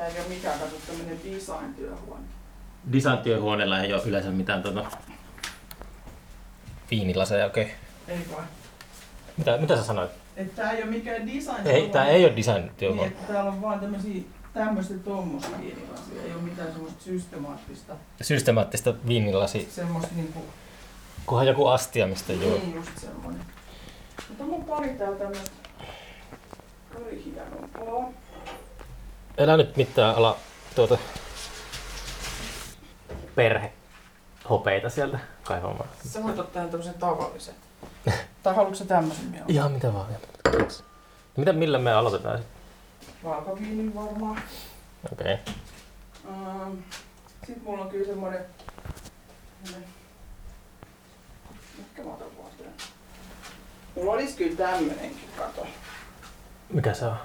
Tää ei ole mikään kato tämmönen design-työhuone. Design-työhuoneella ei ole yleensä mitään tota, viinilaseja oikein. Ei vai? Mitä, mitä sä sanoit? Että tää ei ole mikään design Ei, tää ei ole design-työhuone. Niin, että täällä on vaan tämmösiä tämmöistä tommosia viinilasia. Ei ole mitään semmoista systemaattista. Systemaattista viinilasi, Semmoista niinku... kunhan joku astia, mistä juo. Niin just semmonen. Mutta mun pari täällä tämmöistä pari hienompaa. Älä nyt mitään ala tuota perhe hopeita sieltä kaivamaan. Sä voit ottaa tämmösen tavallisen. Tai haluatko sä tämmösen mieluummin? Ihan mitä vaan. Mitä, millä me aloitetaan sitten? Valkoviinin varmaan. Okei. Okay. Ähm, Sitten mulla on kyllä semmonen... semmonen- Mitkä mä otan vaan? Mulla olis kyllä tämmönenkin, kato. Mikä se on?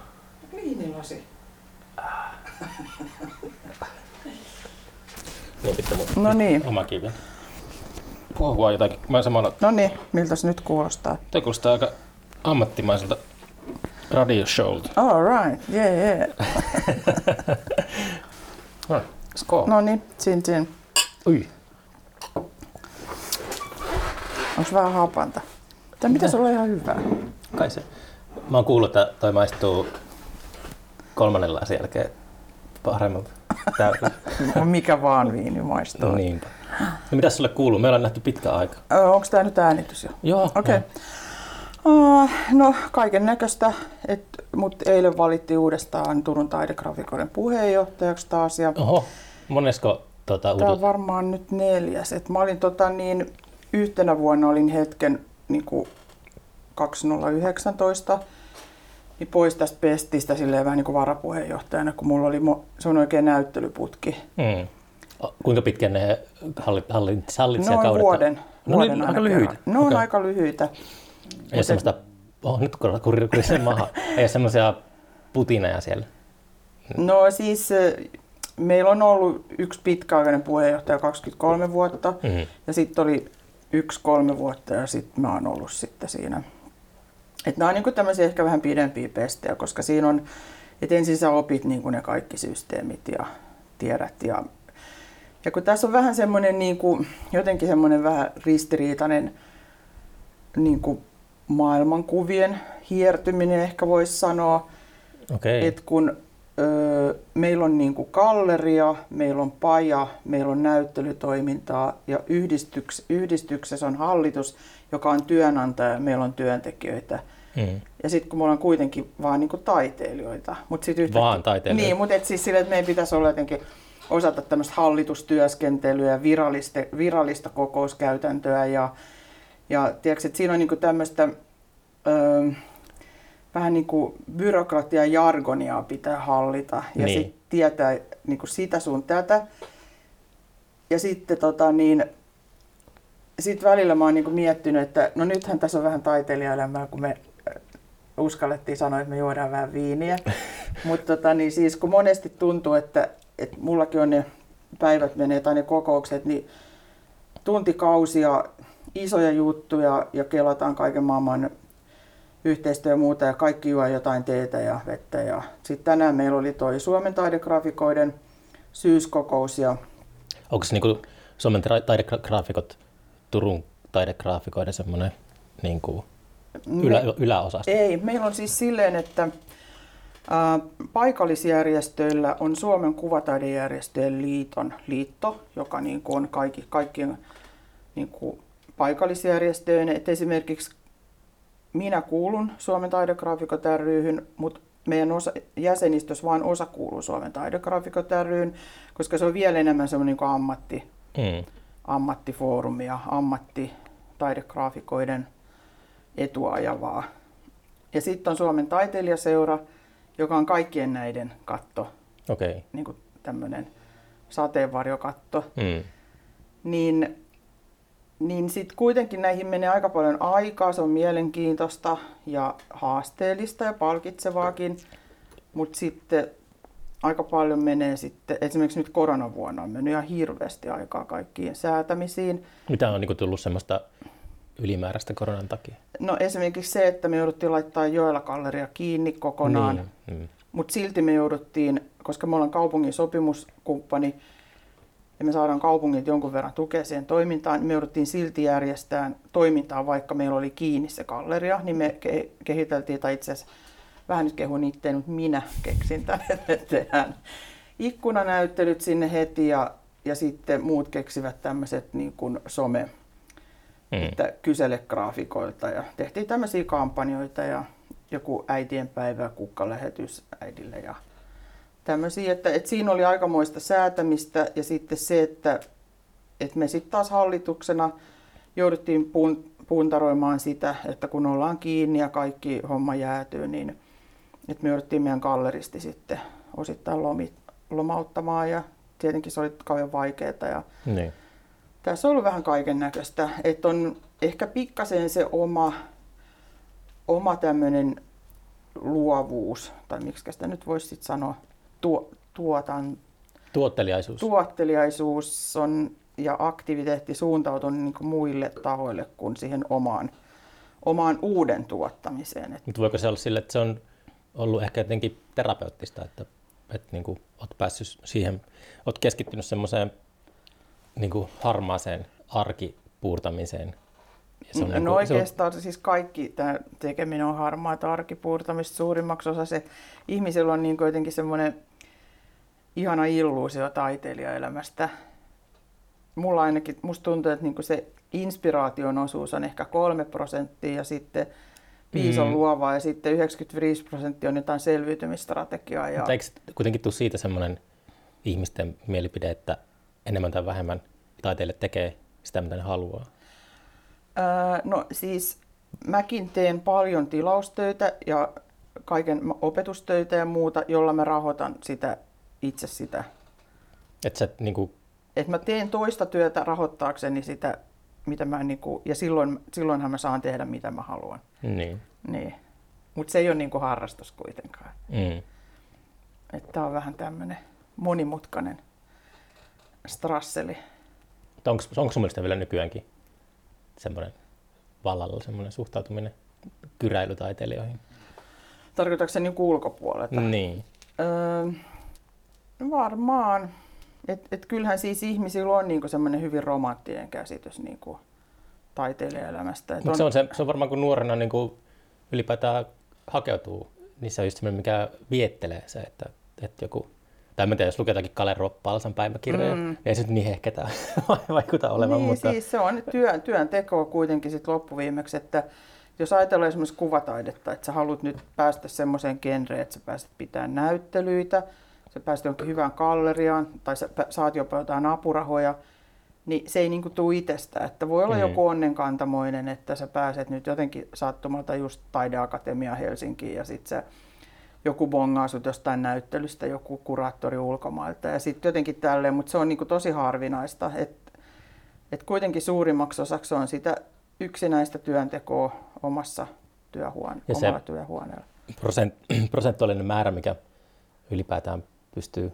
Viinilasi. Niin pitää mun No niin. oma kivi. Kuohua jotakin. Mä samalla... No niin, miltä se nyt kuulostaa? Tämä kuulostaa aika ammattimaiselta radioshowlta. All right, yeah, yeah. No, skål. No niin, chin chin. Ui. Onks vähän hapanta? Tai mitä sulla on ihan hyvää? Kai se. Mä oon kuullut, että toi maistuu kolmannen lasin jälkeen paremmalta. No mikä vaan viini maistuu. no niinpä. No mitäs sulle kuuluu? Me ollaan nähty pitkä aika. Ö, Onks tää nyt äänitys jo? Joo. Okei. Okay. joo. no kaiken näköistä, mutta eilen valittiin uudestaan Turun taidegrafikoiden puheenjohtajaksi taas. Ja Oho, monesko tota, Tämä on varmaan nyt neljäs. Et mä olin tota, niin, yhtenä vuonna olin hetken niin kuin 2019 niin pois tästä pestistä silleen vähän niin kuin varapuheenjohtajana, kun mulla oli mo- se on oikein näyttelyputki. O, Kuinka pitkän ne hallit, hallit, hallitsija Noin vuoden. No vuoden niin, aina aika lyhyitä. Ne on Okei. aika lyhyitä. Ei semmoista, oh, nyt kun kuri sen maha, ei semmoisia putineja siellä. No siis meillä on ollut yksi pitkäaikainen puheenjohtaja 23 vuotta Mm. ja sitten oli yksi kolme vuotta ja sitten mä oon ollut sitten siinä. Et nämä on niinku tämmöisiä ehkä vähän pidempiä pestejä, koska siinä on, että ensin sä opit niinku ne kaikki systeemit ja tiedät. Ja, ja kun tässä on vähän semmoinen niinku, jotenkin semmoinen vähän ristiriitainen niinku maailmankuvien hiertyminen ehkä voisi sanoa, Okei. että kun ö, meillä on niinku galleria, meillä on paja, meillä on näyttelytoimintaa ja yhdistyks, yhdistyksessä on hallitus, joka on työnantaja, meillä on työntekijöitä. Mm. Ja sitten kun me ollaan kuitenkin vaan niinku taiteilijoita. Mut sit yhtäkkiä- Vaan taiteilijoita. Niin, mutta et siis sille, että meidän pitäisi olla jotenkin osata tämmöistä hallitustyöskentelyä, virallista, virallista kokouskäytäntöä ja, ja tiedätkö, että siinä on niinku tämmöistä öö, vähän niin kuin byrokratia jargonia pitää hallita ja Niin. sitten tietää niin kuin sitä sun tätä. Ja sitten tota niin, sit välillä mä oon niin kuin miettinyt, että no nythän tässä on vähän taiteilijaelämää, kun me uskallettiin sanoa, että me juodaan vähän viiniä. Mutta tota, niin siis kun monesti tuntuu, että, että mullakin on ne päivät menee tai ne kokoukset, niin tuntikausia, isoja juttuja ja kelataan kaiken maailman yhteistyö ja muuta ja kaikki juo jotain teetä ja vettä. Ja sitten tänään meillä oli toi Suomen taidegrafikoiden syyskokous ja Onko se niinku Suomen taidegraafikot, Turun taidegraafikoiden semmoinen niinku ylä, yläosasto? Ei, meillä on siis silleen, että ää, paikallisjärjestöillä on Suomen kuvataidejärjestöjen liiton liitto, joka niin kuin on kaikki, kaikkien niin kuin paikallisjärjestöjen. Et esimerkiksi minä kuulun Suomen taidegraafikot ryhyn, mutta meidän osa, jäsenistössä vain osa kuuluu Suomen taidegraafikot ryhyn, koska se on vielä enemmän semmoinen niin ammatti, Mm. ammattifoorumi ja ammattitaidegraafikoiden etua ajavaa. Ja sitten on Suomen taiteilijaseura, joka on kaikkien näiden katto, Okei. Okay. niin kuin tämmöinen sateenvarjokatto. Mm. Niin, niin sitten kuitenkin näihin menee aika paljon aikaa, se on mielenkiintoista ja haasteellista ja palkitsevaakin, mutta sitten aika paljon menee sitten, esimerkiksi nyt koronavuonna on mennyt ihan hirveästi aikaa kaikkiin säätämisiin. Mitä on niinku tullut semmoista ylimääräistä koronan takia? No esimerkiksi se, että me jouduttiin laittaa Joella galleria kiinni kokonaan, Niin. Mm. mutta silti me jouduttiin koska me ollaan kaupungin sopimuskumppani ja me saadaan kaupungit jonkun verran tukea siihen toimintaan, niin me jouduttiin silti järjestämään toimintaa, vaikka meillä oli kiinni se galleria, niin me ke- kehiteltiin, tai itse asiassa vähän nyt kehun itteen, mutta minä keksin tämän, että tehdään ikkunanäyttelyt sinne heti ja, ja sitten muut keksivät tämmöiset niin kuin some, mm. että kysele graafikoilta ja tehtiin tämmöisiä kampanjoita ja joku äitienpäivä, kukkalähetys äidille ja tämmöisiä, että, että siinä oli aikamoista säätämistä ja sitten se, että, että me sitten taas hallituksena jouduttiin puun, puntaroimaan sitä, että kun ollaan kiinni ja kaikki homma jäätyy, niin että me jouduttiin meidän galleristi sitten osittain lomit, lomauttamaan ja tietenkin se oli kauhean vaikeaa. Ja niin. Tässä on ollut vähän kaiken näköistä, että on ehkä pikkasen se oma, oma tämmöinen luovuus, tai miksi sitä nyt voisi sitten sanoa, tuo, tuotan, tuotteliaisuus. tuotteliaisuus on, ja aktiviteetti suuntautunut niin kuin muille tahoille kuin siihen omaan, omaan uuden tuottamiseen. Mutta voiko se olla sille, että se on ollut ehkä jotenkin terapeuttista, että, että niin kuin olet päässyt siihen, olet keskittynyt semmoiseen niin kuin harmaaseen arkipuurtamiseen. Ja se on no niin kuin, oikeastaan se on... siis kaikki tämä tekeminen on harmaata arkipuurtamista. Suurimmaksi osa se ihmisellä on niin jotenkin semmoinen ihana illuusio taiteilijaelämästä. Mulla ainakin, musta tuntuu, että niin se inspiraation osuus on ehkä kolme prosenttia ja sitten viisi on mm. luovaa ja sitten 95 prosenttia on jotain selviytymistrategiaa. Ja... Mutta eikö kuitenkin tule siitä semmoinen ihmisten mielipide, että enemmän tai vähemmän taiteille tekee sitä, mitä ne haluaa? Öö, no siis mäkin teen paljon tilaustöitä ja kaiken opetustöitä ja muuta, jolla mä rahoitan sitä itse sitä. Et sä, niin kuin... Et mä teen toista työtä rahoittaakseni sitä, mitä mä, niin kuin, ja silloin, silloinhan mä saan tehdä mitä mä haluan. Niin. niin. Mutta se ei ole niin kuin harrastus kuitenkaan. Mm. Että on vähän tämmöinen monimutkainen strasseli. Onko, onko sun mielestä vielä nykyäänkin semmoinen vallalla semmoinen suhtautuminen kyräilytaiteilijoihin? Tarkoitatko se niin ulkopuolelta? Niin. Öö, varmaan. Et, et kyllähän siis ihmisillä on niinku semmoinen hyvin romanttinen käsitys niinku taiteilijaelämästä. on... se, on se, se on varmaan kun nuorena niinku ylipäätään hakeutuu, niin se on just semmoinen, mikä viettelee se, että, että joku tai en tiedä, jos lukee jotakin Kalle Palsan päiväkirjoja, mm. ei se nyt niin hehketä vaikuta olevan. Niin, mutta... siis se on työn, työn teko kuitenkin sit loppuviimeksi, että jos ajatellaan esimerkiksi kuvataidetta, että sä haluat nyt päästä semmoiseen genreen, että sä pääset pitämään näyttelyitä, sä pääset jonkin hyvään galleriaan tai sä saat jopa jotain apurahoja, niin se ei niinku tule itsestä. Että voi olla mm. joku onnenkantamoinen, että sä pääset nyt jotenkin sattumalta just taideakatemia Helsinkiin ja sitten sä joku bongaa sut jostain näyttelystä, joku kuraattori ulkomailta ja sitten jotenkin tälleen, mutta se on niinku tosi harvinaista, että et kuitenkin suurimmaksi osaksi on sitä yksinäistä työntekoa omassa työhuone- ja omalla työhuoneella. Prosent, prosentuaalinen määrä, mikä ylipäätään pystyy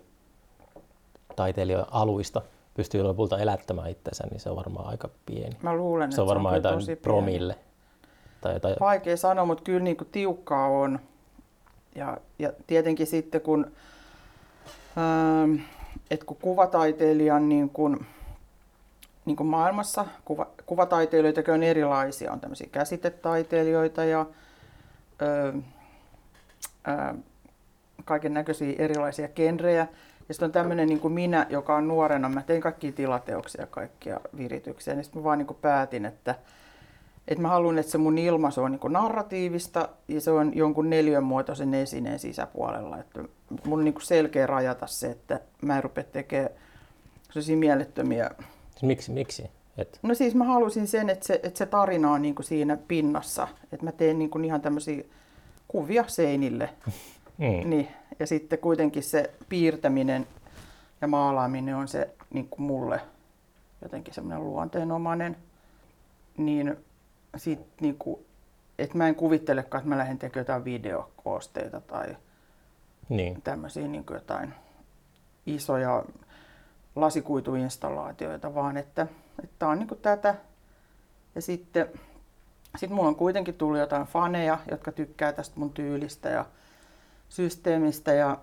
taiteilijoiden aluista pystyy lopulta elättämään itsensä, niin se on varmaan aika pieni. Mä luulen, se on varmaan se on jotain promille. Tai jotain... Vaikea sanoa, mutta kyllä niin kuin tiukkaa on. Ja, ja tietenkin sitten kun, ähm, et kun kuvataiteilijan niin kun, niin kun maailmassa kuva, kuvataiteilijoita on erilaisia. On tämmöisiä käsitetaiteilijoita ja äh, äh, kaiken näköisiä erilaisia genrejä. Ja sitten on tämmöinen niin kuin minä, joka on nuorena, mä tein kaikkia tilateoksia, kaikkia virityksiä. Niin sitten mä vaan niin kuin päätin, että, että mä haluan, että se mun ilmaisu on niin kuin narratiivista ja se on jonkun neljön muotoisen esineen sisäpuolella. Että mun on niin kuin selkeä rajata se, että mä en rupea tekemään sellaisia mielettömiä... Miksi? miksi? Et... No siis mä halusin sen, että se, että se tarina on niin kuin siinä pinnassa. Että mä teen niin kuin ihan tämmöisiä kuvia seinille. Mm. Niin, ja sitten kuitenkin se piirtäminen ja maalaaminen on se niin kuin mulle jotenkin semmoinen luonteenomainen. Niin sit niin kuin, että mä en kuvittelekaan, että mä lähden tekemään jotain videokoosteita tai niin. tämmöisiä niin kuin jotain isoja lasikuituinstallaatioita, vaan että, että on niin kuin tätä. Ja sitten sit mulla on kuitenkin tullut jotain faneja, jotka tykkää tästä mun tyylistä ja systeemistä ja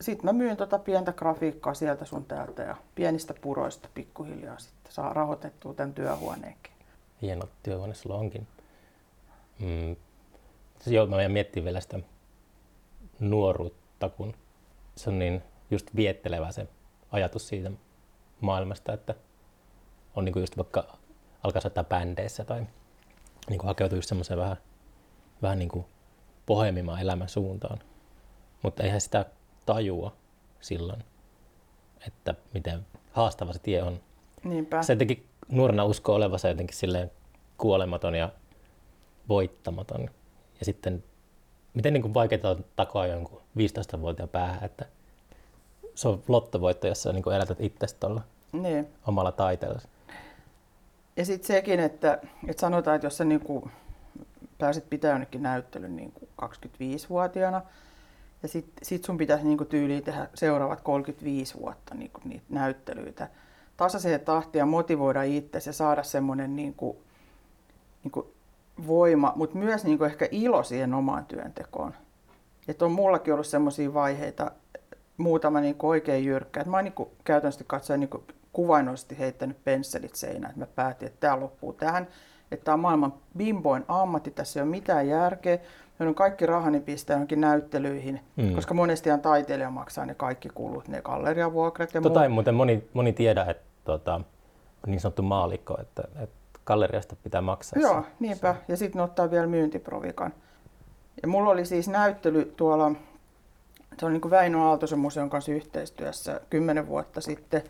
sitten mä myyn tota pientä grafiikkaa sieltä sun täältä ja pienistä puroista pikkuhiljaa sitten saa rahoitettua tämän työhuoneenkin. Hieno työhuone sulla onkin. Mm. Siis joo, mä miettiä vielä sitä nuoruutta, kun se on niin just viettelevä se ajatus siitä maailmasta, että on niin kuin just vaikka alkaa soittaa bändeissä tai niin kuin hakeutuu just semmoiseen vähän, vähän niin kuin pohjemmimaan elämän suuntaan. Mutta eihän sitä tajua silloin, että miten haastava se tie on. Niinpä. Se jotenkin nuorena uskoo olevansa jotenkin silleen kuolematon ja voittamaton. Ja sitten miten niin vaikeaa on takoa jonkun 15-vuotiaan päähän, että se on lottovoitto, jos sä niin elätät itsestä tuolla niin. omalla taiteella. Ja sitten sekin, että, että sanotaan, että jos sä niin kuin pääset pitää jonnekin näyttelyn niin kuin 25-vuotiaana, ja sitten sit sun pitäisi niin kuin tyyliin tehdä seuraavat 35 vuotta niin kuin niitä näyttelyitä. Tasaiseen tahtia ja motivoida itse ja saada semmoinen niin kuin, niin kuin voima, mutta myös niin kuin ehkä ilo siihen omaan työntekoon. Että on mullakin ollut semmoisia vaiheita, muutama niin kuin oikein jyrkkä. Et mä oon niin kuin käytännössä katsoen niin kuin kuvainnollisesti heittänyt pensselit seinään. Mä päätin, että tämä loppuu tähän. Että tämä on maailman bimboin ammatti, tässä ei ole mitään järkeä. Mä kaikki rahani pistää johonkin näyttelyihin, mm. koska monestihan taiteilija maksaa ne kaikki kulut, ne galleriavuokrat ja tota ei muuten moni, moni tiedä, että tota, niin sanottu maalikko, että, että galleriasta pitää maksaa. Joo, se. niinpä. Ja sitten ottaa vielä myyntiprovikan. Ja mulla oli siis näyttely tuolla, se on niin kuin Väinö Aaltosen museon kanssa yhteistyössä kymmenen vuotta sitten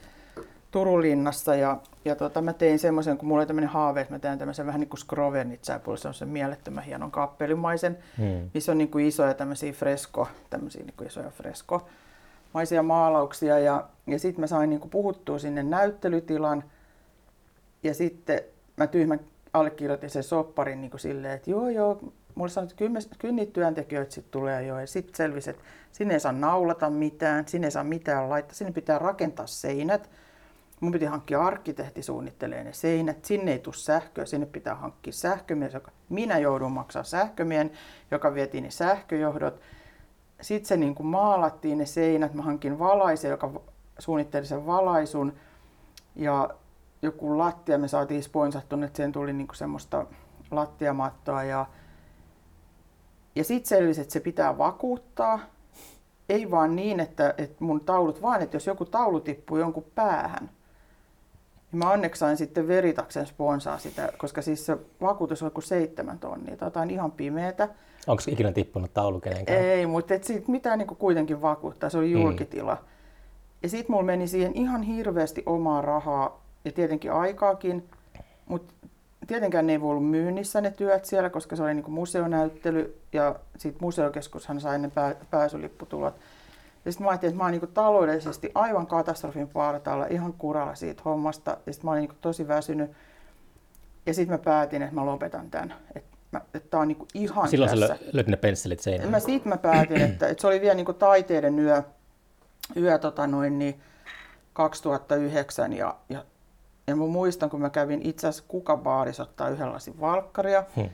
Turun linnassa ja, ja tota, mä tein semmoisen, kun mulla oli tämmöinen haave, että mä teen tämmöisen vähän niin kuin Skrovenitsäpuoli, se on se mielettömän hienon kappelimaisen, hmm. missä on niin kuin isoja tämmöisiä fresko, tämmöisiä niin kuin isoja freskomaisia maalauksia ja, ja sitten mä sain niin kuin puhuttua sinne näyttelytilan ja sitten mä tyhmän allekirjoitin sen sopparin niin silleen, että joo joo, mulle sanoi, että kyllä niitä työntekijöitä sitten tulee jo. Ja sitten selvisi, että sinne ei saa naulata mitään, sinne ei saa mitään laittaa, sinne pitää rakentaa seinät. Mun piti hankkia arkkitehti suunnittelee ne seinät. Sinne ei tule sähköä, sinne pitää hankkia sähkömies. Joka, minä joudun maksaa sähkömien, joka vietiin ne sähköjohdot. Sitten se niin kuin maalattiin ne seinät. Mä hankin valaisen, joka suunnitteli sen valaisun. Ja joku lattia me saatiin sponsattu, että siihen tuli niin kuin semmoista lattiamattoa. Ja, ja sitten selvisi, että se pitää vakuuttaa. Ei vaan niin, että, että mun taulut, vaan että jos joku taulu tippuu jonkun päähän, niin mä onneksi sain sitten Veritaksen sponsaa sitä, koska siis se vakuutus on kuin seitsemän tonnia, tai jotain ihan pimeätä. Onko ikinä tippunut taulu kenenkään? Ei, mutta et siitä mitään niin kuitenkin vakuuttaa, se oli mm. julkitila. Mm. Ja sitten mulla meni siihen ihan hirveästi omaa rahaa ja tietenkin aikaakin, mutta tietenkään ne ei voi ollut myynnissä ne työt siellä, koska se oli niin museonäyttely ja sitten museokeskushan sai ne pää, pääsylipputulot. Ja sitten mä ajattelin, että mä oon niin taloudellisesti aivan katastrofin partaalla, ihan kuralla siitä hommasta. Ja sitten mä olin niin tosi väsynyt. Ja sitten mä päätin, että mä lopetan tämän. Että että tämä on niin ihan Silloin tässä. sä löyt ne pensselit seinään. Mä sitten mä päätin, että, että se oli vielä niin taiteiden yö, yö tota noin, niin 2009 ja, ja, ja mä muistan, kun mä kävin itse asiassa kukabaarissa ottaa yhden lasin valkkaria. Hmm.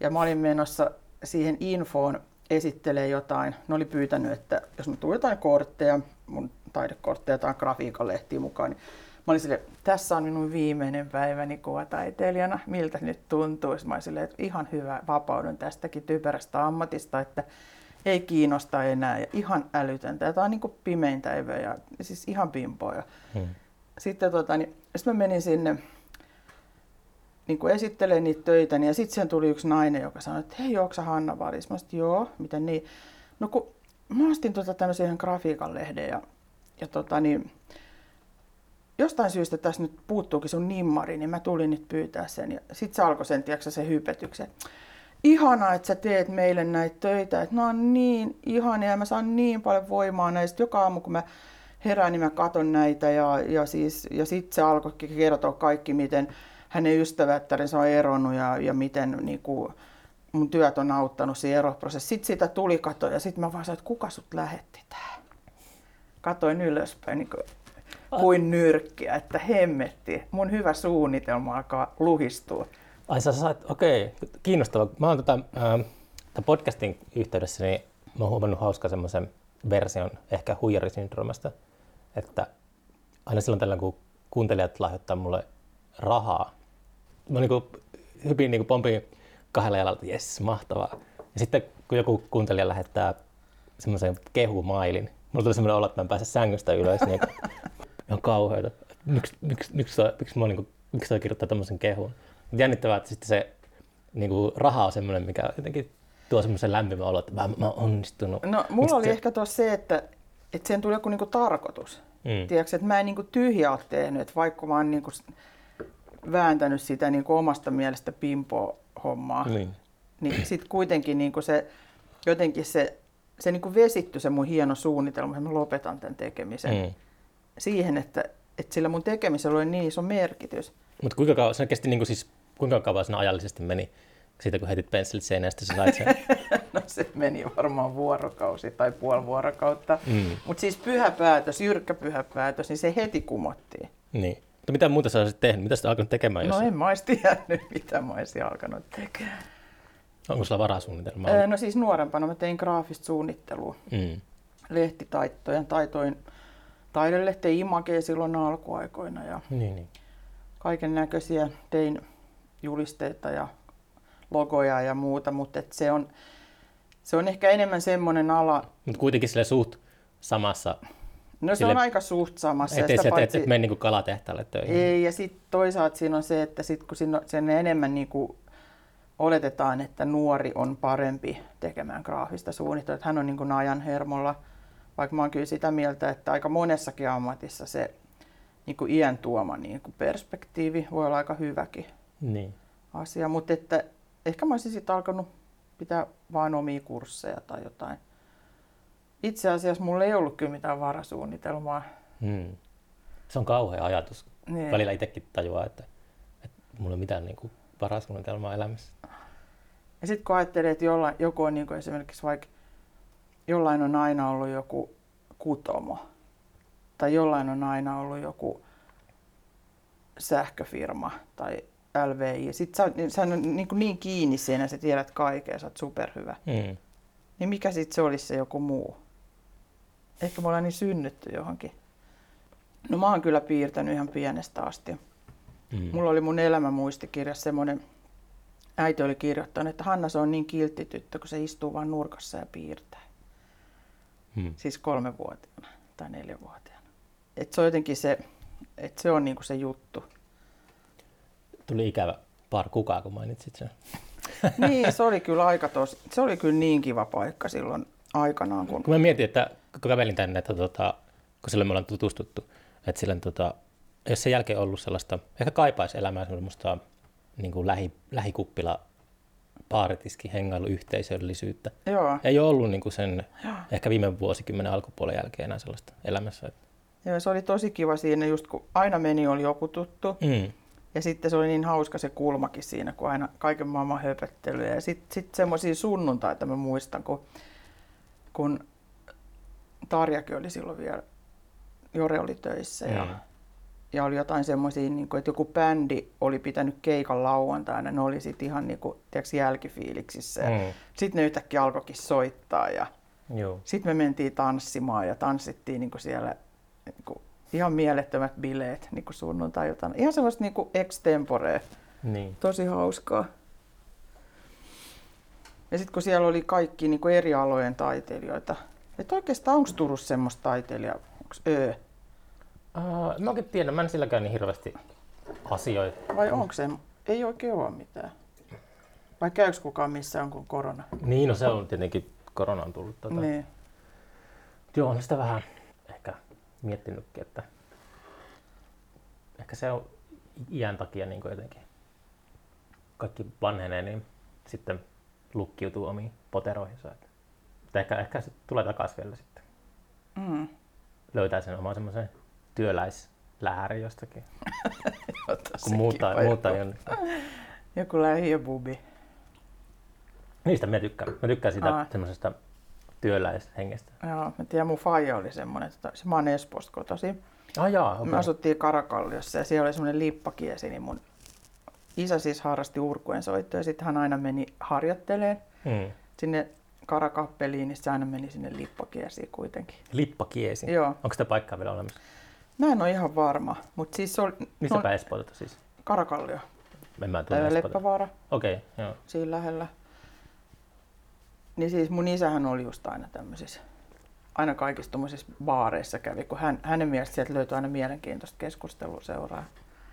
Ja mä olin menossa siihen infoon esittelee jotain. Ne oli pyytänyt, että jos mä tuun jotain kortteja, mun taidekortteja tai grafiikan lehtiä mukaan, niin mä olin sille, tässä on minun viimeinen päiväni kuvataiteilijana, miltä nyt tuntuu. Mä olin silleen, että ihan hyvä, vapaudun tästäkin typerästä ammatista, että ei kiinnosta enää ja ihan älytöntä. Tämä on niin kuin pimeintä ja siis ihan pimpoja. Hmm. Sitten tota, niin, sit mä menin sinne niin kuin esittelee niitä töitä, niin ja sitten siihen tuli yksi nainen, joka sanoi, että hei, onko Hanna Varis? Mä sanoin, joo, miten niin? No kun mä ostin tota tämmöisen yhden grafiikan lehden ja, ja tota, niin, jostain syystä tässä nyt puuttuukin sun nimmari, niin mä tulin nyt pyytää sen. Ja sitten se alkoi sen, tiedätkö, se hypetyksen. Ihana, että sä teet meille näitä töitä, että ne on niin ihania ja mä saan niin paljon voimaa näistä. Joka aamu kun mä herään, niin mä katon näitä ja, ja, siis, ja sitten se alkoi kertoa kaikki, miten hänen ystävättärinsä on eronnut ja, ja miten niin kuin, mun työt on auttanut siinä eroprosessissa. Sitten sitä tuli kato ja sitten mä vaan sanoin, että kuka sut lähetti tähän. Katoin ylöspäin niin kuin, kuin nyrkkiä, että hemmetti. Mun hyvä suunnitelma alkaa luhistua. Ai sä sait, okei, okay, kiinnostavaa. Mä oon tota, äh, podcastin yhteydessä, niin mä oon huomannut hauska semmoisen version ehkä huijarisyndroomasta, että aina silloin tällä kun kuuntelijat lahjoittaa mulle rahaa, mä niin kuin hypin niin kuin pompin kahdella jalalla, että jes, mahtavaa. Ja sitten kun joku kuuntelija lähettää semmoisen kehumailin, mulla tuli semmoinen olo, että mä en pääse sängystä ylös, niin ihan kauheata. Miksi, miksi, miksi, miksi, mä niin kuin, miksi toi kirjoittaa tämmöisen kehun? Jännittävää, että sitten se niin kuin raha on semmoinen, mikä jotenkin tuo semmoisen lämpimän olo, että mä, mä oon onnistunut. No, mulla Miksi oli se- ehkä tuossa se, että, että sen tuli joku niinku tarkoitus. Mm. Tiedätkö, että mä en niinku tyhjää ole tehnyt, että vaikka mä oon niinku vääntänyt sitä niinku omasta mielestä pimpo-hommaa, Niin. niin sitten kuitenkin niinku se, jotenkin se, se niinku vesitty se mun hieno suunnitelma, että mä lopetan tämän tekemisen Mm. Siihen, että, että sillä mun tekemisellä oli niin iso merkitys. Mutta kuinka kauan, se kesti niin kuin siis, kuinka kauan siinä ajallisesti meni siitä, kun heitit pensselit seinään, sitten sä sait sen? No se meni varmaan vuorokausi tai puoli vuorokautta. Mm. Mutta siis pyhä päätös, jyrkkä pyhä päätös, niin se heti kumottiin. niin. Mutta mitä muuta sä olisit tehnyt? Mitä sä alkanut tekemään? Jos... No en mä olisi tiennyt, mitä mä olisin alkanut tekemään. Onko sulla varasuunnitelma? Öö, No siis nuorempana mä tein graafista suunnittelua. Mm. Lehtitaittoja, taitoin taidelehteen Imagea silloin alkuaikoina ja Niin, niin. kaiken näköisiä tein julisteita ja logoja ja muuta, mutta et se, on, se on ehkä enemmän semmoinen ala, Mutta kuitenkin sille suht samassa, no se Sille- on aika suht samassa. ettei sitä sä et, et, mene niin kalatehtaalle töihin. Ei, ja sitten toisaalta siinä on se, että sit kun siinä sen enemmän niin kuin oletetaan, että nuori on parempi tekemään graafista suunnittelua, että hän on niin kuin ajan hermolla, vaikka mä oon kyllä sitä mieltä, että aika monessakin ammatissa se niin kuin iän tuoma niin kuin perspektiivi voi olla aika hyväkin Niin. asia, mutta että ehkä mä olisin sitten alkanut pitää vain omia kursseja tai jotain. Itse asiassa mulla ei ollut kyllä mitään varasuunnitelmaa. Mm. Se on kauhea ajatus. Niin. Välillä itsekin tajuaa, että, että mulla ei ole mitään niin kuin varasuunnitelmaa elämässä. Ja sitten kun ajattelee, että jollain, joku on niin esimerkiksi vaikka, jollain on aina ollut joku kutomo, tai jollain on aina ollut joku sähköfirma tai LVI. Sitten sä, oot- niin- sä on niin, kuin niin kiinni siinä, sä tiedät kaikkea, sä oot superhyvä. Mm. Niin mikä sitten se olisi se joku muu? Ehkä me ollaan niin synnytty johonkin. No mä oon kyllä piirtänyt ihan pienestä asti. Mm. Mulla oli mun elämämuistikirjassa semmoinen, äiti oli kirjoittanut, että Hanna se on niin kiltti tyttö, kun se istuu vaan nurkassa ja piirtää. Mm. Siis kolmevuotiaana tai neljävuotiaana. Et se on jotenkin se, että se on niinku se juttu. Tuli ikävä par kukaa, kun mainitsit sen. Niin, se oli kyllä aika tosi, se oli kyllä niin kiva paikka silloin aikanaan, kun Kun mä mietin, että kun kävelin tänne, että tota, kun silloin me ollaan tutustuttu, että silloin tota, jos sen jälkeen ollut sellaista, ehkä kaipaisi elämää semmoista niin kuin lähi, lähikuppila baaritiski hengailu yhteisöllisyyttä. joo, Ei ole ollut niin kuin sen ehkä viime vuosikymmenen alkupuolen jälkeen enää sellaista elämässä. Joo, se oli tosi kiva siinä, just kun aina meni, oli joku tuttu. mm, Ja sitten se oli niin hauska se kulmakin siinä, kun aina kaiken maailman höpöttelyä. Ja sitten sit semmoisia sunnuntaita mä muistan, kun, kun Tarjakin oli silloin vielä, Jore oli töissä ja, Mm. ja oli jotain semmoisia, niin kuin, että joku bändi oli pitänyt keikan lauantaina, ne oli sitten ihan niin kuin, tiedätkö, jälkifiiliksissä. Ja Mm. Sitten ne yhtäkkiä alkoikin soittaa ja sitten me mentiin tanssimaan ja tanssittiin niin kuin siellä niin kuin, ihan mielettömät bileet niin kuin sunnuntai-iltana. Ihan semmoista niin kuin extemporea. Niin. Tosi hauskaa. Ja sitten kun siellä oli kaikki niin kuin eri alojen taiteilijoita, että oikeastaan onko Turussa semmoista taiteilijaa, onko Ö, Uh, mä oikein tiedän, mä en silläkään niin hirveästi asioi. vai onko se, ei oikein ole mitään. Vai käykö kukaan missään, kun korona? Niin, no se on tietenkin, korona on tullut. Tota. Niin. Joo, on sitä vähän ehkä miettinytkin, että ehkä se on iän takia niin jotenkin kaikki vanhenee, niin sitten lukkiutuu omiin poteroihinsa. Että ehkä, ehkä se tulee takaisin vielä sitten. Mm. Löytää sen oman semmoisen työläislähärin jostakin, kun muuttaa joku- jonnekin. Joku lähiöbubi. Niistä mä tykkään. Mä tykkään sitä Aa. semmoisesta työläishengestä. Joo, mä tiedän, mun faija oli semmoinen, että se, mä oon Espoosta kotoisin. Ah jaa, Me okei. asuttiin Karakalliossa ja siellä oli semmoinen lippakiesi, niin mun isä siis harrasti urkujen soittoa ja sitten hän aina meni harjoitteleen Mm. sinne karakappeliin, niin se aina meni sinne lippakiesiin kuitenkin. Lippakiesi? Joo. Onko sitä paikkaa vielä olemassa? Mä en ole ihan varma, mutta siis se oli Missä no, päin Espoota siis? Karakallio, En mä tunne. Leppävaara, Okei, okay, joo. siinä lähellä. Niin siis mun isähän oli just aina tämmöisissä, aina kaikissa tuommoisissa baareissa kävi, kun hän, hänen mielestä sieltä löytyi aina mielenkiintoista keskustelua seuraa.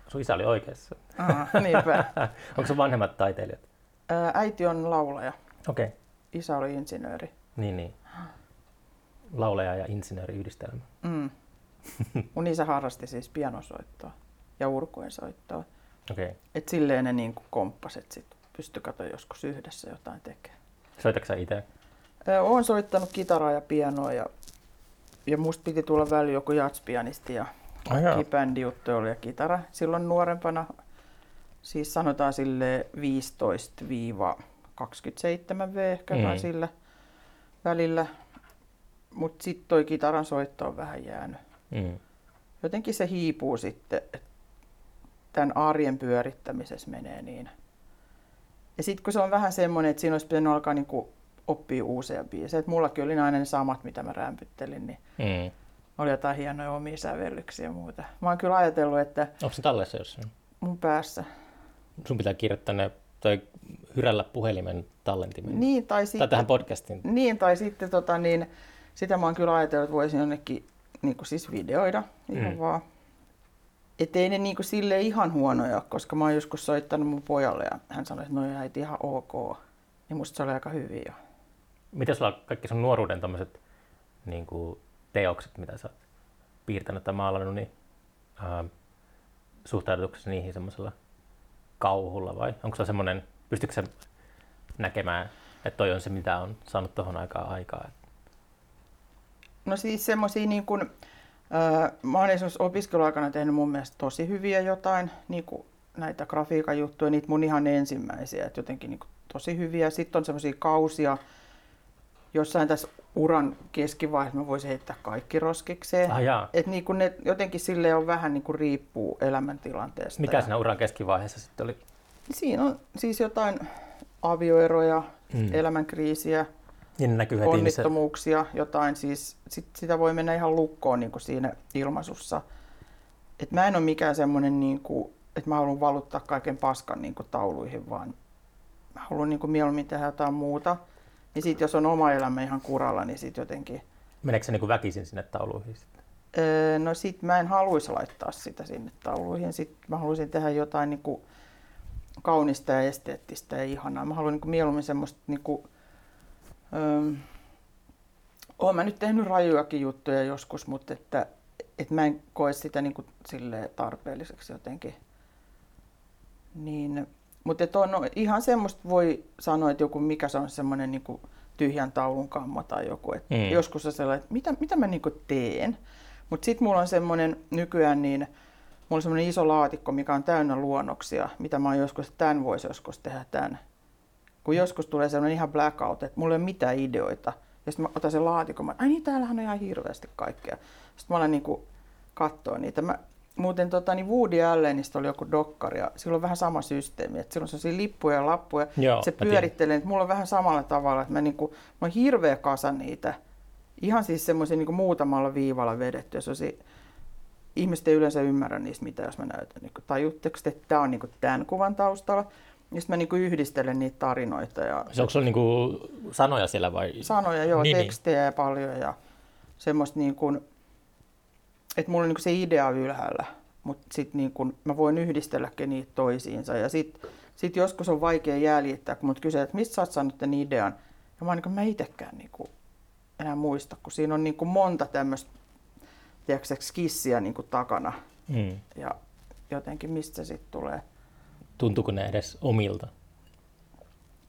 Sun isä oli oikeassa. Aha, niinpä. Onko sun vanhemmat taiteilijat? Ää, Äiti on laulaja, Okei, okay. isä oli insinööri. niin niin. Laulaja ja insinööriyhdistelmä. Mm. Mun isä harrasti siis pianosoittoa ja urkujen soittoa. Okay. Et silleen ne niin komppaset sit pysty kato joskus yhdessä jotain tekemään. Soitatko sä itse? Olen soittanut kitaraa ja pianoa ja, ja musta piti tulla väliin joku jatspianisti ja bändi juttu oli ja kitara. Silloin nuorempana, siis sanotaan sille 15-27 V ehkä mm. sillä välillä. Mutta sitten toi kitaran soitto on vähän jäänyt. Mm. Jotenkin se hiipuu sitten, että tämän arjen pyörittämisessä menee niin. Ja sitten kun se on vähän semmoinen, että siinä olisi pitänyt alkaa niinku oppia uusia biisejä. Et mullakin oli aina ne samat, mitä mä rämpyttelin, niin Mm. oli jotain hienoja omia sävellyksiä ja muuta. Mä oon kyllä ajatellut, että Onko se tallessa jossain? mun päässä. Sun pitää kirjoittaa ne tai hyrällä puhelimen tallentimen. Niin, tai Tai sitten, tähän podcastiin. niin, tai sitten tota, niin, sitä mä oon kyllä ajatellut, että voisin jonnekin niin siis videoida ihan Mm. vaan. Et ei ne niin sille ihan huonoja, koska mä oon joskus soittanut mun pojalle ja hän sanoi, että no äiti ihan ok. Niin musta se oli aika hyvin jo. Miten sulla kaikki sun nuoruuden tommoset niin kuin teokset, mitä sä oot piirtänyt tai maalannut, niin ää, suhtaudutuko sä niihin semmoisella kauhulla vai onko se semmoinen, pystytkö sä näkemään, että toi on se, mitä on saanut tuohon aikaan aikaa? No siis semmosia niin kuin, äh, mä oon esimerkiksi opiskeluaikana tehnyt mun mielestä tosi hyviä jotain, niin kuin näitä grafiikan juttuja, niitä mun ihan ensimmäisiä, että jotenkin niin kuin tosi hyviä. Sitten on semmoisia kausia, jossain tässä uran keskivaiheessa mä voisin heittää kaikki roskikseen. Ah, jaa. Et niin kuin ne jotenkin sille on vähän niin kuin riippuu elämäntilanteesta. Mikä siinä uran keskivaiheessa sitten oli? Siinä on siis jotain avioeroja, mm. elämänkriisiä, Niin ne näkyy heti niissä. onnittomuuksia, jotain siis, sit, sitä voi mennä ihan lukkoon niin kuin siinä ilmaisussa. Et mä en ole mikään semmoinen, niin kuin, että mä haluan valuttaa kaiken paskan niin kuin tauluihin, vaan mä haluan niin kuin mieluummin tehdä jotain muuta. Ja sitten jos on oma elämä ihan kuralla, niin sitten jotenkin, Meneekö se niin kuin väkisin sinne tauluihin sitten? öö, no sit mä en haluaisi laittaa sitä sinne tauluihin. Sitten mä haluaisin tehdä jotain niin kuin kaunista ja esteettistä ja ihanaa. Mä haluan niin kuin mieluummin semmoista niin kuin, öö, Olen mä nyt tehnyt rajuakin juttuja joskus, mutta että, että mä en koe sitä niin kuin tarpeelliseksi jotenkin. Niin, mutta että on ihan semmoista voi sanoa, että joku mikä se on semmoinen niin kuin tyhjän taulun kammo tai joku. Että mm. Joskus on sellainen, että mitä, mitä mä niin kuin teen. Mutta sitten mulla on semmoinen nykyään niin, mulla on semmoinen iso laatikko, mikä on täynnä luonnoksia, mitä mä oon joskus, että tämän voisi joskus tehdä tämän. Kun joskus tulee semmoinen ihan blackout, että mulla ei ole mitään ideoita. Ja sitten mä otan sen laatikon, mä, ai niin, täällähän on ihan hirveästi kaikkea. Sitten mä alan niin katsoa niitä. Mä, muuten tota, niin Woody Allenista oli joku dokkari ja sillä on vähän sama systeemi. Että sillä on sellaisia lippuja ja lappuja. Joo, se pyörittelee, että mulla on vähän samalla tavalla, että mä, niin kuin, mä oon hirveä kasa niitä. Ihan siis semmoisia niin muutamalla viivalla vedetty. Ja se ihmiset ei yleensä ymmärrä niistä mitä, jos mä näytän. Niin tajutteko te, että tämä on niin tämän kuvan taustalla? Ja mä niin yhdistelen niitä tarinoita ja Se onko sulla niin kuin sanoja siellä vai? sanoja, joo, Niin, niin, niin. tekstejä ja paljon ja semmoista niin kuin, että mulla on niin kuin se idea ylhäällä, mutta sitten niin kuin mä voin yhdistelläkin niitä toisiinsa ja sitten sit joskus on vaikea jäljittää, kun mut kysyy, että mistä sä oot saanut tämän idean, ja mä oon niin kuin, mä itekään niin kuin enää muista, kun siinä on niin kuin monta tämmöistä, tiedätkö, skissiä niin kuin takana Mm. ja jotenkin mistä se sitten tulee. Tuntuuko ne edes omilta?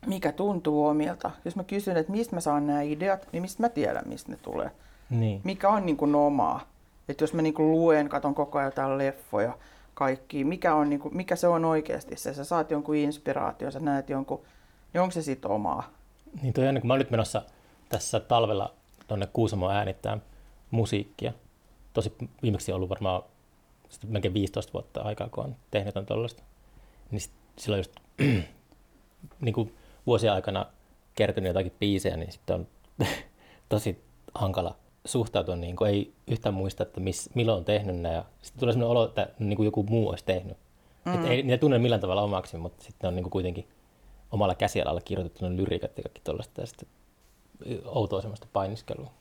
Mikä tuntuu omilta. Jos mä kysyn, että mistä mä saan nämä ideat, niin mistä mä tiedän, mistä ne tulee. Niin. mikä on niin kuin omaa. Että jos mä niin kuin luen, katon koko ajan jotain leffoja, kaikki, mikä, on niin kuin, mikä se on oikeasti se. Sä saat jonkun inspiraatio, sä näet jonkun, niin onko se sitten omaa? Niin toi on, kun mä oon nyt menossa tässä talvella tuonne Kuusamoon äänittää musiikkia. Tosi viimeksi on ollut varmaan melkein 15 vuotta aikaa, kun on tehnyt jotain tuollaista. Niin sit, silloin just niin kuin vuosien aikana kertynyt jotakin biisejä, niin sitten on tosi hankala suhtautua, niin kuin ei yhtään muista, että miss, milloin on tehnyt ne. Ja sitten tulee sellainen olo, että niin kuin joku muu olisi tehnyt. Mm. Että ei niitä tunne millään tavalla omaksi, mutta sitten on niin kuin kuitenkin omalla käsialalla kirjoitettu ne lyriikat ja kaikki tuollaista. Ja sitten outoa semmoista painiskelua.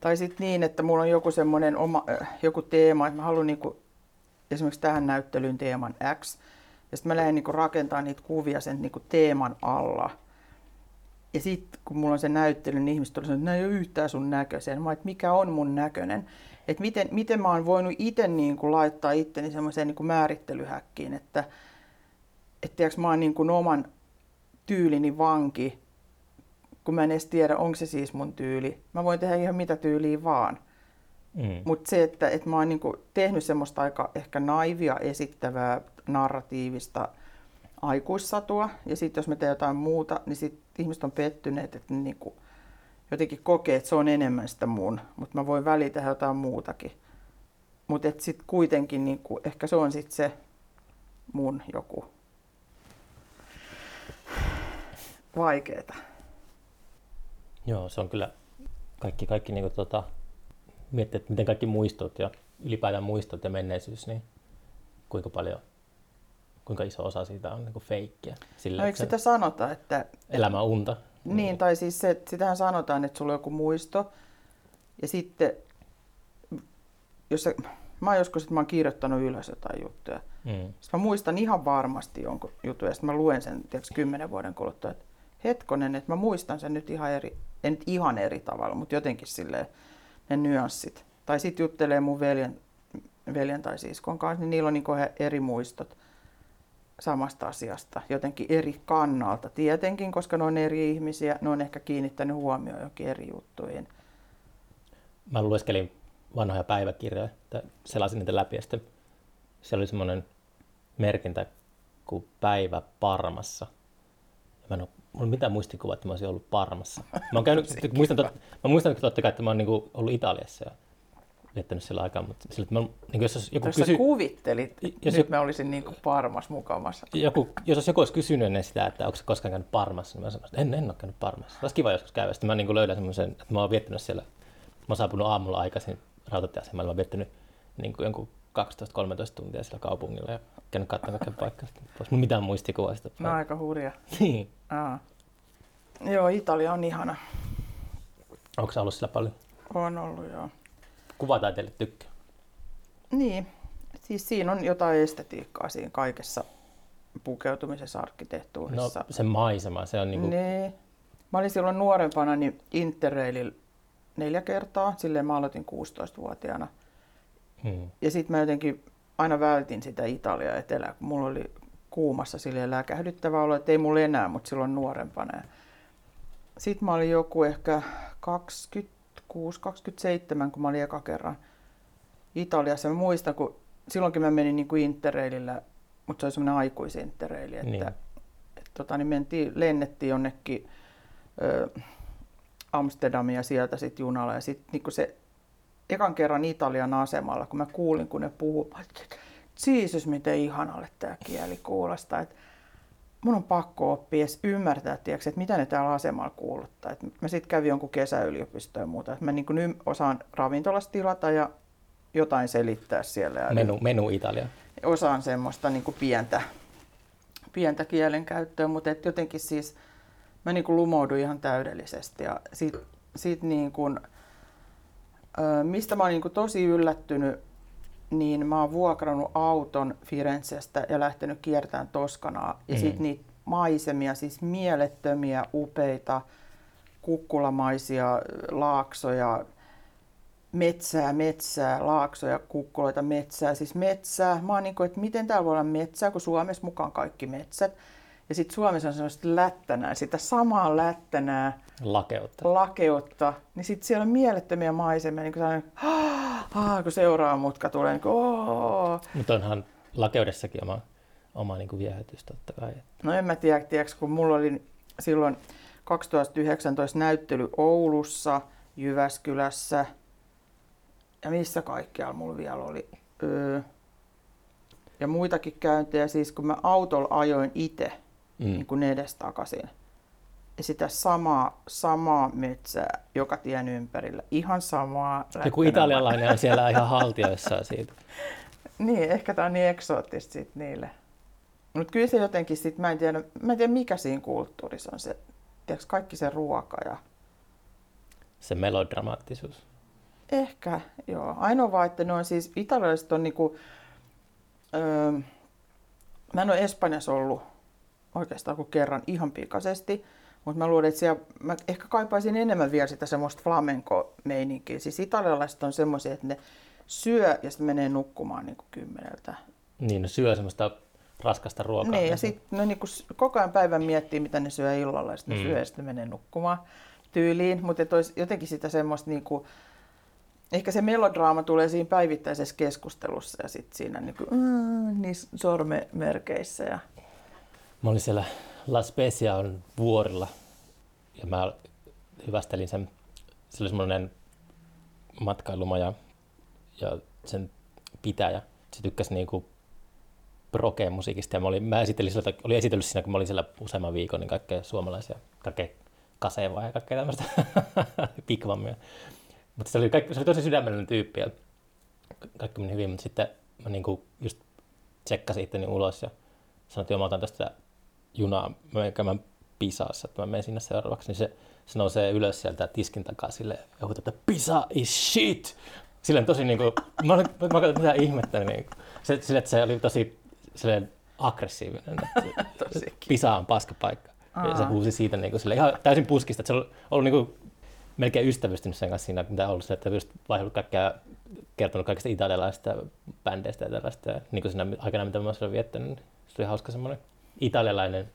Tai sitten niin, että mulla on joku semmoinen oma, äh, joku teema, että mä haluan niinku, esimerkiksi tähän näyttelyyn teeman X, ja sitten mä lähden niinku rakentamaan niitä kuvia sen niinku teeman alla. Ja sitten kun mulla on se näyttely, niin ihmiset tulee että nämä ei ole yhtään sun näköisen. Mä että mikä on mun näköinen. Että miten, miten mä oon voinut itse niinku laittaa itteni semmoiseen niinku määrittelyhäkkiin, että et tiiäks, mä oon niinku oman tyylini vanki, kun mä en edes tiedä, onko se siis mun tyyli. Mä voin tehdä ihan mitä tyyliä vaan. Mm. Mutta se, että, että mä oon niinku tehnyt semmoista aika ehkä naivia esittävää narratiivista aikuissatua, ja sitten jos mä teen jotain muuta, niin sit ihmiset on pettyneet, että niinku jotenkin kokee, että se on enemmän sitä mun, mutta mä voin väliä tehdä jotain muutakin. Mutta sitten kuitenkin niinku, ehkä se on sitten se mun joku vaikeeta. Joo, se on kyllä kaikki, kaikki niin kuin, tota, miettiä, että miten kaikki muistot ja ylipäätään muistot ja menneisyys, niin kuinka paljon, kuinka iso osa siitä on niin feikkiä. Sillä, no, eikö sitä sanota, että... Elämä unta. Niin, niin, tai siis se, että sitähän sanotaan, että sulla on joku muisto, ja sitten, jos se, mä oon joskus, että mä oon kirjoittanut ylös jotain juttuja, mm. sitten mä muistan ihan varmasti jonkun jutun, ja sitten mä luen sen tiiäks, kymmenen vuoden kuluttua, että hetkonen, että mä muistan sen nyt ihan eri, en nyt ihan eri tavalla, mutta jotenkin silleen ne nyanssit. Tai sitten juttelee mun veljen, veljen tai siskon kanssa, niin niillä on niin eri muistot samasta asiasta, jotenkin eri kannalta. Tietenkin, koska ne on eri ihmisiä, ne on ehkä kiinnittänyt huomioon jokin eri juttuihin. Mä lueskelin vanhoja päiväkirjoja, että selasin niitä läpi ja sitten siellä oli semmoinen merkintä kuin päivä Parmassa. Mä en ole mulla mitään muistikuvaa, että mä olisin ollut Parmassa. Mä, oon käynyt, muistan, tot, mä muistan totta kai, että mä oon niinku ollut Italiassa ja viettänyt sillä aikaa, mutta sillä, että mä, niin jos joku kysy... kuvittelit, jos nyt mä olisin niin kuin Parmas mukamassa. Joku, jos joku olisi kysynyt ennen sitä, että onko se koskaan käynyt Parmassa, niin mä sanoin, että en, en ole käynyt Parmassa. Olisi kiva joskus käydä. Sitten mä niin löydän semmoisen, että mä oon viettänyt siellä, mä oon saapunut aamulla aikaisin rautatieasemalla, mä oon viettänyt niin kuin jonkun 12-13 tuntia siellä kaupungilla ja käynyt katsomaan kaiken paikkaa. Olisi mitään muistikuvaa sitä. No aika hurja. niin. Aa. Joo, Italia on ihana. Onko se ollut sillä paljon? On ollut, joo. Kuvataiteille tykkää? Niin, siis siinä on jotain estetiikkaa siinä kaikessa pukeutumisessa, arkkitehtuurissa. No se maisema, se on niinku... Niin. Mä olin silloin nuorempana niin Interraililla neljä kertaa, silleen mä aloitin 16-vuotiaana. Hmm. Ja sitten mä jotenkin aina vältin sitä Italia etelää, kun mulla oli kuumassa silleen läkähdyttävä olo, että ei mulla enää, mutta silloin nuorempana. Sitten mä olin joku ehkä 26-27, kun mä olin eka kerran Italiassa. Mä muistan, kun silloinkin mä menin niin kuin Interrailillä, mutta se oli semmoinen aikuisinterraili, että niin. et, tota, niin mentiin, lennettiin jonnekin ö, Amsterdamia sieltä sitten junalla. Ja sitten niin se ekan kerran Italian asemalla, kun mä kuulin, kun ne puhuu, että Jeesus, miten ihanalle tämä kieli kuulostaa. Että mun on pakko oppia edes ymmärtää, tiiäks, että mitä ne täällä asemalla kuuluttaa. Et mä sitten kävin jonkun kesäyliopistoon ja muuta. Et mä niin kuin osaan ravintolasta tilata ja jotain selittää siellä. Ja menu, menu Italia. Osaan semmoista niin kuin pientä, pientä kielenkäyttöä, mutta et jotenkin siis mä niin kuin lumouduin ihan täydellisesti. Ja sit, sit niin kuin, mistä mä oon niin tosi yllättynyt, niin mä oon vuokrannut auton Firenzestä ja lähtenyt kiertämään Toskanaa. Ja mm. sitten niitä maisemia, siis mielettömiä, upeita, kukkulamaisia laaksoja, metsää, metsää, laaksoja, kukkuloita, metsää, siis metsää. Mä oon niin kuin, että miten täällä voi olla metsää, kun Suomessa mukaan kaikki metsät. Ja sitten Suomessa on sellaista lättänää, sitä samaa lättänää. Lakeutta. Lakeutta. Niin sitten siellä on mielettömiä maisemia, niin kuin sellainen, ah, kun seuraava mutka tulee, niin kuin, Mutta onhan lakeudessakin oma, oma niin kuin viehätys totta kai. No en mä tiedä, tiedätkö, kun mulla oli silloin 2019 näyttely Oulussa, Jyväskylässä ja missä kaikkialla mulla vielä oli. Öö, ja muitakin käyntejä, siis kun mä autolla ajoin itse mm. niin kuin edestakaisin, sitä samaa, samaa metsää joka tien ympärillä. Ihan samaa. Joku italialainen on siellä ihan haltioissaan siitä. Niin, ehkä tämä on niin eksoottista sit niille. Mutta kyllä se jotenkin sit, mä en tiedä, mä en tiedä mikä siinä kulttuurissa on se, tiedätkö, kaikki se ruoka ja Se melodramaattisuus. ehkä, joo. Ainoa vaan, että ne on siis, italialaiset on niinku, öö, mä en ole Espanjassa ollut oikeastaan kuin kerran ihan pikaisesti, mutta mä luulen, että siellä, mä ehkä kaipaisin enemmän vielä sitä semmoista flamenco-meininkiä. Siis italialaiset on semmoisia, että ne syö ja sitten menee nukkumaan niin kuin kymmeneltä. Niin, ne syö semmoista raskasta ruokaa. Niin, ja sitten ne niinku s- koko ajan päivän miettii, mitä ne syö illalla, ja sitten ne Mm. syö ja sitten ne menee nukkumaan tyyliin. Mutta olisi jotenkin sitä semmoista, niinku, ehkä se melodraama tulee siinä päivittäisessä keskustelussa ja sitten siinä niinku, mm, niissä sormemerkeissä. Ja... Mä olin siellä La Specian vuorilla ja mä hyvästelin sen. Se oli semmoinen matkailumaja ja sen pitäjä. Se tykkäsi niinku prokeen musiikista ja mä, olin, mä esittelin sillä, oli esitellyt siinä, kun mä olin siellä useamman viikon, niin kaikkea suomalaisia, kaikkea kasevaa ja kaikkea tämmöistä pikvammia. Mutta se oli, kaikki, se oli tosi sydämellinen tyyppi ja kaikki meni hyvin, mutta sitten mä niinku just tsekkasin itteni ulos ja sanoin, että joo, mä otan tästä junaa, mä menen käymään Pisassa, että mä menen sinne seuraavaksi, niin se, se nousee ylös sieltä tiskin takaa silleen ja huutaa, että Pisa is shit! Silleen tosi niinku, mä, olin, mä katsoin, mitä ihmettä, niin se, sille, että se oli tosi silleen aggressiivinen, että Pisa on paskapaikka. Ja se huusi siitä niinku, sille ihan täysin puskista, että se oli ollut niinku melkein ystävystynyt sen kanssa siinä, mitä ollut se, että just vaihdellut kaikkea, kertonut kaikista italialaisista bändeistä ja tällaista. Niin kuin siinä aikana, mitä mä olen viettänyt, niin se oli hauska semmoinen italialainen,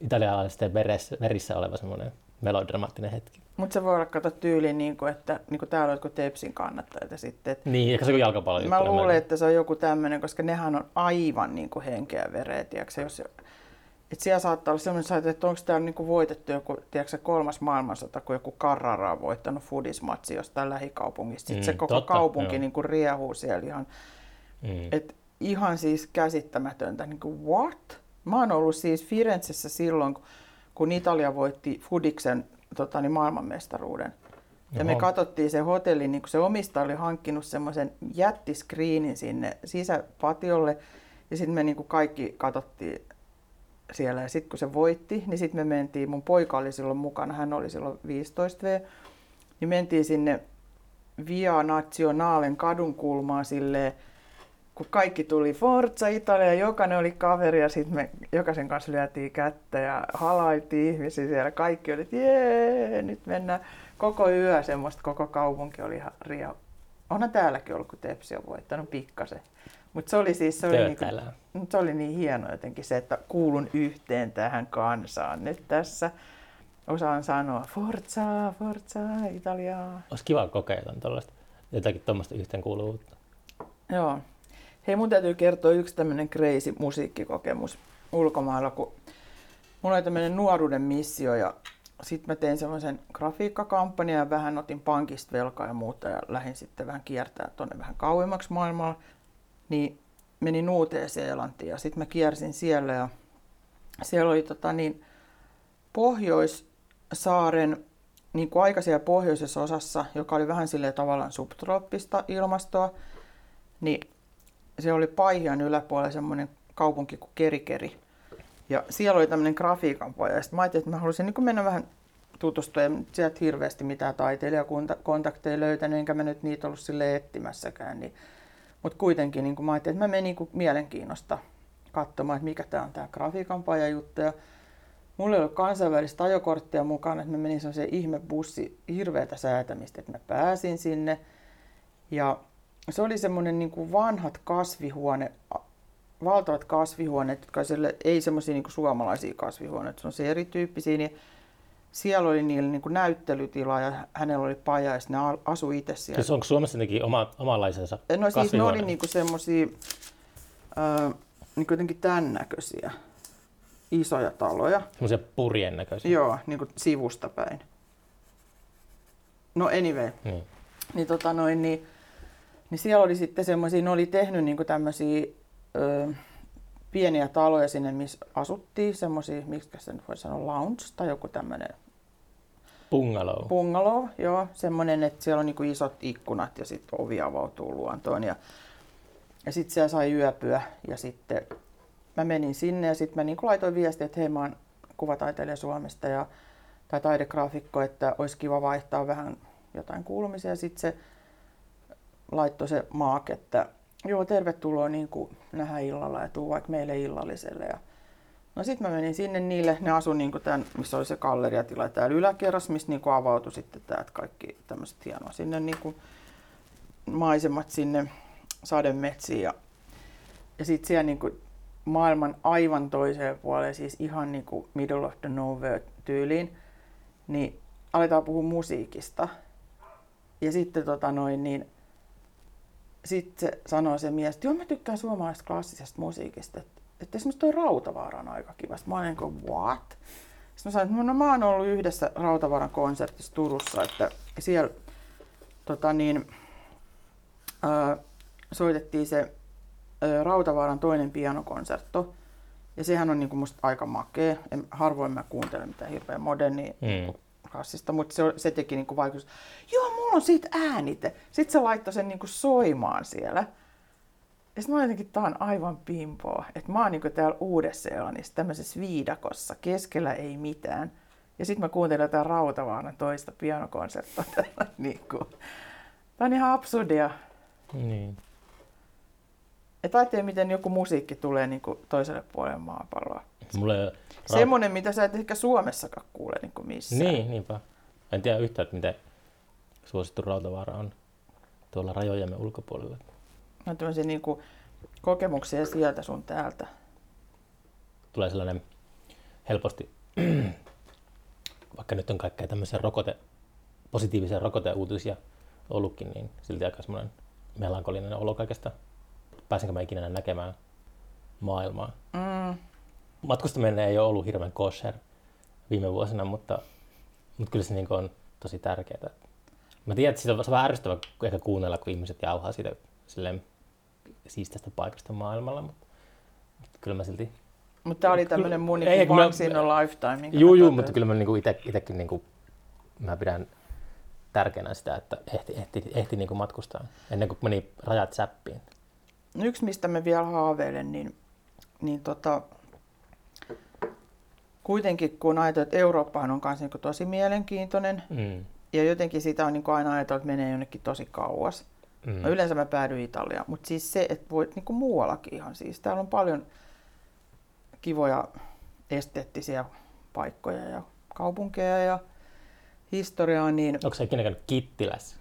italialaisten verissä, verissä oleva semmoinen melodramaattinen hetki. Mutta se voi olla kato tyyliin, niin kuin, että niin kuin täällä on jotkut Tepsin kannattajat ja sitten, että Niin, ehkä se on jalkapallo. Mä luulen, että se on joku tämmöinen, koska nehän on aivan niin kuin henkeä vereä, tiedätkö, jos, että siellä saattaa olla sellainen, että onko täällä niin kuin voitettu joku, tiedätkö, kolmas maailmansota, kun joku Carrara on voittanut fudismatsi jostain lähikaupungista. Sitten se Mm, koko totta, kaupunki joo. niin kuin riehuu siellä ihan, Mm. et ihan siis käsittämätöntä. Niin kuin, what? Mä oon ollut siis Firenzessä silloin, kun- Italia voitti Fudiksen tota, niin maailmanmestaruuden. Ja me Oho. katsottiin se hotelli, niin kun se omistaja oli hankkinut semmoisen jättiskriinin sinne sisäpatiolle. Ja sitten me niin kuin kaikki katsottiin siellä. Ja sitten kun se voitti, niin sitten me mentiin, mun poika oli silloin mukana, hän oli silloin 15V. Niin mentiin sinne Via Nazionalen kadun kulmaan silleen, kun kaikki tuli Forza Italia, jokainen oli kaveri ja sitten me jokaisen kanssa lyötiin kättä ja halailtiin ihmisiä siellä. Kaikki oli, että jee, nyt mennään koko yö semmoista, koko kaupunki oli ihan rio. Onhan täälläkin ollut, kun Tepsi on voittanut pikkasen. Mutta se oli siis, se oli, niinku, se oli niin hieno jotenkin se, että kuulun yhteen tähän kansaan nyt tässä. Osaan sanoa Forza, Forza, Italiaa. Olisi kiva kokeilla tuollaista, jotakin tuommoista yhteenkuuluvuutta. Joo. Hei, mun täytyy kertoa yksi tämmöinen crazy musiikkikokemus ulkomailla, kun mulla oli tämmöinen nuoruuden missio ja sitten mä tein semmoisen grafiikkakampanjan ja vähän otin pankista velkaa ja muuta ja lähdin sitten vähän kiertää tonne vähän kauemmaksi maailmalla. Niin menin Uuteen-Seelantiin ja sitten mä kiersin siellä ja siellä oli tota niin, Pohjoissaaren niin kuin aika siellä pohjoisessa osassa, joka oli vähän silleen tavallaan subtrooppista ilmastoa, niin se oli Paihian yläpuolella semmoinen kaupunki kuin Kerikeri. Ja siellä oli tämmöinen grafiikan poja. Ja sitten mä ajattelin, että mä haluaisin niin mennä vähän tutustua. Ja sieltä hirveästi mitään taiteilijakontakteja löytänyt, enkä mä nyt niitä ollut sille etsimässäkään. Niin. Mutta kuitenkin niin mä ajattelin, että mä menin niin mielenkiinnosta katsomaan, että mikä tämä on tämä grafiikan paja juttu. Ja mulla ei ollut kansainvälistä ajokorttia mukana, että mä menin semmoiseen ihmebussi hirveätä säätämistä, että mä pääsin sinne. Ja se oli semmoinen niin kuin vanhat kasvihuone, valtavat kasvihuoneet, jotka sille, ei semmoisia niin suomalaisia kasvihuoneita, se on se erityyppisiä, niin siellä oli niillä niin kuin näyttelytila ja hänellä oli paja ja ne asui itse siellä. Siis onko Suomessa jotenkin oma, omanlaisensa No siis ne oli niinku semmosia, äh, niinku jotenkin tämän näköisiä isoja taloja. Semmoisia purjen näköisiä. Joo, niinku sivusta päin. No anyway, Niin. niin, tota noin, niin, niin siellä oli sitten semmoisia, ne oli tehnyt niinku tämmöisiä ö, pieniä taloja sinne, missä asuttiin, semmoisia, miksi se nyt voi sanoa, lounge tai joku tämmöinen Bungalow. bungalow, joo, semmoinen, että siellä on niinku isot ikkunat ja sitten ovi avautuu luontoon. Ja, ja sitten siellä sai yöpyä ja sitten mä menin sinne ja sitten mä niinku laitoin viestiä, että hei mä oon kuvataiteilija Suomesta ja, tai taidegraafikko, että olisi kiva vaihtaa vähän jotain kuulumisia. Sitten se laittoi se maak, että joo, tervetuloa niin kuin nähdä illalla ja tuu vaikka meille illalliselle. Ja No sitten mä menin sinne niille, ne asu niin tämän, missä oli se galleriatila täällä yläkerras, missä niin avautui sitten tää, kaikki tämmöiset hienoa sinne niin maisemat sinne sademetsiin ja, ja sitten siellä niin maailman aivan toiseen puoleen, siis ihan niin middle of the nowhere tyyliin, niin aletaan puhua musiikista. Ja sitten tota noin, niin sitten se sanoo se mies, että joo mä tykkään suomalaisesta klassisesta musiikista, että että esimerkiksi tuo Rautavaara on aika kiva. Sitten mä olin niin what? Sitten mä sanoin, että no mä oon ollut yhdessä Rautavaaran konsertissa Turussa, että siellä tota niin, ää, soitettiin se ää, Rautavaaran toinen pianokonsertto. Ja sehän on niin kuin musta aika makea. En, harvoin mä kuuntelen mitään hirveän modernia mm. Klassista, mutta se, se teki niin kuin vaikutus. Joo, mulla on siitä äänite. Sitten se laittoi sen niin kuin soimaan siellä. Ja sitten mä jotenkin, tää on aivan pimpoa. Että mä oon niinku täällä Uudessa-Seelannissa tämmöisessä viidakossa, keskellä ei mitään. Ja sitten mä kuuntelen jotain Rautavaaran toista pianokonserttoa. niinku. Tää on ihan absurdia. Niin. Että ajattele, miten joku musiikki tulee niinku toiselle puolelle maapalloa. Mulle Ra- Semmoinen, mitä sä et ehkä Suomessakaan kuule niinku missään. Niin, niinpä. En tiedä yhtään, että miten suosittu Rautavaara on tuolla rajojemme ulkopuolella on tämmöisiä niin kuin kokemuksia sieltä sun täältä. Tulee sellainen helposti, vaikka nyt on kaikkea tämmöisiä rokote, positiivisia rokoteuutisia ollutkin, niin silti aika semmoinen melankolinen olo kaikesta. Pääsenkö mä ikinä näkemään maailmaa? Mm. Matkustaminen ei ole ollut hirveän kosher viime vuosina, mutta, mutta kyllä se niin on tosi tärkeää. Mä tiedän, että sitä on vähän ärsyttävää ehkä kuunnella, kun ihmiset jauhaa siitä silleen siististä paikasta maailmalla, mutta, mutta kyllä mä silti... Mutta tämä oli tämmöinen mun ei, niin once in a lifetime. Juu, juu, mutta kyllä mä niinku ite, itekin niinku, mä pidän tärkeänä sitä, että ehti, ehti, ehti niinku matkustaa ennen kuin meni rajat säppiin. Yksi, mistä mä vielä haaveilen, niin, niin tota, kuitenkin kun ajatellaan, että Eurooppahan on myös niin tosi mielenkiintoinen, mm. ja jotenkin sitä on niin aina ajatellut, että menee jonnekin tosi kauas. Mm. No yleensä mä päädyin Italiaan, mutta siis se, että voit niin kuin muuallakin ihan siis. Täällä on paljon kivoja esteettisiä paikkoja ja kaupunkeja ja historiaa. Niin... Onko se ikinä käynyt Kittilässä?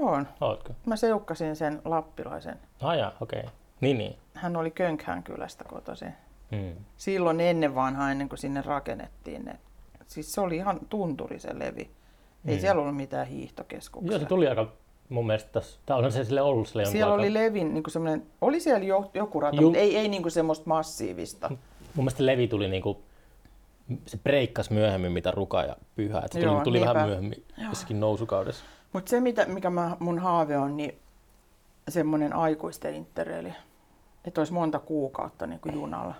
On. Ootko? Mä seukkasin sen lappilaisen. Ah jaa, okei. Okay. Niin, niin. Hän oli Könkhän kylästä kotoisin. Mm. Silloin ennen vanhaa, ennen kuin sinne rakennettiin ne. Siis se oli ihan tunturi se levi. Ei mm. siellä ollut mitään hiihtokeskuksia. Joo, se tuli aika mun mielestä tämä on se sille ollut sille Siellä oli aika... Levin, niin kuin oli siellä jo, joku rata, Ju... mutta ei, ei niin kuin semmoista massiivista. Mun mielestä Levi tuli niin kuin, se breikkasi myöhemmin mitä Ruka ja Pyhä, että se tuli, Joo, tuli vähän myöhemmin jossakin nousukaudessa. Mutta se mitä, mikä mä, mun haave on, niin semmoinen aikuisten interreili, että olisi monta kuukautta niin kuin junalla.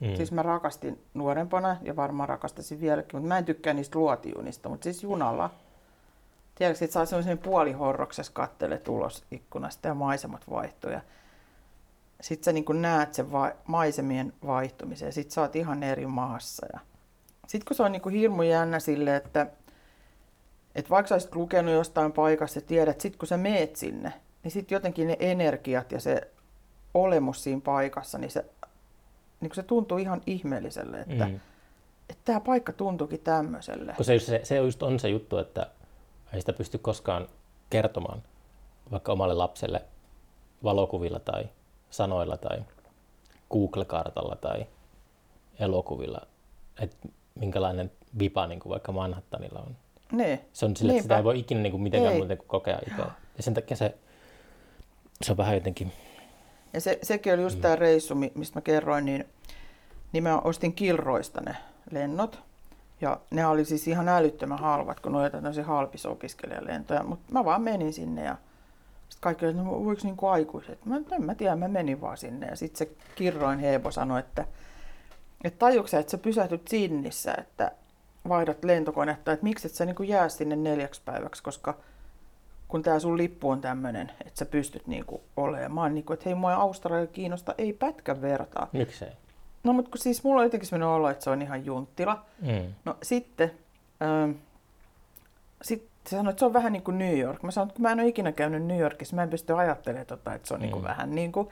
Mm. Siis mä rakastin nuorempana ja varmaan rakastasin vieläkin, mutta mä en tykkää niistä luotijunista, mutta siis junalla Tiedätkö, että saa sellaisen puolihorroksessa kattele tulos ikkunasta ja maisemat vaihtuu. sitten sä niin näet sen va- maisemien vaihtumisen ja sitten sä oot ihan eri maassa. Ja sitten kun se on niin hirmu jännä sille, että, että vaikka sä olisit lukenut jostain paikasta ja tiedät, että sitten kun sä meet sinne, niin sitten jotenkin ne energiat ja se olemus siinä paikassa, niin se, niin se tuntuu ihan ihmeelliselle, että, mm. että tämä paikka tuntuukin tämmöiselle. Kun se, se, se just on se juttu, että ei sitä pysty koskaan kertomaan vaikka omalle lapselle valokuvilla tai sanoilla tai Google-kartalla tai elokuvilla, että minkälainen vipa niin kuin vaikka Manhattanilla on. Ne. Se on sille, että sitä ei voi ikinä niin kuin mitenkään ei. muuten kuin kokea itse. Ja sen takia se, se on vähän jotenkin... Ja se, sekin oli just mm. tämä reissu, mistä mä kerroin, niin, niin mä ostin Kilroista ne lennot. Ja ne oli siis ihan älyttömän halvat, kun noita tämmöisiä halpis opiskelijalentoja. Mutta mä vaan menin sinne ja Sitten kaikki olivat, no voiko niin kuin aikuiset? Mä, en mä tiedä, mä menin vaan sinne. Ja sitten se kirroin Heebo sanoi, että, että tajuuksä, että sä pysähtyt Sinnissä, että vaihdat lentokonetta, että miksi et sä niin jää sinne neljäksi päiväksi, koska kun tämä sun lippu on tämmöinen, että sä pystyt niin kuin olemaan. Niin kuin, että hei, mua Australia kiinnosta, ei pätkän vertaa. Miksei? No mutta kun siis mulla on jotenkin sellainen olo, että se on ihan junttila. Mm. No sitten, ähm, sitten se sanoi, että se on vähän niin kuin New York. Mä sanoin, että kun mä en ole ikinä käynyt New Yorkissa, mä en pysty ajattelemaan, tota, että se on mm. niin kuin vähän niin kuin...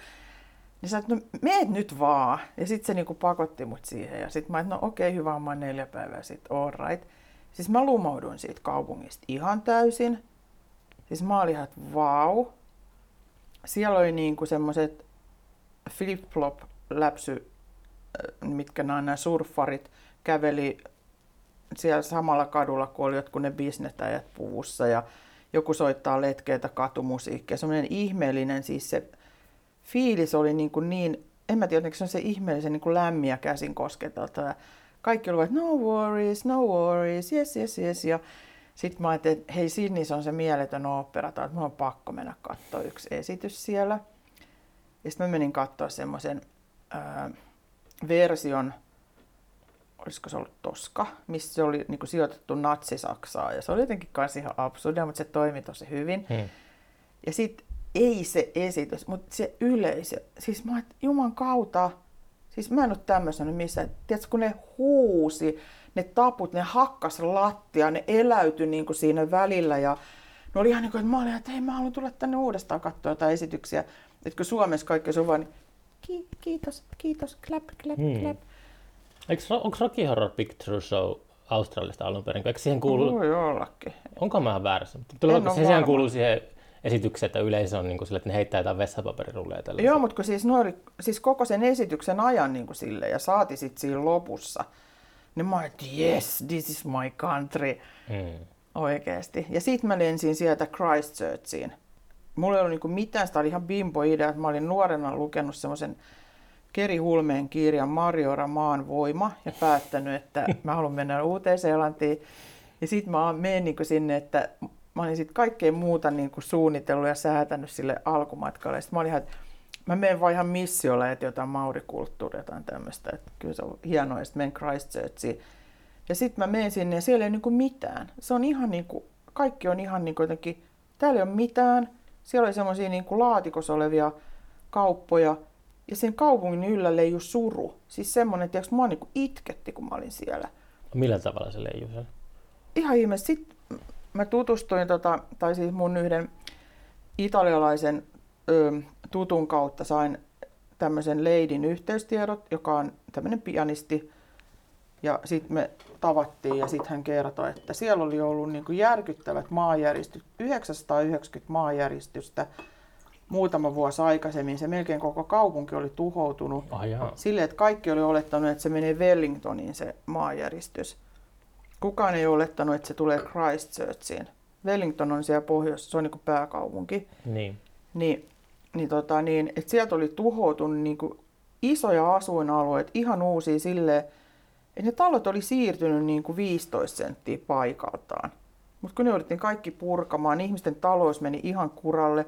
Niin että no meet nyt vaan. Ja sitten se niin kuin pakotti mut siihen. Ja sitten mä että no okei, okay, hyvä, mä oon neljä päivää sitten, all right. Siis mä lumouduin siitä kaupungista ihan täysin. Siis mä olin ihan, vau. Siellä oli niin kuin semmoiset flip-flop läpsy, mitkä nämä, nämä surffarit, käveli siellä samalla kadulla, kun oli jotkut ne bisnetäjät puvussa ja joku soittaa letkeitä katumusiikkia. Semmoinen ihmeellinen, siis se fiilis oli niin, kuin niin en mä tiedä, se on se ihmeellisen niin kuin lämmiä käsin kosketelta. Ja kaikki olivat, no worries, no worries, yes, yes, yes. Ja sitten mä ajattelin, että hei Sinnis on se mieletön opera, että mulla on pakko mennä katsoa yksi esitys siellä. Ja sitten mä menin katsoa semmoisen version, olisiko se ollut Toska, missä se oli niin kuin sijoitettu Natsi-Saksaan. Ja se oli jotenkin kanssa ihan absurdia, mutta se toimi tosi hyvin. Hmm. Ja sitten ei se esitys, mutta se yleisö. Siis mä että Juman kautta, siis mä en ole tämmöisenä missään. Tiedätkö, kun ne huusi, ne taput, ne hakkas lattia, ne eläytyi niin kuin siinä välillä. Ja ne oli ihan niin kuin, että mä olin, että hei, mä haluan tulla tänne uudestaan katsoa jotain esityksiä. Että kun Suomessa kaikki on vaan, niin kiitos, kiitos, clap, clap, hmm. clap. Eikö, onko Rocky Horror Picture Show Australiasta alun perin? Eikö siihen kuulu... Voi ollakin. Onko mä väärässä? Tuleeko se siihen kuuluu siihen esitykseen, että yleisö on niin kuin sille, että ne heittää jotain vessapaperirulleja. Joo, mutta kun siis, nuori, siis koko sen esityksen ajan niin kuin sille ja saati sitten siinä lopussa, niin mä että yes, this is my country. Hmm. Oikeesti. Ja sitten mä lensin sieltä Christchurchiin. Mulla ei ollut niinku mitään, sitä oli ihan bimbo-idea, että mä olin nuorena lukenut semmoisen Keri Hulmeen kirjan Marjora Maan voima ja päättänyt, että mä haluan mennä Uuteen-Seelantiin. Ja sitten mä menen niin sinne, että mä olin sitten kaikkea muuta niin kuin suunnitellut ja säätänyt sille alkumatkalle. Sitten mä olin ihan, että mä menen vaan ihan missiolle, että jotain maurikulttuuria tai tämmöistä. Että kyllä se on hienoa, ja sitten menen Christchurchiin. Ja sitten mä menen sinne ja siellä ei niin kuin mitään. Se on ihan niin kuin, kaikki on ihan niin kuin jotenkin, täällä ei ole mitään. Siellä oli semmoisia niin kuin laatikossa olevia kauppoja, ja sen kaupungin yllä leiju suru. Siis semmoinen, että mua niin itketti, kun mä olin siellä. Millä tavalla se leiju siellä? Ihan ihmeessä. Sitten mä tutustuin, tota, tai siis mun yhden italialaisen ö, tutun kautta sain tämmöisen leidin yhteystiedot, joka on tämmöinen pianisti. Ja sitten me tavattiin ja sitten hän kertoi, että siellä oli ollut niin kuin järkyttävät maanjäristykset, 990 maanjäristystä muutama vuosi aikaisemmin. Se melkein koko kaupunki oli tuhoutunut oh, sille, että kaikki oli olettanut, että se menee Wellingtoniin se maanjäristys. Kukaan ei olettanut, että se tulee Christchurchiin. Wellington on siellä pohjoissa, se on niin pääkaupunki. Niin. Niin, niin, tota, niin että sieltä oli tuhoutunut niin kuin isoja asuinalueita, ihan uusia silleen, että ne talot oli siirtynyt niin kuin 15 senttiä paikaltaan. Mutta kun ne jouduttiin kaikki purkamaan, niin ihmisten talous meni ihan kuralle.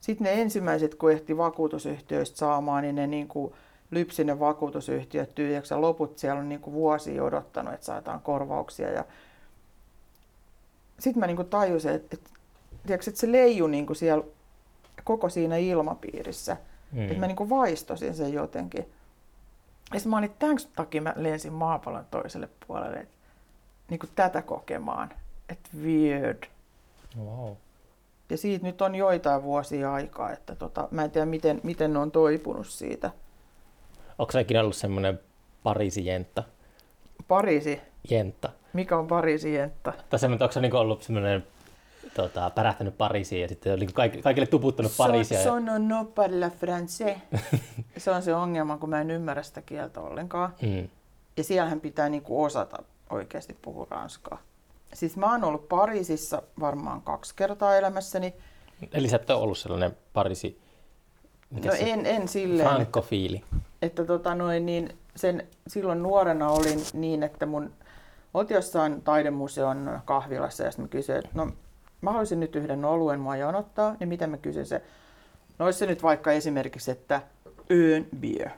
Sitten ne ensimmäiset, kun ehti vakuutusyhtiöistä saamaan, niin ne niin kuin lypsi ne vakuutusyhtiöt tyhjäksi ja loput siellä on niin kuin vuosia odottanut, että saadaan korvauksia. Ja... Sitten mä niin kuin tajusin, että, että, tiedätkö, että se leiju niin kuin siellä koko siinä ilmapiirissä. Mm. Että mä niin kuin vaistosin sen jotenkin. Ja sitten mä olin, tämän takia mä lensin maapallon toiselle puolelle, että niin kuin tätä kokemaan. Että weird. Wow. Ja siitä nyt on joitain vuosia aikaa, että tota, mä en tiedä miten, miten ne on toipunut siitä. Onko se ikinä ollut semmoinen Pariisi-jenta? Pariisi? Jenta. Mikä on Pariisi-jenta? Tai semmoinen, onko se niinku ollut semmoinen tota, pärähtänyt Pariisiin ja sitten oli kaikille, kaikille tuputtanut Pariisia. Se on no parla français. se on se ongelma, kun mä en ymmärrä sitä kieltä ollenkaan. Mm. Ja siellähän pitää niinku osata oikeasti puhua ranskaa. Siis mä oon ollut Pariisissa varmaan kaksi kertaa elämässäni. Eli sä et ole ollut sellainen Pariisi... Mikä no se? en, en silleen. Frankofiili. Että, että tota noin, niin sen, silloin nuorena olin niin, että mun oltiin jossain taidemuseon kahvilassa ja sitten kysyin, että no mä haluaisin nyt yhden oluen mua jonottaa, niin miten mä kysyn se? No olisi se nyt vaikka esimerkiksi, että ön beer.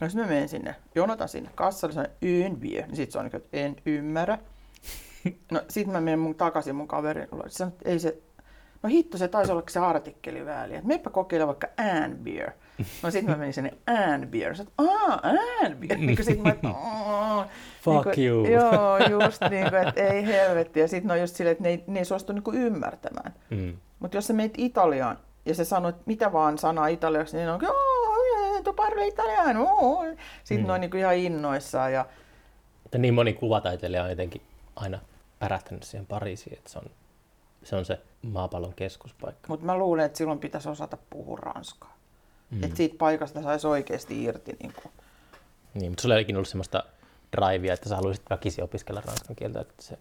No jos mä menen sinne, jonotan sinne kassalle, sanon ön beer, niin sit se on niin, että en ymmärrä. No sit mä menen mun, takaisin mun kaverin luo. Että ei se, no hitto, se taisi olla se artikkeli vääli. Että meppä kokeilla vaikka an beer. No sit mä menin sinne an beer. Sanoin, aa, an beer. Niin sit mä, että. Fuck Niinku, you. Joo, just niin kuin, että ei helvetti. Ja sitten on just silleen, että ne ei, ne ei suostu niin ymmärtämään. Mm. Mutta jos sä meet Italiaan ja se sanoo, että mitä vaan sanaa italiaksi, niin ne on oh, tu parli italiano. Sitten Mm. ne on niin ihan innoissaan. Ja, Mutta niin moni kuvataiteilija on jotenkin aina pärähtänyt siihen Pariisiin, että se on se, on se maapallon keskuspaikka. mutta mä luulen, että silloin pitäisi osata puhua ranskaa. Mm. Että siitä paikasta saisi oikeasti irti. Niin kuin. Niin, mutta sulla ei ikinä ollut semmoista drivea, että sä haluaisit väkisin opiskella ranskan kieltä, että se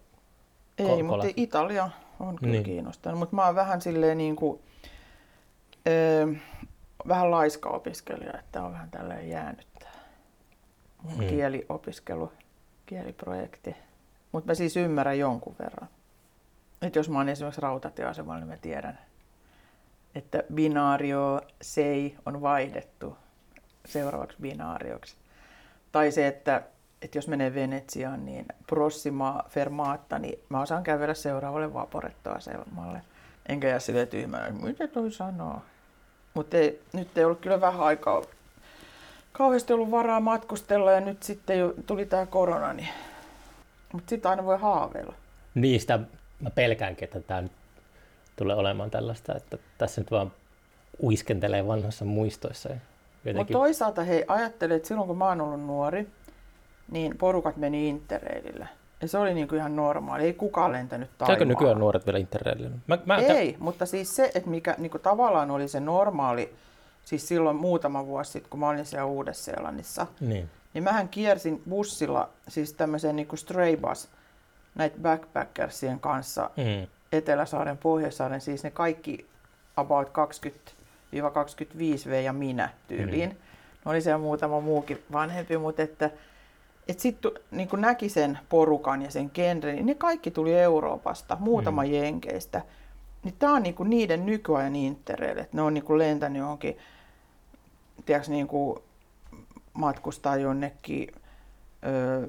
Ei, Ko- mutta. Italia on kyllä Niin. kiinnostanut. Mutta mä oon vähän silleen niin kuin, öö, vähän laiska opiskelija, että on vähän tälleen jäänyt tää mun mm. kieliopiskelu, kieliprojekti. Mutta mä siis ymmärrän jonkun verran. Että jos mä oon esimerkiksi rautatieasemalla, niin mä tiedän, että binaario sei on vaihdettu seuraavaksi binaarioksi. Tai se, että, että jos menee Venetsiaan, niin prossima fermaatta, niin mä osaan kävellä seuraavalle vaporettoasemalle. Enkä jää silleen tyhmänä, mitä toi sanoo. Mutta nyt ei ollut kyllä vähän aikaa kauheasti ollut varaa matkustella ja nyt sitten jo tuli tämä korona, niin... mutta sitten aina voi haaveilla. Niistä mä pelkäänkin, että tämä nyt tulee olemaan tällaista, että tässä nyt vaan uiskentelee vanhoissa muistoissa. Ja Mutta jotenkin, toisaalta hei, ajattele, että silloin kun mä oon ollut nuori, niin porukat meni interreilille. Ja se oli niinku ihan normaali, ei kukaan lentänyt Käykö taivaalle. nykyään nuoret vielä interraililla? Mä, mä, Ei, mutta siis se, että mikä niinku tavallaan oli se normaali, siis silloin muutama vuosi sitten, kun mä olin siellä Uudessa-Seelannissa, Niin. niin mähän kiersin bussilla, siis tämmöisen niinku stray bus, näitä backpackersien kanssa Mm. Eteläsaaren, Pohjoissaaren, siis ne kaikki about 20-25 V ja minä tyyliin. Mm. No oli siellä muutama muukin vanhempi, mutta että et sitten niin kun näki sen porukan ja sen genren, niin ne kaikki tuli Euroopasta, muutama Mm. Jenkeistä. Niin tämä on niinku niiden nykyajan interrail, että ne on niinku lentänyt johonkin, tiedätkö, niinku matkustaa jonnekin ö,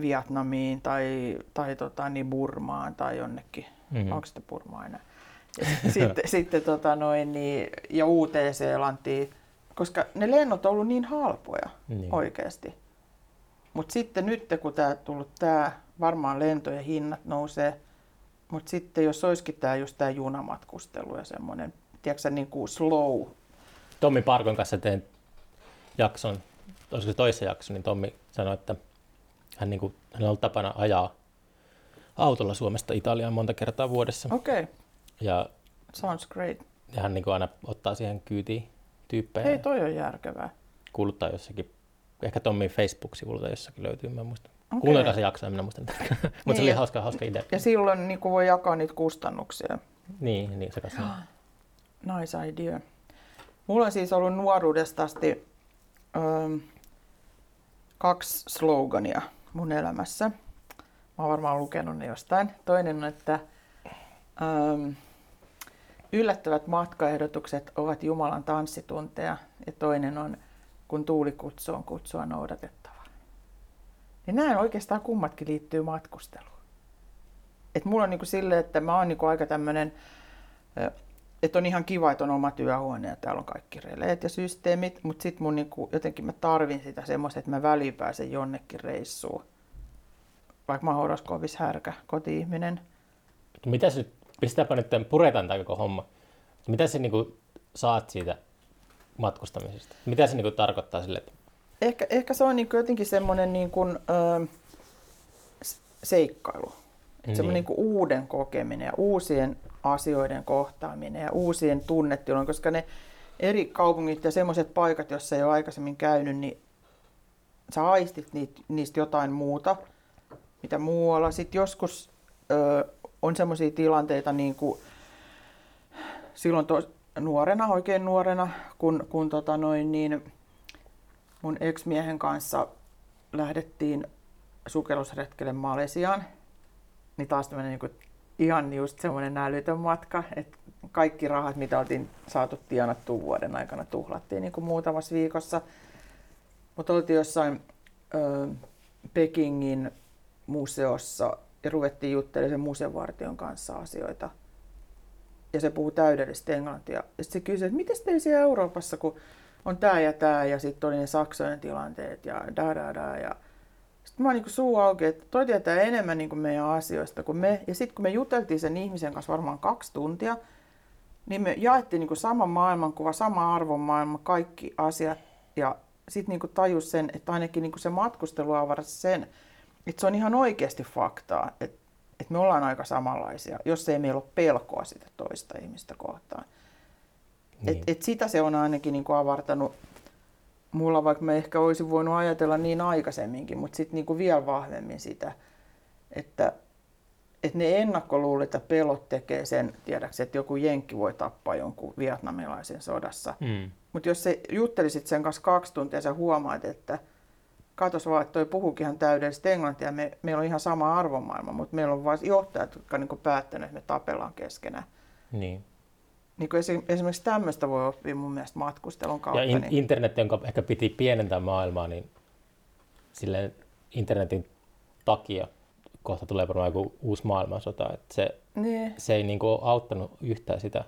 Vietnamiin tai, tai tota, niin Burmaan tai jonnekin. Mm. Mm. Onko sitä Burmaa enää? Ja sit- sitten, sitten tota noin, niin, ja Uuteen-Seelantiin, koska ne lennot on ollut niin halpoja Niin. oikeasti. Mutta sitten nyt kun tämä tullut tämä, varmaan lentojen hinnat nousee, mutta sitten jos olisikin tämä just tämä junamatkustelu ja semmoinen, tiedätkö niin kuin slow, Tommi Parkon kanssa tein jakson, olisiko se toissa jakso, niin Tommi sanoi, että hän, niin kuin, hän on ollut tapana ajaa autolla Suomesta Italiaan monta kertaa vuodessa. okei, okay, Ja, sounds great. ja hän niin kuin aina ottaa siihen kyytiin tyyppejä Hei, toi on järkevää. kuuluttaa jossakin, ehkä Tommin Facebook-sivulta jossakin löytyy, mä en muista. Okei. Kuunnelkaa se jakso, en minä muista. Mutta se Niin, oli ja- hauska, hauska idea. Ja silloin niin kuin voi jakaa niitä kustannuksia. Niin, niin se kanssa. Nice idea. Mulla on siis ollut nuoruudesta asti ähm, kaksi slogania mun elämässä. Mä oon varmaan lukenut ne jostain. Toinen on, että ähm, yllättävät matkaehdotukset ovat Jumalan tanssitunteja. Ja toinen on, kun tuuli kutsuu, on kutsua noudatettava. Niin nämä oikeastaan kummatkin liittyy matkusteluun. Et mulla on niinku silleen, että mä oon niinku aika tämmönen että on ihan kiva, että on oma työhuone ja täällä on kaikki releet ja systeemit, mutta sitten mun niinku, jotenkin mä tarvin sitä semmoista, että mä väliin pääsen jonnekin reissuun. Vaikka mä oon horoskoopissa härkä, koti-ihminen. Mitä se nyt, pistetäänpä nyt, puretaan tämä koko homma. Mitä sä niin kuin, saat siitä matkustamisesta? Mitä se niin kuin, tarkoittaa sille, että Ehkä, ehkä se on niinku jotenkin semmoinen niinku, ö, s- seikkailu. Niin. Semmoinen niinku uuden kokeminen ja uusien asioiden kohtaaminen ja uusien tunnetilojen, koska ne eri kaupungit ja semmoiset paikat, joissa ei ole aikaisemmin käynyt, niin sä aistit niitä, niistä jotain muuta, mitä muualla. Sitten joskus ö, on semmoisia tilanteita, niin kuin silloin to, nuorena, oikein nuorena, kun, kun tota noin, niin mun ex-miehen kanssa lähdettiin sukellusretkelle Malesiaan, niin taas tämmöinen niin ihan just semmoinen älytön matka, että kaikki rahat, mitä oltiin saatu tienattua vuoden aikana, tuhlattiin niin kuin muutamassa viikossa. Mutta oltiin jossain ö, Pekingin museossa ja ruvettiin juttelemaan sen museovartion kanssa asioita. Ja se puhuu täydellistä englantia. Ja sitten se kysyi, että miten teillä siellä Euroopassa, kun on tämä ja tämä, ja sitten oli ne Saksojen tilanteet ja da da da. Ja sitten mä oon niin suu auki, että toi tietää enemmän niin kuin meidän asioista kuin me. Ja sitten kun me juteltiin sen ihmisen kanssa varmaan kaksi tuntia, niin me jaettiin niin kuin sama maailmankuva, sama arvomaailma, kaikki asiat. Ja sitten niin tajus sen, että ainakin niin kuin se matkustelu avarasi sen, että se on ihan oikeasti faktaa, että, että me ollaan aika samanlaisia, jos ei meillä ole pelkoa sitä toista ihmistä kohtaan. Niin. Et, et sitä se on ainakin niin kuin avartanut mulla, vaikka mä ehkä olisin voinut ajatella niin aikaisemminkin, mutta sitten niin vielä vahvemmin sitä, että, että ne ennakkoluulet ja pelot tekee sen, tiedäks, että joku jenkki voi tappaa jonkun vietnamilaisen sodassa. Mm. Mutta jos se juttelisit sen kanssa kaksi tuntia ja sä huomaat, että katos vaan, että toi puhuukin ihan täydellistä englantia, me, meillä on ihan sama arvomaailma, mutta meillä on vain johtajat, jotka on niin päättänyt, että me tapellaan keskenään. Niin. Niin kuin esimerkiksi tämmöistä voi oppia mun mielestä matkustelun kautta. Ja in, niin... internet, jonka ehkä piti pienentää maailmaa, niin silleen internetin takia kohta tulee varmaan joku uusi maailmansota. Että se, niin. se ei niin kuin auttanut yhtään sitä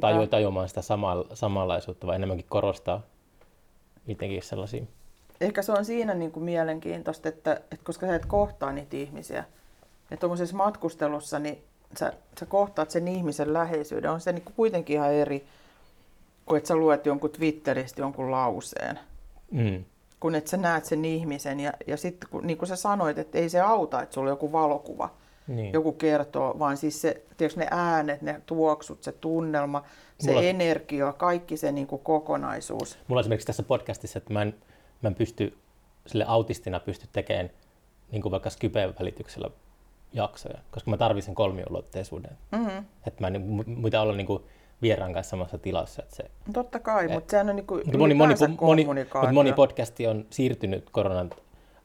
taju, tajumaan sitä sama, samanlaisuutta, vaan enemmänkin korostaa mitenkin sellaisia. Ehkä se on siinä niin kuin mielenkiintoista, että, että koska sä et kohtaa niitä ihmisiä, että tuommoisessa matkustelussa niin sä, sä kohtaat sen ihmisen läheisyyden. On se niin kuitenkin ihan eri kuin että sä luet jonkun Twitteristä jonkun lauseen. Mm. Kun että sä näet sen ihmisen ja, ja sitten niin kuin sä sanoit, että ei se auta, että sulla on joku valokuva. Niin. Joku kertoo, vaan siis se, tiedätkö, ne äänet, ne tuoksut, se tunnelma, se mulla, energia, kaikki se niin kuin kokonaisuus. Mulla esimerkiksi tässä podcastissa, että mä en, mä en pysty, sille autistina pysty tekemään niin kuin vaikka Skypen välityksellä jaksoja, koska mä tarvitsen kolmiulotteisuuden. Mm-hmm. Että mä en mitä olla niin kuin vieraan kanssa samassa tilassa. Että se, Totta kai, mutta sehän on niin kuin moni, moni, moni, mutta moni podcasti on siirtynyt koronan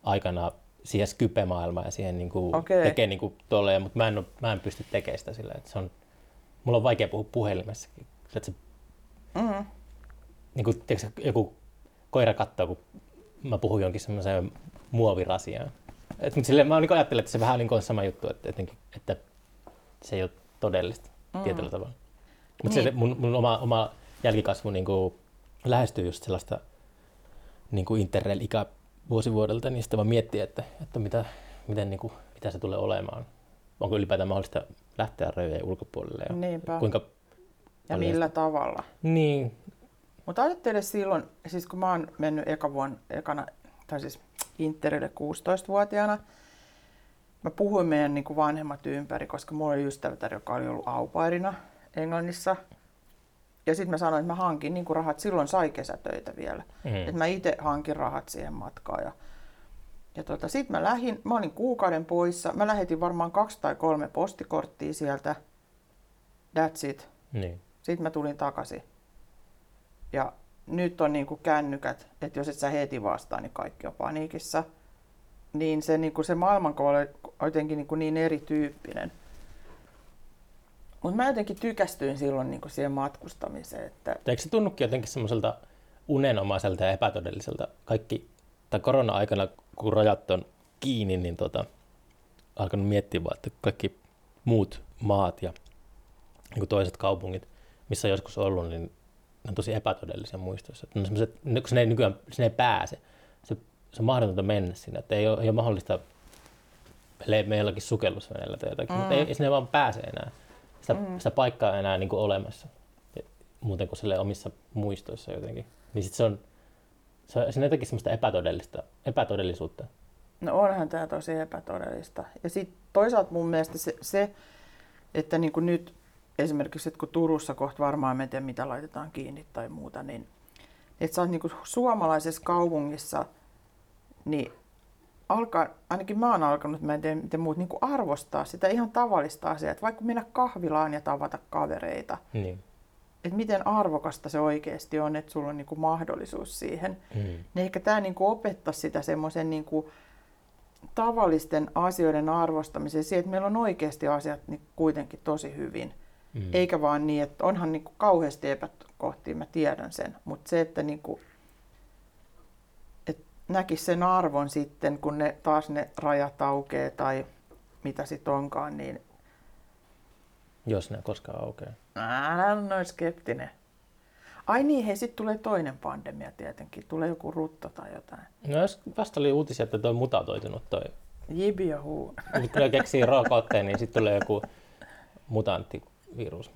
aikana siihen Skype-maailmaan ja siihen niin kuin okay. tekee niin kuin tolleen, mutta mä en, ole, mä en pysty tekemään sitä sillä, että se on, mulla on vaikea puhua puhelimessakin. Että se, mm-hmm. niin kuin, tiedätkö, joku koira katsoo, kun mä puhun jonkin semmoiseen muovirasiaan. Et, mutta silleen, mä niin ajattelen, että se vähän niin on sama juttu, että, etenkin, että se ei ole todellista mm. tietyllä tavalla. Mutta niin. se mun, mun oma, oma jälkikasvu niin kuin, lähestyy just sellaista niin kuin interrail-ikä vuosivuodelta, niin sitten vaan miettiä, että, että mitä, miten, niin kuin, mitä se tulee olemaan. Onko ylipäätään mahdollista lähteä rajojen ulkopuolelle ja Niinpä. kuinka ja millä tavalla. Niin. Mutta ajattele silloin, siis kun mä oon mennyt eka vuonna, ekana, tai siis Interille 16-vuotiaana. Mä puhuin meidän niin kuin vanhemmat ympäri, koska mulla oli ystävä, joka oli ollut aupairina Englannissa. Ja sitten mä sanoin, että mä hankin niin kuin rahat, silloin sai kesätöitä vielä. Mm. Että mä itse hankin rahat siihen matkaan. Ja, ja tota, sitten mä lähdin, mä olin kuukauden poissa. Mä lähetin varmaan kaksi tai kolme postikorttia sieltä. That's it. Niin. Sitten mä tulin takaisin. Ja nyt on niin kuin kännykät, että jos et sä heti vastaa, niin kaikki on paniikissa. Niin se, niin kuin se maailmankuva on jotenkin niin, kuin niin erityyppinen. Mutta mä jotenkin tykästyin silloin niin kuin siihen matkustamiseen. Että... Eikö se tunnukin jotenkin semmoiselta unenomaiselta ja epätodelliselta? Kaikki, tai korona-aikana, kun rajat on kiinni, niin tota, alkanut miettiä vaan, että kaikki muut maat ja niin toiset kaupungit, missä joskus ollut, niin on tosi epätodellisia muistoissa. Ne on kun sinne ei nykyään sinne ei pääse, se, se on mahdotonta mennä sinne, että ei ole, ei ole mahdollista, ellei me jollakin sukellusveneellä tai jotakin, mm. mutta ei, ei sinne vaan pääse enää. Sitä, mm. sitä paikkaa ei enää niin kuin olemassa, muuten kuin sille omissa muistoissa jotenkin. Niin sit se on, se, on, jotenkin semmoista epätodellista, epätodellisuutta. No onhan tämä tosi epätodellista. Ja sitten toisaalta mun mielestä se, se että niin kuin nyt esimerkiksi, että kun Turussa kohta varmaan en tiedä, mitä laitetaan kiinni tai muuta, niin että sä oot niin suomalaisessa kaupungissa, niin alkaa, ainakin mä oon alkanut, mä en tiedä miten muut, niin arvostaa sitä ihan tavallista asiaa, että vaikka mennä kahvilaan ja tavata kavereita, niin. että miten arvokasta se oikeasti on, että sulla on niin mahdollisuus siihen. Mm. Niin ehkä tämä niin opettaa sitä semmoisen niin tavallisten asioiden arvostamiseen, siihen, että meillä on oikeasti asiat niin kuitenkin tosi hyvin. Mm. Eikä vaan niin, että onhan niin kuin kauheasti epäkohtia, mä tiedän sen, mutta se, että niin kuin, että näkisi sen arvon sitten, kun ne taas ne rajat aukeaa tai mitä sitten onkaan, niin Jos ne koskaan aukeaa. älä ole noin skeptinen. Ai niin, hei, sitten tulee toinen pandemia tietenkin. Tulee joku rutto tai jotain. No jos vasta oli uutisia, että toi mutatoitunut toi. Jibi ja huu. Kun keksii rokotteen, niin sitten tulee joku mutanttivirus.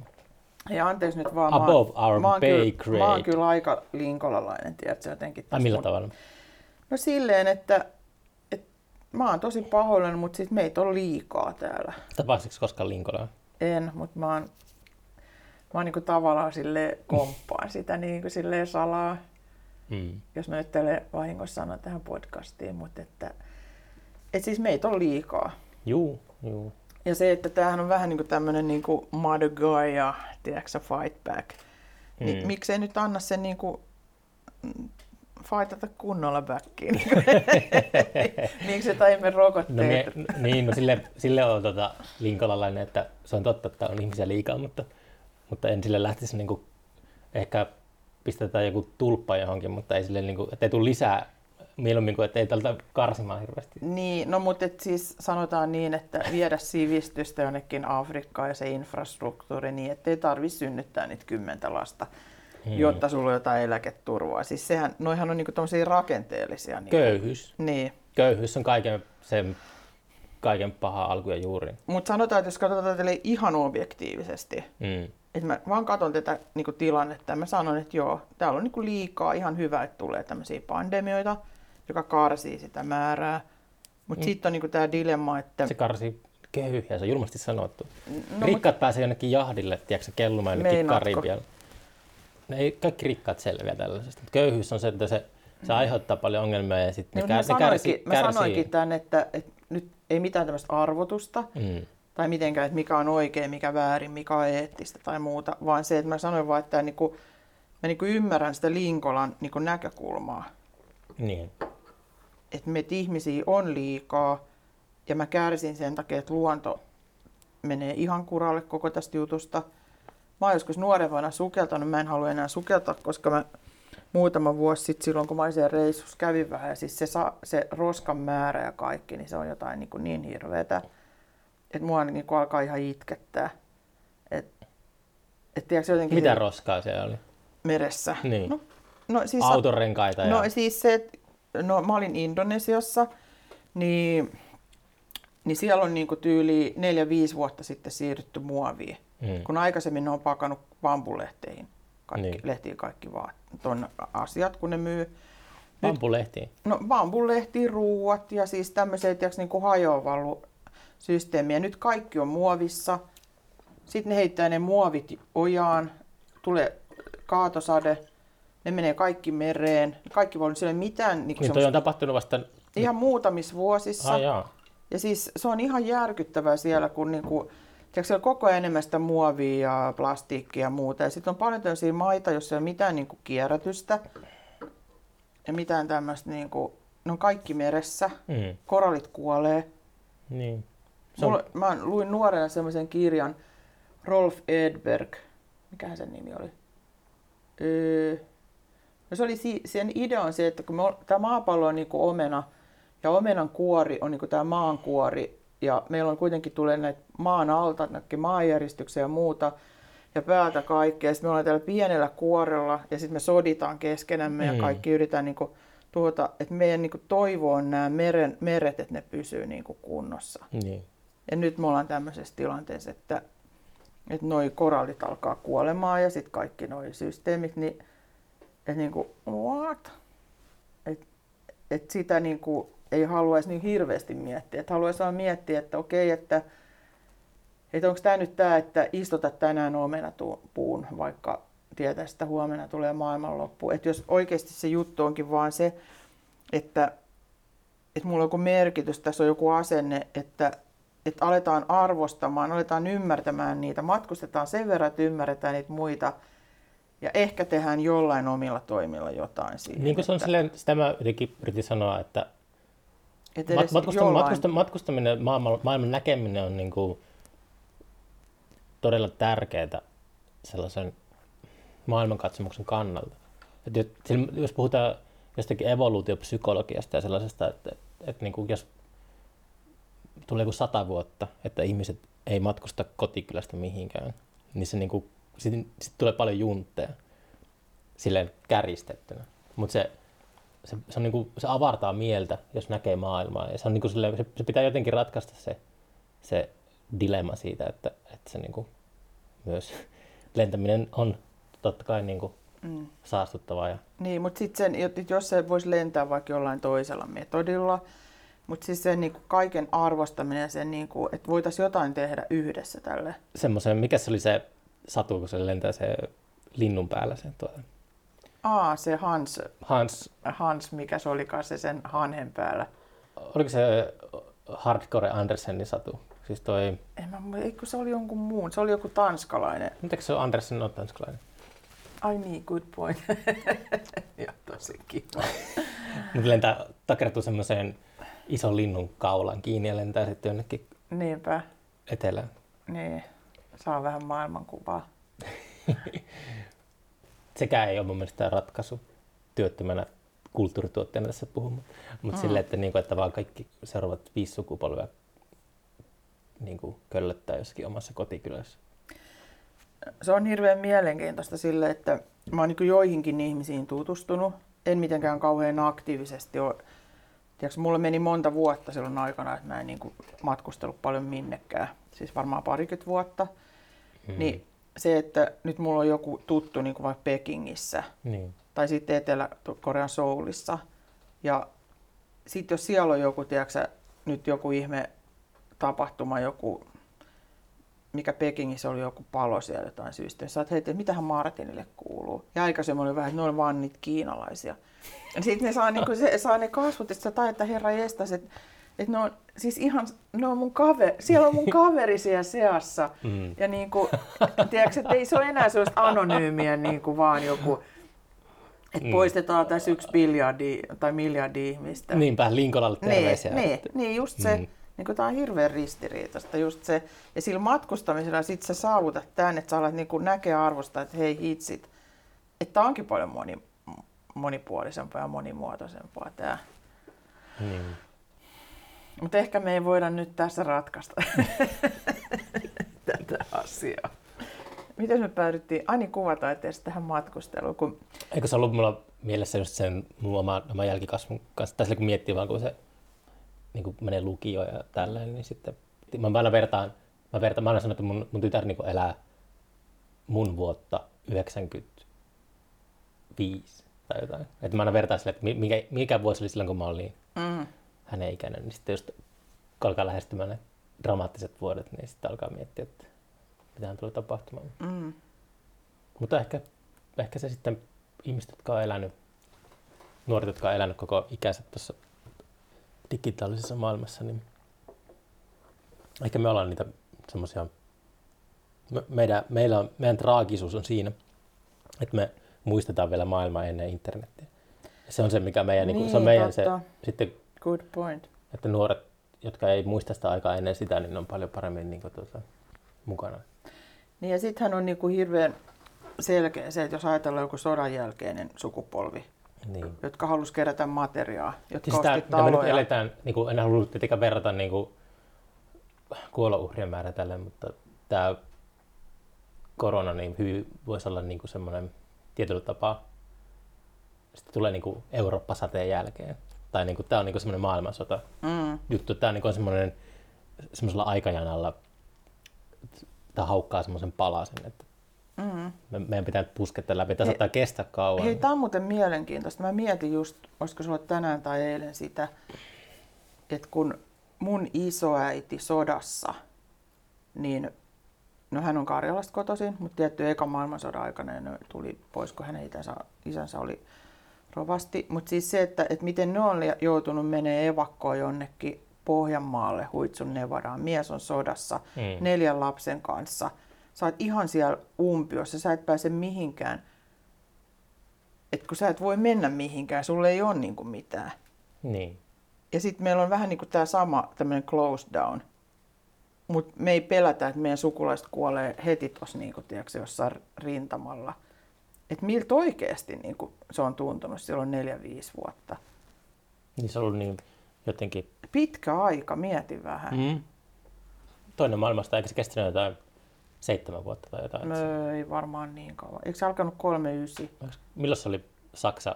Ja anteeksi nyt vaan. Above mä, our mä oon pay kyllä, Mä oon grade. kyllä aika linkolalainen, tiedätkö, jotenkin. Ai tässä millä mun- tavalla? No silleen, että, että mä oon tosi pahoillani, mutta sit meitä on liikaa täällä. Tapasitko koskaan Linkolaa? En, mutta mä oon, mä oon niinku tavallaan sille komppaan sitä niinku silleen salaa, Mm. jos mä nyt tälle vahingossa sanon tähän podcastiin, mutta että, et siis meitä on liikaa. Juu, juu. Ja se, että tämähän on vähän niin kuin tämmöinen niin kuin mother guy ja tiedätkö, fight back. Niin Mm. miksei nyt anna sen niin kuin, mm, fightata kunnolla backiin. Miksi et aiemmin No, rokotteet? mie, niin, no sille, sille on tota linkolalainen, että se on totta, että on ihmisiä liikaa, mutta, mutta en sille lähtisi niinku, ehkä pistetään joku tulppa johonkin, mutta ei sille niinku, ettei tule lisää mieluummin kuin ettei tältä karsimaan hirveästi. Niin, no mutta et siis sanotaan niin, että viedä sivistystä jonnekin Afrikkaan ja se infrastruktuuri niin, ettei tarvi synnyttää niitä kymmentä lasta, Hmm. jotta sulla on jotain eläketurvaa. Siis sehän, noihan on niinku tommosia rakenteellisia. Niinku. Köyhyys. Niin. Köyhyys on kaiken, sen, kaiken paha alku ja juuri. Mutta sanotaan, että jos katsotaan tälle ihan objektiivisesti, Mm. että mä vaan katson tätä niinku tilannetta ja mä sanon, että joo, täällä on niinku liikaa ihan hyvä, että tulee tämmöisiä pandemioita, joka karsii sitä määrää. Mutta Mm. mm. sitten on niinku tämä dilemma, että Se karsii köyhiä, se on julmasti sanottu. No, No, rikkaat pääsee jonnekin jahdille, tiedätkö, kellumaan jonnekin? Karibialle. Ne ei kaikki rikkaat selviä tällaisesta. Köyhyys on se, että se, se aiheuttaa paljon ongelmia ja sitten No, ne, kär, ne kärsii. mä sanoinkin tämän, että, että nyt ei mitään tämmöistä arvotusta Mm. tai mitenkään, että mikä on oikein, mikä väärin, mikä on eettistä tai muuta, vaan se, että mä sanoin vaan, että niinku, mä niinku ymmärrän sitä Linkolan niinku näkökulmaa. Niin. Että meitä ihmisiä on liikaa ja mä kärsin sen takia, että luonto menee ihan kuralle koko tästä jutusta. Mä oon joskus nuorempana sukeltanut, mä en halua enää sukeltaa, koska mä muutama vuosi sitten silloin, kun mä olin siellä reissussa, kävin vähän ja siis se, sa, se roskan määrä ja kaikki, niin se on jotain niin, kuin niin hirveetä, että mua niin kuin alkaa ihan itkettää. Et, et tiedätkö, jotenkin Mitä se roskaa siellä oli? meressä. Niin. No, no siis Autorenkaita ja... No siis se, että no, mä olin Indonesiassa, niin, niin siellä on niinku tyyli 4-5 vuotta sitten siirrytty muoviin. Mm. Kun aikaisemmin ne on pakannut bambulehteihin kaikki, Niin. niin. lehtiin kaikki vaan ton asiat, kun ne myy. Pampulehtiin. No bambulehtiin, ruuat ja siis tämmöiset niinku hajoavallu systeemiä. Nyt kaikki on muovissa. Sitten ne heittää ne muovit ojaan, tulee kaatosade, ne menee kaikki mereen. Kaikki voi siellä mitään niinku Niin toi on tapahtunut vasta... ihan muutamissa vuosissa. Ah, jaa. Ja siis se on ihan järkyttävää siellä, kun niinku, tiedätkö, siellä koko ajan enemmän sitä muovia ja plastiikkia ja muuta. Ja sitten on paljon tämmöisiä maita, joissa ei ole mitään niinku kierrätystä ja mitään tämmöistä, niinku, ne on kaikki meressä. Mm. Korallit kuolee. Niin. Se on, Mulla, mä luin nuorena semmoisen kirjan, Rolf Edberg, mikähän sen nimi oli? Öö, no se oli, si- sen idea on se, että kun me, tämä maapallo on niinku omena, ja omenan kuori on niinku tämä maan kuori, ja meillä on kuitenkin tulee näitä maan alta, maanjäristyksiä ja muuta, ja päältä kaikkea. Sitten me ollaan täällä pienellä kuorella, ja sitten me soditaan keskenämme, Mm. ja kaikki yritetään niinku tuhota, että meidän niinku toivo on nämä meren, meret, että ne pysyy niinku kunnossa. niin. Ja nyt me ollaan tämmöisessä tilanteessa, että, että noi korallit alkaa kuolemaan ja sitten kaikki noi systeemit, niin että niinku, what? Et, et sitä niinku ei haluaisi niin hirveästi miettiä. Että haluaisi vaan miettiä, että okei, että, että onko tämä nyt tämä, että istuta tänään omenapuun, vaikka tietää, että huomenna tulee maailmanloppu. Että jos oikeasti se juttu onkin vaan se, että, että mulla on joku merkitys, tässä on joku asenne, että, että aletaan arvostamaan, aletaan ymmärtämään niitä, matkustetaan sen verran, että ymmärretään niitä muita ja ehkä tehdään jollain omilla toimilla jotain siihen. Niin kuin se on että- silleen, sitä mä jotenkin yritin sanoa, että, Et Mat- edes matkusta- jollain- matkusta- matkustaminen, maailman, maailman näkeminen on niin kuin todella tärkeää sellaisen maailmankatsomuksen kannalta. Et jos, puhutaan jostakin evoluutiopsykologiasta ja sellaisesta, että, että, että niin kuin jos tulee joku sata vuotta, että ihmiset ei matkusta kotikylästä mihinkään, niin se niin kuin, sit, sit tulee paljon juntteja silleen kärjistettynä. Mutta se, se, se, on niinku, se avartaa mieltä, jos näkee maailmaa. Ja se, on niinku silleen, se, se pitää jotenkin ratkaista se, se dilemma siitä, että, että se niinku, myös lentäminen on totta kai niinku Mm. saastuttavaa. Ja, Niin, mutta sitten jos se voisi lentää vaikka jollain toisella metodilla, mutta siis sen niin kuin kaiken arvostaminen ja sen, niin kuin, että voitaisiin jotain tehdä yhdessä tälle. semmoisen, mikä se oli se satu, kun se lentää se linnun päällä. Se, tuo, Aa, se Hans, Hans, Hans, mikä se olikaan se sen hanhen päällä. oliko se Hardcore Andersenin satu? Siis toi, En mä, eikö se oli jonkun muun, se oli joku tanskalainen. mitenkä se on Andersen on tanskalainen? Ai niin, good point. ja tosi kiva. Mutta lentää, takertuu semmoiseen ison linnun kaulan kiinni ja lentää sitten jonnekin Niinpä, etelään. niin. Saa vähän maailmankuvaa. Sekään ei ole mun mielestä ratkaisu työttömänä kulttuurituotteena tässä puhumaan. Mutta mm. silleen, että, niinku, että vaan kaikki seuraavat viisi sukupolvea niinku, köllöttää jossakin omassa kotikylässä. se on hirveän mielenkiintoista sille, että mä oon niin joihinkin ihmisiin tutustunut. En mitenkään kauhean aktiivisesti ole. Tiedätkö, mulla meni monta vuotta silloin aikana, että mä en niin kuin matkustellut paljon minnekään. Siis varmaan parikymmentä vuotta. Mm. Niin se, että nyt mulla on joku tuttu niin kuin vaikka Pekingissä Niin. tai sitten Etelä-Korean Soulissa. Ja sitten jos siellä on joku, tiedätkö, nyt joku ihme tapahtuma, joku, mikä Pekingissä oli joku palo siellä jotain syystä. Sä oot, hei, että mitähän Martinille kuuluu. Ja aikaisemmin oli vähän, että ne oli vaan niitä kiinalaisia. Sitten ne saa, niinku, se, saa ne kasvot, että sä tajut, että herra jestas, että että ne on siis ihan, ne on mun kaveri, siellä on mun kaveri siellä seassa. Mm. Ja niin kuin, tiedätkö, että ei se ole enää sellaista anonyymiä niin kuin vaan joku, että Mm. poistetaan tässä yksi biljardi tai miljardi ihmistä. Niinpä, Linkolalle terveisiä. Niin, niin, niin just se, Mm. mm. niin tämä on hirveän ristiriitaista, just se, ja sillä matkustamisella sit sä saavutat tämän, että sä alat niin näkeä arvostaa, että hei hitsit, että tää onkin paljon moni, monipuolisempaa ja monimuotoisempaa tämä. Niin. Mutta ehkä me ei voida nyt tässä ratkaista tätä asiaa. Miten me päädyttiin, Ani kuvataiteesta tähän matkusteluun, kun Eikö se ollut mulla mielessä just sen mun oma, oma jälkikasvun kanssa, tai kun miettii vaan, kun se niin kuin menee lukioon ja tälleen, niin sitten mä aina vertaan, mä, vertaan, mä aina sanon, että mun, mun tytär niin elää mun vuotta 95 tai jotain. Että mä aina vertaan sille, että mi- mikä, mikä vuosi oli silloin, kun mä olin mm, hänen ikäinen, niin sitten just kun alkaa lähestymään ne dramaattiset vuodet, niin sitten alkaa miettiä, että mitähän tulee tapahtumaan. mm, Mutta ehkä, ehkä se sitten ihmiset, jotka on elänyt, nuoret, jotka on elänyt koko ikänsä tuossa digitaalisessa maailmassa, niin ehkä me ollaan niitä semmoisia, me, meidän, meillä on, meidän traagisuus on siinä, että me muistetaan vielä maailmaa ennen internetiä. Se on se, mikä meidän, niin, se on Niin, meidän se, totta. sitten, good point. että nuoret, jotka ei muista sitä aikaa ennen sitä, niin on paljon paremmin niin kuin, tuota, mukana. Niin ja sittenhän on niinku hirveän selkeä se, että jos ajatellaan joku sodan jälkeinen sukupolvi, Niin. jotka halusi kerätä materiaa, jotka Siis tämä, osti mitä me nyt taloja. eletään, niin kuin, en halua tietenkään verrata niin kuin, kuolouhrien määrä tälle, mutta tämä korona niin hyvin voisi olla niin kuin semmoinen tietyllä tapaa, sitten tulee niin kuin Eurooppa-sateen jälkeen. Tai niin kuin, tämä on niin semmoinen maailmansota Mm, juttu. Tämä on niin kuin semmoinen semmoisella aikajanalla, tämä haukkaa semmoisen palasen, että mm. me, meidän pitää pusketta läpi. Tämä saattaa kestää kauan. Hei, tämä on muuten mielenkiintoista. Mä mietin just, olisiko sulla tänään tai eilen sitä, että kun mun isoäiti sodassa, niin no hän on Karjalasta kotoisin, mutta tietty eka maailmansodan aikana ne tuli pois, kun hänen isänsä, isänsä oli rovasti. Mutta siis se, että, että miten ne on joutunut menee evakkoon jonnekin Pohjanmaalle, Huitsun Nevadaan. Mies on sodassa Mm. neljän lapsen kanssa. Sä oot ihan siellä umpiossa, sä et pääse mihinkään. Et kun sä et voi mennä mihinkään, sulle ei ole niinku mitään. Niin. Ja sitten meillä on vähän niin kuin tämä sama tämmöinen close down. Mutta me ei pelätä, että meidän sukulaiset kuolee heti tuossa niin tiedätkö, jossain rintamalla. Että miltä oikeasti niin kuin, se on tuntunut silloin neljä, viisi vuotta. Niin se on ollut niin jotenkin... Pitkä aika, mietin vähän. Mm. Toinen maailmasta, eikö se kestänyt jotain seitsemän vuotta tai jotain? No, ei varmaan niin kauan. Eikö se alkanut 39? Milloin se oli Saksa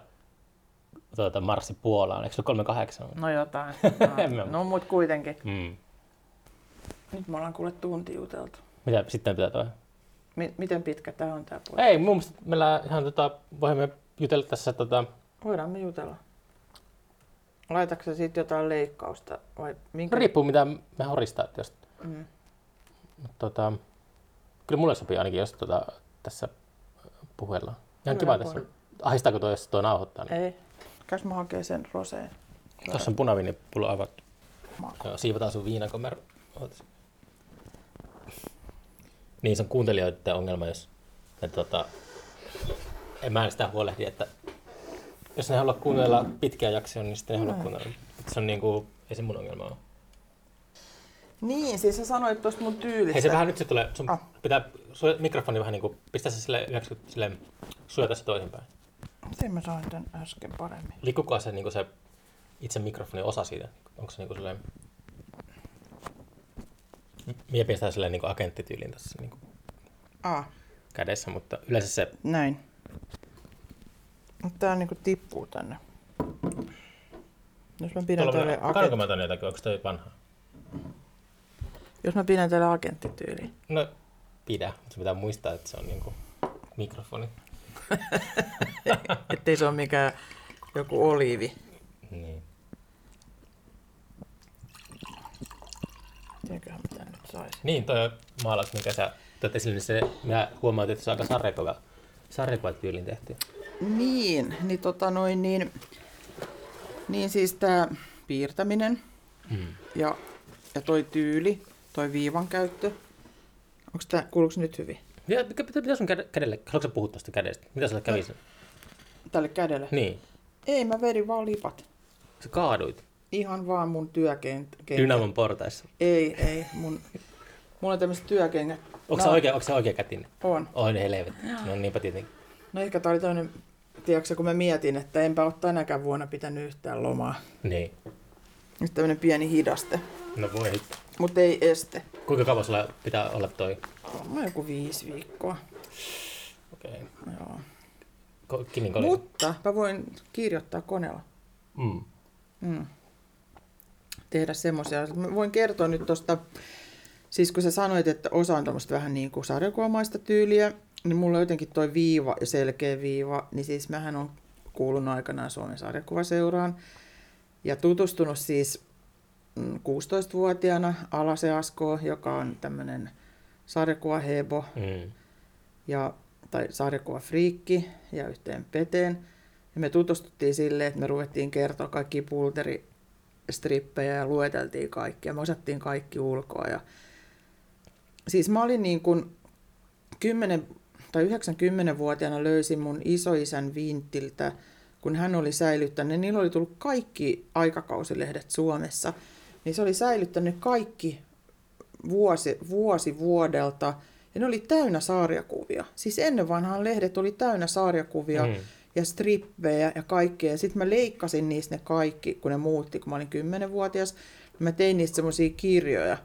tuota, marssi Puolaan? Eikö se ole 38? No jotain. No, no mutta kuitenkin. Mm. Nyt me ollaan kuule tunti juteltu. Mitä sitten pitää toi? Mi- miten pitkä tämä on tämä puoli? Ei, mun mielestä meillä ihan tota, voimme jutella tässä tota, Voidaan me jutella. Laitatko siitä jotain leikkausta vai minkä? riippuu mitä me horistaa, jos Mm. Mut tota, kyllä mulle sopii ainakin, jos tota, tässä puhellaan. Ihan kiva tässä. Ahistaako tuo, jos tuo nauhoittaa? Niin. Ei. Käs mä hakee sen roseen. Tuossa on punaviinipullo avattu. Maku. Joo, siivotaan sun viinakomero. Ootas. Niin, se on kuuntelijoiden ongelma, jos ne, tota, en mä sitä huolehdi, että jos ne haluaa kuunnella pitkiä jaksoja, niin sitten ne haluaa Mm. kuunnella. Se on niinku, ei se mun ongelma ole. Niin, siis sä sanoit tuosta mun tyylistä. Hei se vähän nyt se tulee, sun Ah. pitää suoja, mikrofoni vähän niinku, pistää se sille 90, sille, suojata se toisinpäin. Miten mä sain tän äsken paremmin? Liikkuuko se, niinku se itse mikrofonin osa siitä? Onko se niinku silleen... Mie pistää silleen niinku agenttityyliin tässä niinku Ah, kädessä, mutta yleensä se... näin. Tää niinku tippuu tänne. Jos mä pidän tälle Katsonko agent... mä tänne jotakin, onko toi vanha? Jos mä pidän tälle agenttityyliin. No, pidä. Mutta se pitää muistaa, että se on niinku mikrofoni. Ettei se ole mikään joku oliivi. Niin. Mä tän nyt sais? Niin, toi maalaus, mikä sä toit esille, niin se, mä huomaan, että se on aika sarjakuva, sarjakuva tyylin tehty. Niin, niin tota noin niin... Niin siis tää piirtäminen Mm. ja, ja toi tyyli, toi viivan käyttö. Onks tää, kuuluuko nyt hyvin? Mitä, mitä, mitä sun käde- kädelle, haluatko sä puhua tuosta kädestä? Mitä sulle kävi sen? Tälle kädelle? Niin, Ei, mä vedin vaan lipat. sä kaaduit Ihan vaan mun työkenttä. Dynamon portaissa. Ei, ei. Mun, mulla on tämmöiset työkengät. Onko No. se oikea, onko se oikea kätinen? On. Oi ne helvetti. No niinpä tietenkin. No ehkä tää oli toinen, tiedätkö, kun mä mietin, että enpä ole tänäkään vuonna pitänyt yhtään lomaa. Niin. Nyt tämmönen pieni hidaste, No voi hitto. mutta ei este. Kuinka kauan sulla pitää olla toi? Mä joku viisi viikkoa. Okei. Okay. Joo. Ko-. Mutta mä voin kirjoittaa koneella. Mm. Mm. Tehdä semmoisia. Mä voin kertoa nyt tosta, siis kun sä sanoit, että osa on tämmöistä vähän niin kuin sarjakuvamaista tyyliä, niin mulla on jotenkin toi viiva ja selkeä viiva, niin siis mähän on kuulunut aikanaan Suomen sarjakuvaseuraan ja tutustunut siis mm, 16-vuotiaana Alase Asko, joka on tämmöinen sarjakuvahebo Mm. ja, tai sarjakuvafriikki ja yhteen Peteen. Ja me tutustuttiin silleen, että me ruvettiin kertoa kaikki pulteristrippejä ja lueteltiin kaikkia. Me osattiin kaikki ulkoa. Ja... Siis mä olin niin kuin 10 tai 90-vuotiaana löysin mun isoisän vintiltä, kun hän oli säilyttänyt, niillä oli tullut kaikki aikakausilehdet Suomessa, niin se oli säilyttänyt kaikki vuosi, vuosi vuodelta, ja ne oli täynnä sarjakuvia. Siis ennen vanhaan lehdet oli täynnä sarjakuvia Mm. Ja strippejä ja kaikkea. Ja sitten mä leikkasin niistä ne kaikki, kun ne muutti, kun mä olin 10-vuotias. Mä tein niistä semmoisia kirjoja,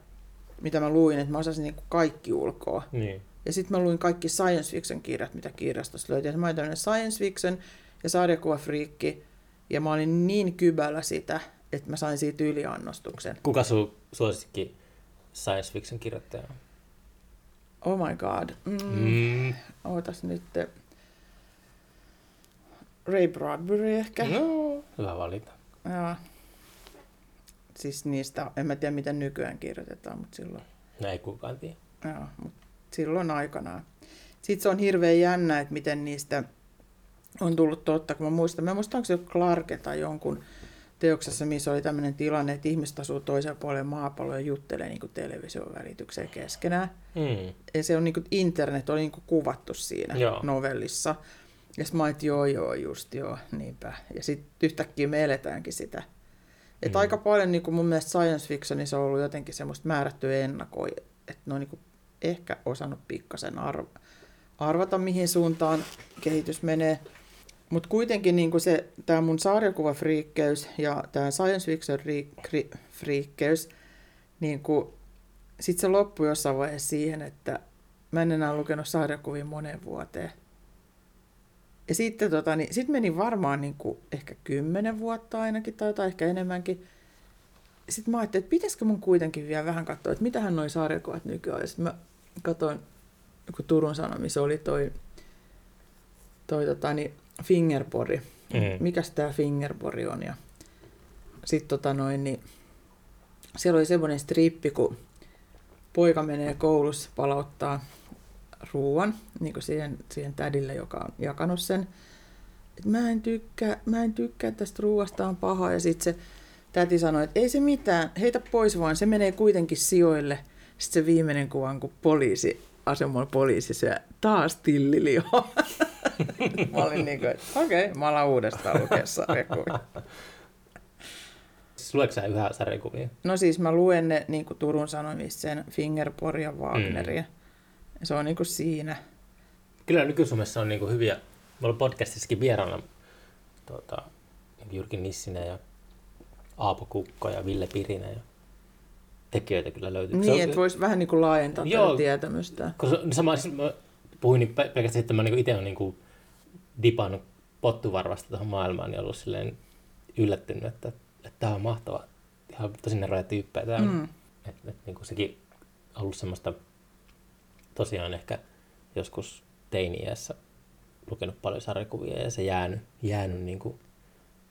mitä mä luin, että mä osasin niinku kaikki ulkoa. Niin. Ja sitten mä luin kaikki science fiction kirjat, mitä kirjastosta löytyi. Mä olin tämmöinen science fiction ja sarjakuvafriikki. Ja mä olin niin kybällä sitä, että mä sain siitä yliannostuksen. Kuka sun suosikki science fiction kirjoittaja on? Oh my god. Mm. Mm. Ootas nyt. Ray Bradbury ehkä. No, hyvä valinta. Joo. Siis niistä, en mä tiedä miten nykyään kirjoitetaan, mutta silloin, No ei kukaan tiedä. joo, mut silloin aikanaan. Sitten se on hirveän jännä, että miten niistä on tullut totta, kun mä muistan, mä muistan, onko se Clarke tai jonkun teoksessa, missä oli tämmöinen tilanne, että ihmiset asuu toisella puolella maapalloa ja juttelee niin kuin television välitykseen keskenään. Mm. Ja se on niin kuin, internet on niin kuin kuvattu siinä joo. novellissa. Ja sitten mä ajattelin, joo joo, just joo, niinpä. Ja sitten yhtäkkiä me eletäänkin sitä. Että Mm. aika paljon niin mun mielestä science fictionissa on ollut jotenkin semmoista määrättyä ennakoi, että ne on niin ehkä osannut pikkasen arv- arvata, mihin suuntaan kehitys menee. Mutta kuitenkin niin se, tämä mun sarjakuvafriikkeys ja tämä science fiction ri- friikkeys, niin sitten se loppui jossain vaiheessa siihen, että mä en enää lukenut sarjakuvia moneen vuoteen. Ja sitten tota, niin, sit meni varmaan niin kuin ehkä kymmenen vuotta ainakin tai jotain ehkä enemmänkin. Sitten mä ajattelin, että pitäisikö mun kuitenkin vielä vähän katsoa, että mitähän noi sarjakuvat nykyään. Sitten mä katsoin, kun Turun Sanomissa oli toi, toi tota, niin fingerpori. Mm. Mikäs tämä fingerpori on? Ja sitten tota noin, niin siellä oli semmoinen strippi, kun poika menee koulussa palauttaa ruoan niin kuin siihen, siihen tädille, joka on jakanut sen. Et mä, en tykkää, mä en tykkää tästä ruoasta, on paha. Ja sitten se täti sanoi, että ei se mitään, heitä pois vaan, se menee kuitenkin sijoille. Sitten se viimeinen kuva on, kun poliisi, asemalla poliisi syö taas tillilihoa. mä olin niin kuin, että okei, okay, mä alan uudestaan lukea sarjakuvia. Siis luetko sä yhä sarjakuvia? No siis mä luen ne niin kuin Turun Sanomissa sen Fingerpor ja Wagneria. Mm. Se on niin kuin siinä. Kyllä nyky-Suomessa on niinku hyviä, me ollaan podcastissakin vieraana tuota, Jyrki Nissinen ja Aapo Kukko ja Ville Pirinen ja tekijöitä kyllä löytyy. Niin, on- että voisi vähän niin kuin laajentaa Joo. tätä tietämystä. Se- sama, siis mä puhuin niin pe- pelkästään, että mä niin itse olen niin dipannut pottuvarvasta tuohon maailmaan, niin ollut silleen yllättynyt, että, että tämä on mahtava, ihan tosi neroja tyyppejä tämä Mm. mm. Että et, niin sekin on ollut semmoista tosiaan ehkä joskus teini-iässä lukenut paljon sarjakuvia ja se jäänyt, jäänyt niin kuin,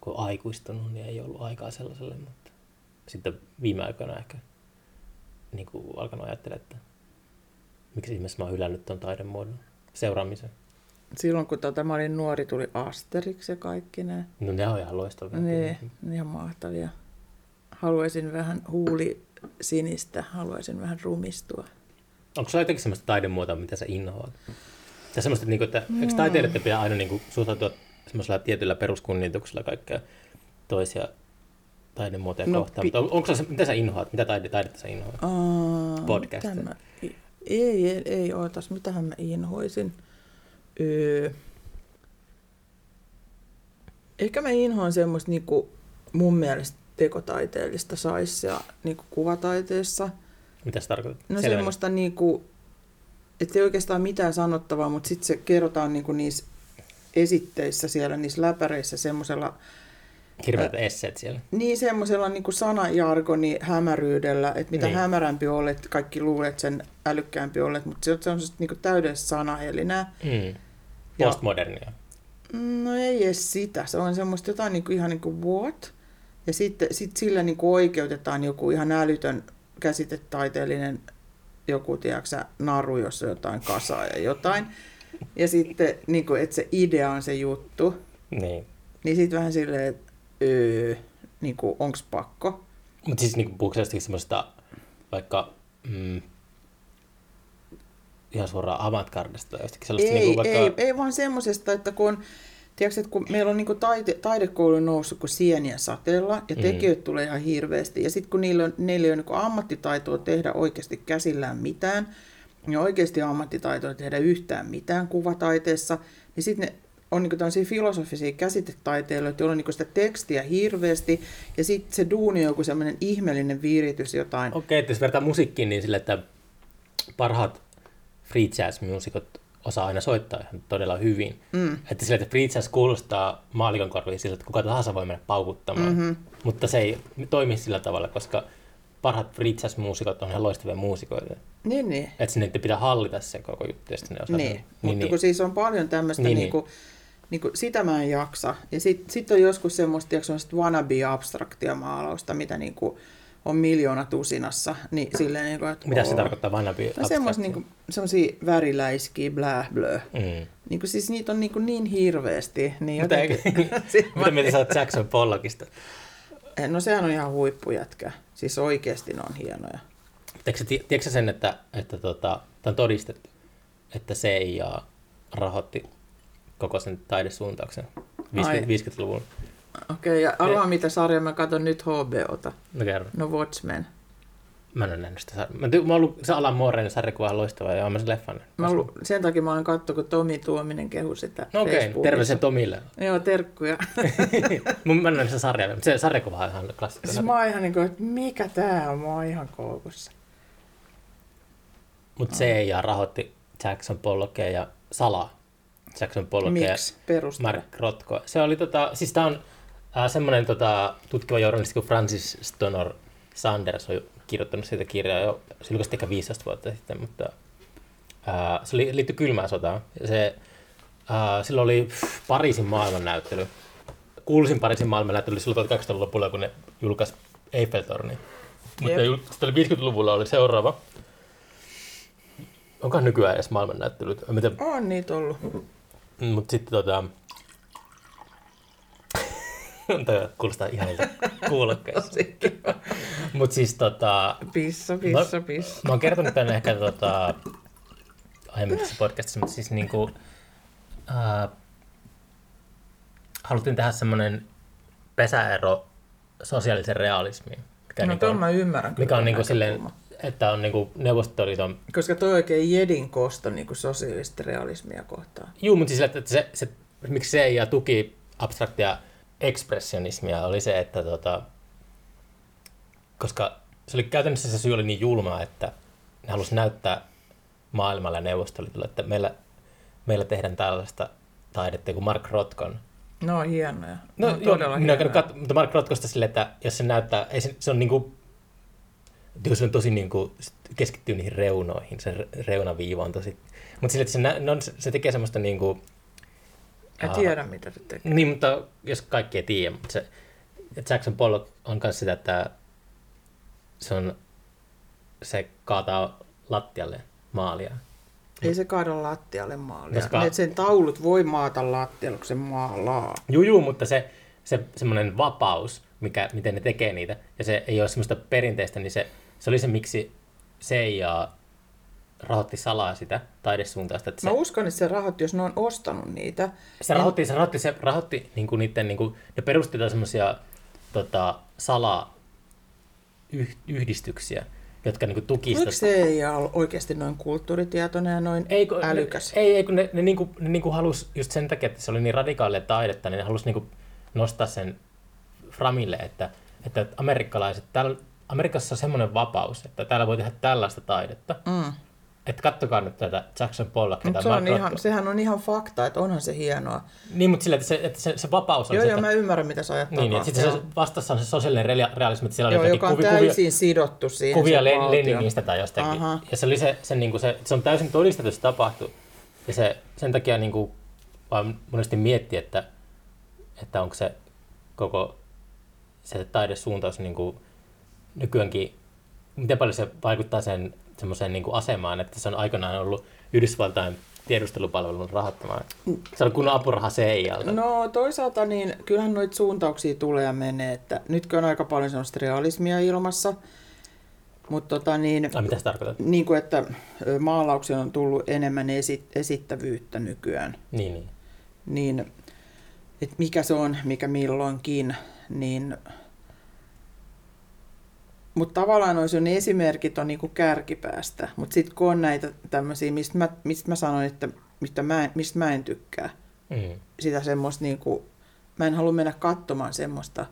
kun aikuistunut, niin ei ollut aikaa sellaiselle, mutta sitten viime aikoina ehkä niin kuin alkanut ajattelemaan, että miksi ihmeessä mä oon hylännyt tuon taidemuodon seuraamisen. Silloin kun tota, mä olin nuori, tuli Asterix ja kaikki ne. No ne on ihan loistavia. Ne, ne ihan mahtavia. Haluaisin vähän huuli sinistä, haluaisin vähän rumistua. Onko sulla jotenkin semmoista taidemuotoa, mitä sä inhoat? Tai semmoista, että, niinku, että eikö taiteilijoiden pitää aina niinku, suhtautua semmoisella tietyllä peruskunnioituksella kaikkea toisia taidemuotoja No, kohtaan? pi- on, onko se, mitä sä inhoat? Mitä taide, taidetta sä inhoat? Aa, Podcast. mitä Mä, ei, ei, ei ootas, mitähän mä inhoisin. Öö, ehkä mä inhoan semmoista niinku, mun mielestä tekotaiteellista saissia niinku kuvataiteessa. Mitä se tarkoittaa? No Selvennä. semmoista niinku, että ei oikeastaan mitään sanottavaa, mutta sitten se kerrotaan niinku niissä esitteissä siellä, niissä läpäreissä semmoisella Hirveät esseet siellä. niin semmoisella niin sanajargoni hämäryydellä, että mitä Niin. hämärämpi olet, kaikki luulet sen älykkäämpi olet, mutta se on semmoisesta niin täydellistä sanahelinää. Mm. Ja- Postmodernia. No ei edes sitä, se on semmoista jotain niin kuin, ihan niin kuin what? Ja sitten sit sillä niin kuin oikeutetaan joku ihan älytön käsitetaiteellinen joku, tiedätkö, naru, jossa on jotain kasaa ja jotain. Ja sitten, niin kuin, että se idea on se juttu, Niin. niin sitten vähän silleen, että öö, niin kuin, onks pakko? Mutta siis niinku, puhuuko semmoista vaikka mm, ihan suoraan avantgardesta tai jostakin sellaista Ei, niinku, vaikka... ei, ei vaan semmoisesta, että kun, on, tiedätkö, että kun meillä on niin taide, taidekoulu noussut kuin sieniä sateella ja Mm. tekijöitä tulee ihan hirveästi ja sitten kun niillä, on, niillä ei ole niin ammattitaitoa tehdä oikeasti käsillään mitään ja oikeasti ammattitaitoa tehdä yhtään mitään kuvataiteessa, niin sitten ne on niin tämmöisiä filosofisia käsitetaiteilijoita, joilla on niin sitä tekstiä hirveästi ja sitten se duuni on joku semmoinen ihmeellinen viritys jotain. Okei, että jos vertaa musiikkiin, niin sille, että parhaat free jazz-muusikot osaa aina soittaa ihan todella hyvin. Mm. Että sille, että jazz kuulostaa maalikon korviin sillä, että kuka tahansa voi mennä paukuttamaan. Mhm. Mm-hmm. Mutta se ei toimi sillä tavalla, koska parhaat free jazz-muusikot on ihan loistavia muusikoita. Niin, niin. Että sinne pitää hallita se koko juttu, ja ne osaa Niin, sen. mutta niin, kun siis on paljon tämmöistä, Niin, niin, niin. niinku, niinku, sitä mä en jaksa. Ja sitten sit on joskus semmoista, tiedätkö, semmoista wannabe-abstraktia maalausta, mitä niinku on miljoona tusinassa. Niin silleen, niinku, että Mitä se tarkoittaa vannabi No semmoista niinku, semmoisia väriläiskiä, blää, blö. Mm. Niinku, siis niitä on niinku niin hirveästi. Niin Mutta jotenkin, eikö- Siis mä- Mitä mieltä sä oot Jackson Pollockista? no sehän on ihan huippujätkä. Siis oikeasti ne on hienoja. Tiedätkö, sä- sen, että, että tota, tämä on todistettu, että CIA rahoitti koko sen taidesuuntauksen Ai. 50, 50-luvun Okei, ja arvaa mitä sarjaa mä katson nyt HBOta. No kerro. No Watchmen. Mä en ole nähnyt sitä sarjaa. Mä, ty- mä oon ollut, se Alan Moorein sarjakuva on loistava ja oon mä sen leffan. Mä ollut, sen takia mä olen katso, kun Tomi Tuominen kehu sitä No okei, okay. Terveisiä Tomille. Joo, terkkuja. Mun mä en ole nähnyt sitä sarjaa, mutta se sarjakuva on ihan klassikko. siis mä oon ihan niin kuin, että mikä tää on, mä oon ihan koukussa. Mutta CIA rahoitti Jackson Pollockia ja salaa Jackson Pollockia Miksi? Perustele. ja Mark Rothko. Se oli tota, siis tää on äh, semmoinen tota, tutkiva journalisti kuin Francis Stonor Sanders on kirjoittanut siitä kirjaa jo, se julkaisi ehkä 15 vuotta sitten, mutta äh, se li, liittyi kylmään sotaan. Se, äh, silloin oli pff, Pariisin maailmannäyttely. Kuuluisin Pariisin maailmannäyttely oli silloin 1800-luvun lopulla, kun ne julkaisi Eiffeltorni. Mutta jul- sitten oli 50-luvulla oli seuraava. Onkohan nykyään edes maailmannäyttelyt? Mitä, On niitä ollut. mutta sitten tota... Toi kuulostaa ihanilta kuulokkeissa. Mutta siis tota... Pissa, pissa, pissa. Mä oon kertonut tänne ehkä tota... Aiemmin tässä podcastissa, mutta siis niinku... Ää, haluttiin tehdä semmoinen pesäero sosiaalisen realismiin. Mikä, No niinku on, mä ymmärrän. mikä on niinku silleen, näkökulman. että on niinku Neuvostoliiton Koska toi oikein jedin kosto niin kuin sosiaalista realismia kohtaan. Juu, mutta siis että se, se, miksi se ja tuki abstraktia ekspressionismia oli se, että tota, koska se oli käytännössä se syy oli niin julmaa, että ne halusi näyttää maailmalle ja Neuvostoliitolle, että meillä, meillä tehdään tällaista taidetta kuin Mark Rotkon. No hienoja. No, No, joo, todella minä olen hienoja. kat- mutta Mark Rotkosta silleen, että jos se näyttää, ei se, se on niinku, se on tosi niinku, keskittyy niihin reunoihin, se re- reunaviiva on tosi, mutta sille, että se, nä- no, se, se tekee semmoista niinku, Mä Aa. tiedän, mitä se tekee. niin, mutta jos kaikki ei tiedä, mutta se Jackson Pollock on myös sitä, että se on, se kaataa lattialle maalia. Ei se kaada lattialle maalia. No se ka- Ne sen taulut voi maata lattialle, kun se maalaa. Juu, juu, mutta se, se semmoinen vapaus, mikä, miten ne tekee niitä, ja se ei ole semmoista perinteistä, niin se, se oli se, miksi CIA rahoitti salaa sitä taidesuuntausta. Että se, Mä uskon, että se rahoitti, jos ne on ostanut niitä. se rahoitti, se rahoitti, se rahoitti niinku niiden, niinku, ne perusti semmoisia tota, salaa yh, yhdistyksiä, jotka niinku tuki Oliko sitä. se ei ole oikeasti noin kulttuuritietoinen ja noin Ei, kun, älykäs? Ne, ei, ei, kun ne, ne, niinku, ne niinku halusi just sen takia, että se oli niin radikaalia taidetta, niin ne halusi niinku nostaa sen framille, että, että amerikkalaiset, täällä, Amerikassa on semmoinen vapaus, että täällä voi tehdä tällaista taidetta. Mm. Että kattokaa nyt tätä Jackson Pollockia. Mut tai se on ihan, sehän on ihan fakta, että onhan se hienoa. Niin, mutta sillä, että se, että se, se vapaus on Joo, se, joo, että, mä ymmärrän, mitä sä ajat niin, niin, sitten se vastassa on se sosiaalinen rea- realismi, että siellä on Joo, joka on kuvi, kuvia, täysin sidottu siihen kuvia Len. Leninistä tai jostakin. Aha. Ja se oli se, se, niin kuin se, se on täysin todistettu, se tapahtui. Ja se, sen takia niin kuin, vaan monesti mietti, että, että onko se koko se taidesuuntaus niin kuin, nykyäänkin, miten paljon se vaikuttaa sen semmoiseen niin kuin asemaan, että se on aikanaan ollut Yhdysvaltain tiedustelupalvelun rahoittamaan. Se on kunnon apuraha CIAlta. No toisaalta niin kyllähän noita suuntauksia tulee ja menee, että nytkö on aika paljon sellaista realismia ilmassa, mutta tota niin, Ai, mitä se tarkoittaa? niin kuin että maalauksia on tullut enemmän esi- esittävyyttä nykyään, Niin, niin. niin että mikä se on, mikä milloinkin, niin mutta tavallaan noissa ne esimerkit on niinku kärkipäästä, mutta sitten kun on näitä tämmöisiä, mistä mä, mistä mä sanoin, että mistä mä, en- mistä mä en tykkää, Mm. sitä semmoista niinku, mä en halua mennä katsomaan semmoista,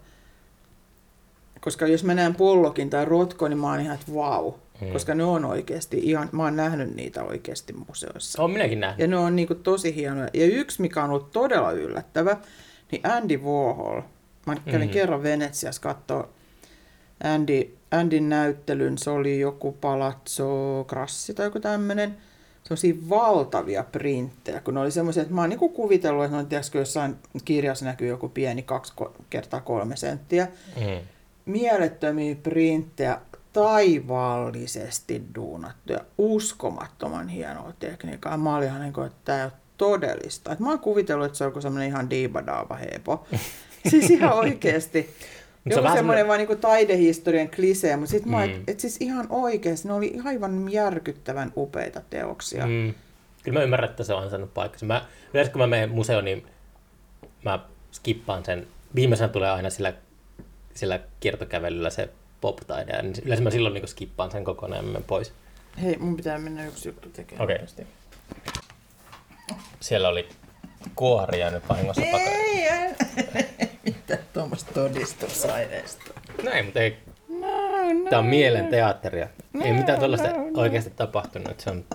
koska jos mä näen Pollokin tai Rotko, niin mä oon ihan, että vau, Mm. koska ne on oikeasti, ihan, mä oon nähnyt niitä oikeasti museoissa. Olen minäkin nähnyt. Ja ne on niinku tosi hienoja. Ja yksi, mikä on ollut todella yllättävä, niin Andy Warhol. Mä kävin mm. kerran Venetsiassa katsoa Andy, Andyn näyttelyn. Se oli joku Palazzo Grassi tai joku tämmöinen. Sellaisia valtavia printtejä, kun ne oli semmoisia, että mä oon niinku kuvitellut, että ne on, tiedätkö, jossain kirjassa näkyy joku pieni kaksi ko- kertaa kolme senttiä. Mm. Mielettömiä printtejä, taivaallisesti duunattuja, uskomattoman hienoa tekniikkaa. Mä olin ihan niin kuin, että tämä ei ole todellista. Et mä oon kuvitellut, että se on joku semmoinen ihan diibadaava hepo. siis ihan oikeasti. Se Joku vähän semmoinen vaan niin taidehistorian klisee, mutta sitten mä, Mm. et, et siis ihan oikeasti, ne oli aivan järkyttävän upeita teoksia. Mm. Kyllä mä ymmärrän, että se on ansainnut paikkansa. Mä, yleensä kun mä menen museoon, niin mä skippaan sen viimeisenä tulee aina sillä, sillä kiertokävelyllä se pop-taide, ja yleensä mä silloin niin skippaan sen kokonaan ja menen pois. Hei, mun pitää mennä yksi juttu tekemään. Okei. Siellä oli kuori jäänyt vahingossa. Ei, ei. Mitä tuommoista todistusaineistoa? Näin, mutta ei, No, no. tää on mielen teatteria. Ei mitään tuollaista oikeasti tapahtunut. Se on,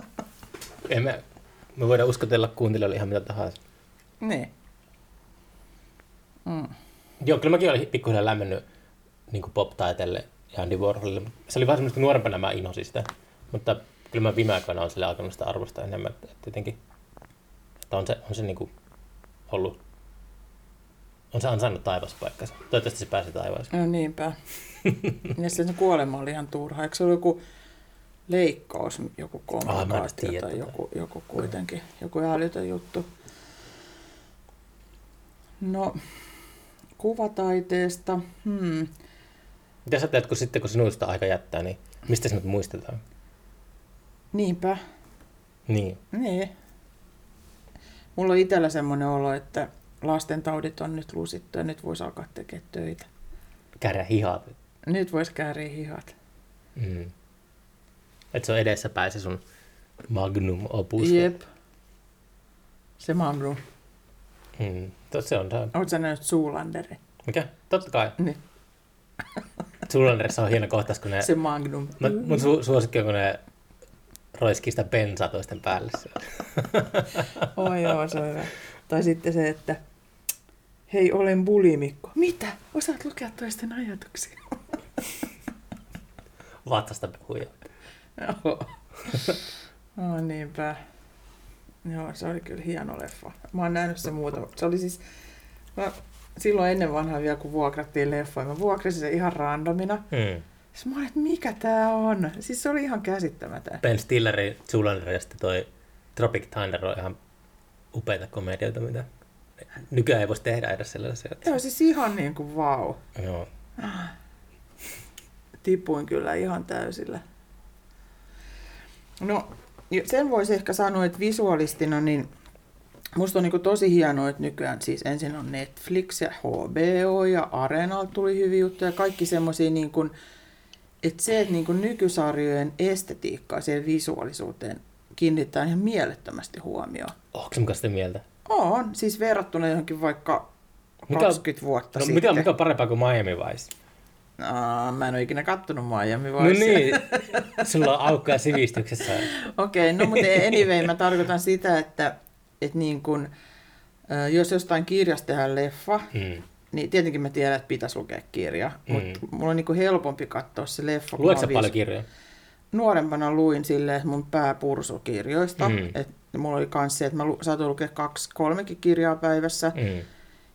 ei me, me voidaan uskotella kuuntelijoille ihan mitä tahansa. Niin. Mm. Joo, kyllä mäkin olin pikkuhiljaa lämmennyt niin pop-taiteelle ja Andy Warholille. Se oli vähän semmoista, nuorempana mä inhosin sitä. Mutta kyllä mä viime aikoina olen sille alkanut sitä arvostaa enemmän. Että, että jotenkin, että on se, on se niin kuin ollut, on se ansainnut taivaspaikkansa. Toivottavasti se pääsee taivaaseen. No niinpä. ja sitten se kuolema oli ihan turha. Eikö se ollut joku leikkaus, joku komplikaatio tai joku, joku kuitenkin, joku älytön juttu. No, kuvataiteesta. Hmm. Mitä sä teet, kun sitten kun sinusta aika jättää, niin mistä sinut muistetaan? Niinpä. Niin. Niin. Mulla on itsellä semmoinen olo, että lasten taudit on nyt lusittu ja nyt voisi alkaa tekemään töitä. Kärjä hihat. Nyt voisi kääriä hihat. Mm. Että se on edessä pääsi sun magnum opus. Jep. Se Magnum. Mm. Se on tämä. Oletko sä nähnyt Zoolanderin? Mikä? Totta kai. Niin. Zulanderissa on hieno kohtaus, kun ne... Se Magnum. Mä, mun su- suosikki on, kun ne roiskii sitä bensaa toisten päälle. Oi joo, se on hyvä. Tai sitten se, että hei, olen bulimikko. Mitä? Osaat lukea toisten ajatuksia? Vatsasta puhuja. Joo. No niinpä. Joo, se oli kyllä hieno leffa. Mä oon nähnyt sen muuta. Se oli siis... Mä, silloin ennen vanhaa vielä, kun vuokrattiin leffoja, mä vuokrasin sen ihan randomina. Mm. Sitten mä olin, että mikä tää on? Siis se oli ihan käsittämätön. Ben Stilleri, Zulander ja sitten toi Tropic Thunder on ihan upeita komedioita, mitä nykyään ei voisi tehdä edes sellaisia. Joo, siis ihan niin kuin vau. Joo. Tipuin kyllä ihan täysillä. No, sen voisi ehkä sanoa, että visualistina, niin musta on niin tosi hienoa, että nykyään siis ensin on Netflix ja HBO ja Areenalta tuli hyviä juttuja, kaikki semmoisia niin kuin, että se, että niin kuin nykysarjojen estetiikkaa siihen visuaalisuuteen kiinnittää ihan mielettömästi huomioon. Onko mukaan sitä mieltä? On, siis verrattuna johonkin vaikka Mikä- 20 vuotta No, sitten. mikä, mikä on parempaa kuin Miami Vice? Aa, mä en ole ikinä kattonut Miami No Vicea. niin, sulla on aukkoja sivistyksessä. Okei, okay, no mutta anyway, mä tarkoitan sitä, että, että niin kun, jos jostain kirjasta tehdään leffa, Mm. niin tietenkin mä tiedän, että pitäisi lukea kirja, Mm. mutta mulla on niin kuin helpompi katsoa se leffa. Luetko paljon viis- kirjoja? Nuorempana luin silleen, että mun pää pursui kirjoista. Mm. Et mulla oli kans se, että mä saatoin lukea kaksi, kolmekin kirjaa päivässä. Mm.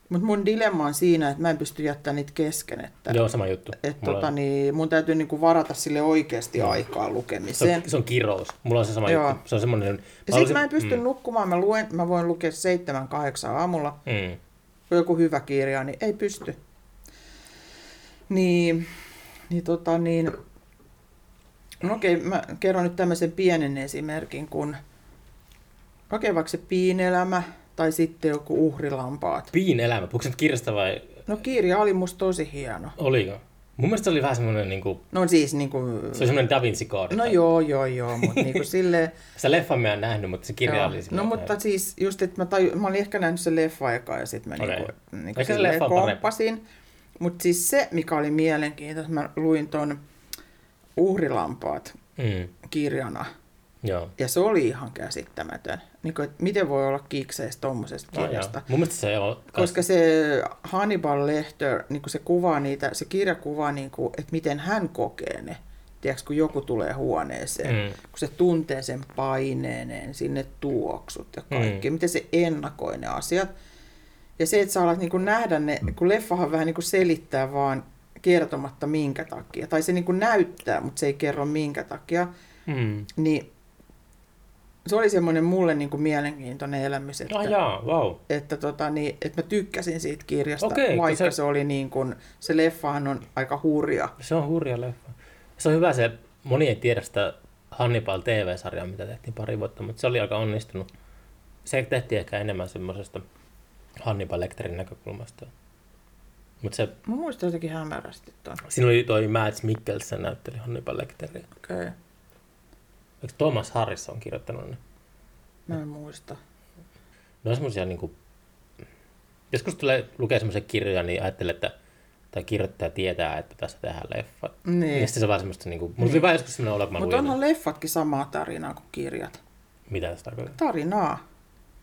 Mutta mun dilemma on siinä, että mä en pysty jättämään niitä kesken. Että, Joo, sama juttu. et, Mulla tota, on- niin, mun täytyy niinku varata sille oikeasti Joo. aikaa se, lukemiseen. on, se on kirous. Mulla on se sama Joo. juttu. Se on semmoinen... Ja sitten halusin- mä en pysty mm. nukkumaan, mä, luen, mä voin lukea seitsemän, kahdeksan aamulla, Mm. joku hyvä kirja, niin ei pysty. Niin, niin tota niin, no okei, mä kerron nyt tämmöisen pienen esimerkin, kun okei, vaikka se piinelämä tai sitten joku uhrilampaat. Piin elämä. Puhuuko sä nyt kirjasta vai No kirja oli musta tosi hieno. oliko? Mun mielestä se oli vähän semmoinen, niin kuin, No siis niinku, se oli semmoinen Da Vinci Code. no joo, joo, joo, mutta niinku silleen, Sitä leffan mä en nähnyt, mutta se kirja Joo. oli No mutta siis just, että mä, taju, mä olin ehkä nähnyt sen leffa aikaa ja sitten mä Okei. niinku, niinku Ehkä se silleen leffa komppasin. Mutta siis se, mikä oli mielenkiintoista, mä luin ton Uhrilampaat Mm. kirjana. Joo. Ja se oli ihan käsittämätön. Niin kuin, että miten voi olla kikseistä tuommoisesta No, joo. kirjasta. Mun mielestä se on... Koska se Hannibal Lecter, niin kuin se kuvaa niitä, se kirja kuvaa, niin kuin, että miten hän kokee ne. Tiedätkö, kun joku tulee huoneeseen, Mm. kun se tuntee sen paineeneen, sinne tuoksut ja kaikki, mm. miten se ennakoi ne asiat. Ja se, että sä alat niin nähdä ne, kun leffahan vähän niin selittää vaan kertomatta minkä takia. Tai se niin näyttää, mutta se ei kerro minkä takia. Mm. Niin se oli semmoinen mulle niin kuin mielenkiintoinen elämys, että, Ah jaa, wow. että, tota, niin, että mä tykkäsin siitä kirjasta, kun vaikka se... se- oli niin kuin, se leffahan on aika hurja. Se on hurja leffa. Se on hyvä se, moni ei tiedä sitä Hannibal TV-sarjaa, mitä tehtiin pari vuotta, mutta se oli aika onnistunut. Se tehtiin ehkä enemmän semmoisesta Hannibal Lecterin näkökulmasta. Mutta se, Mä muistan jotenkin hämärästi ton. siinä oli toi Mads Mikkelsen näytteli Hannibal Lecteria. Okei, okay. Eikö Thomas Harris on kirjoittanut ne? mä en muista. Ne on semmosia niinku... Joskus tulee lukea semmoisia kirjoja, niin ajattelee, että tai kirjoittaja tietää, että tässä tehdään leffa. Niin. Ja sitten se on vaan semmoista niinku... Mulla tuli vaan joskus semmoinen olo, kun mä Mutta onhan leffatkin samaa tarinaa kuin kirjat. mitä tässä tarkoittaa. Tarinaa.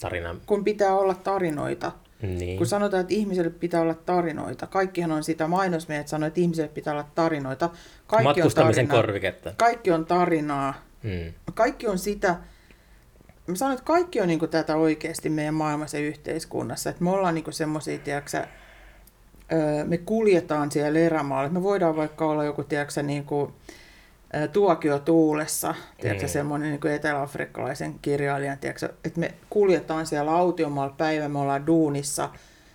Tarina. Kun pitää olla tarinoita. Niin. Kun sanotaan, että ihmiselle pitää olla tarinoita. Kaikkihan on sitä mainosmiehet sanoo, että ihmiselle pitää olla tarinoita. Kaikki on Matkustamisen tarinaa. korviketta. Kaikki on tarinaa. Mm. Kaikki on sitä, mä sanon, että kaikki on niin tätä oikeasti meidän maailmassa ja yhteiskunnassa. Että me ollaan niin semmoisia, tiedätkö, öö, me kuljetaan siellä erämaalla. Me voidaan vaikka olla joku, tiedätkö, niin kuin, ö, tuokio tuulessa, tiedätkö, Mm. semmoinen niin eteläafrikkalaisen kirjailijan, tiedätkö, että me kuljetaan siellä autiomaalla päivä, me ollaan duunissa,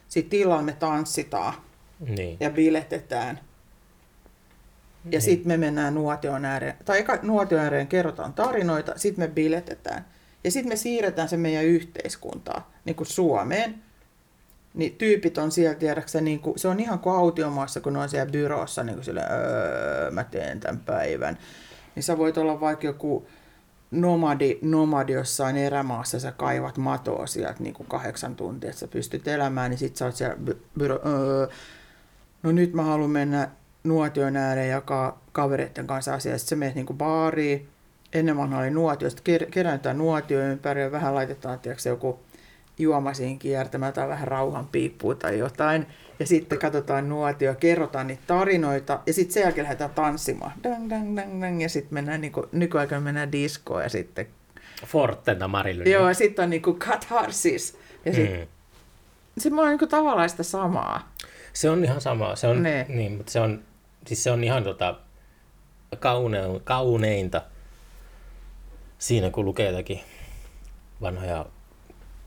sitten illalla me tanssitaan Niin. ja biletetään. Ja Niin. sitten me mennään nuotion ääreen, tai eka nuotion ääreen kerrotaan tarinoita, sitten me biletetään. Ja sitten me siirretään se meidän yhteiskuntaan, niin kuin Suomeen. Niin tyypit on siellä, tiedäksä, niin kuin, se on ihan kuin autiomaassa, kun ne on siellä byrossa, niin kuin sille, öö, mä teen tämän päivän. Niin sä voit olla vaikka joku nomadi, nomadi jossain erämaassa, sä kaivat matoa sieltä niin kuin kahdeksan tuntia, että sä pystyt elämään, niin sit sä oot siellä by- byro, öö, no nyt mä haluan mennä nuotion ääreen jakaa kavereiden kanssa asiaa. Sitten sä menet niinku baariin. Ennen vanha oli nuotio, sitten ker- kerätään nuotio ympäri ja vähän laitetaan tiedätkö, joku juoma siihen kiertämään tai vähän rauhan piippua tai jotain. Ja sitten katsotaan nuotio, kerrotaan niitä tarinoita ja sitten sen jälkeen lähdetään tanssimaan. Dang, dang, dang, dang, ja sitten mennään, niinku, nykyaikana mennään diskoon ja sitten... Forten tai Marilyn. Joo, ja sitten on niinku katharsis. Ja sitten Mm. sit on niinku tavallaan sitä samaa. Se on ihan sama. Se on, Ne. niin, mutta se on, siis se on ihan tota, kaune, kauneinta siinä, kun lukee jotakin vanhoja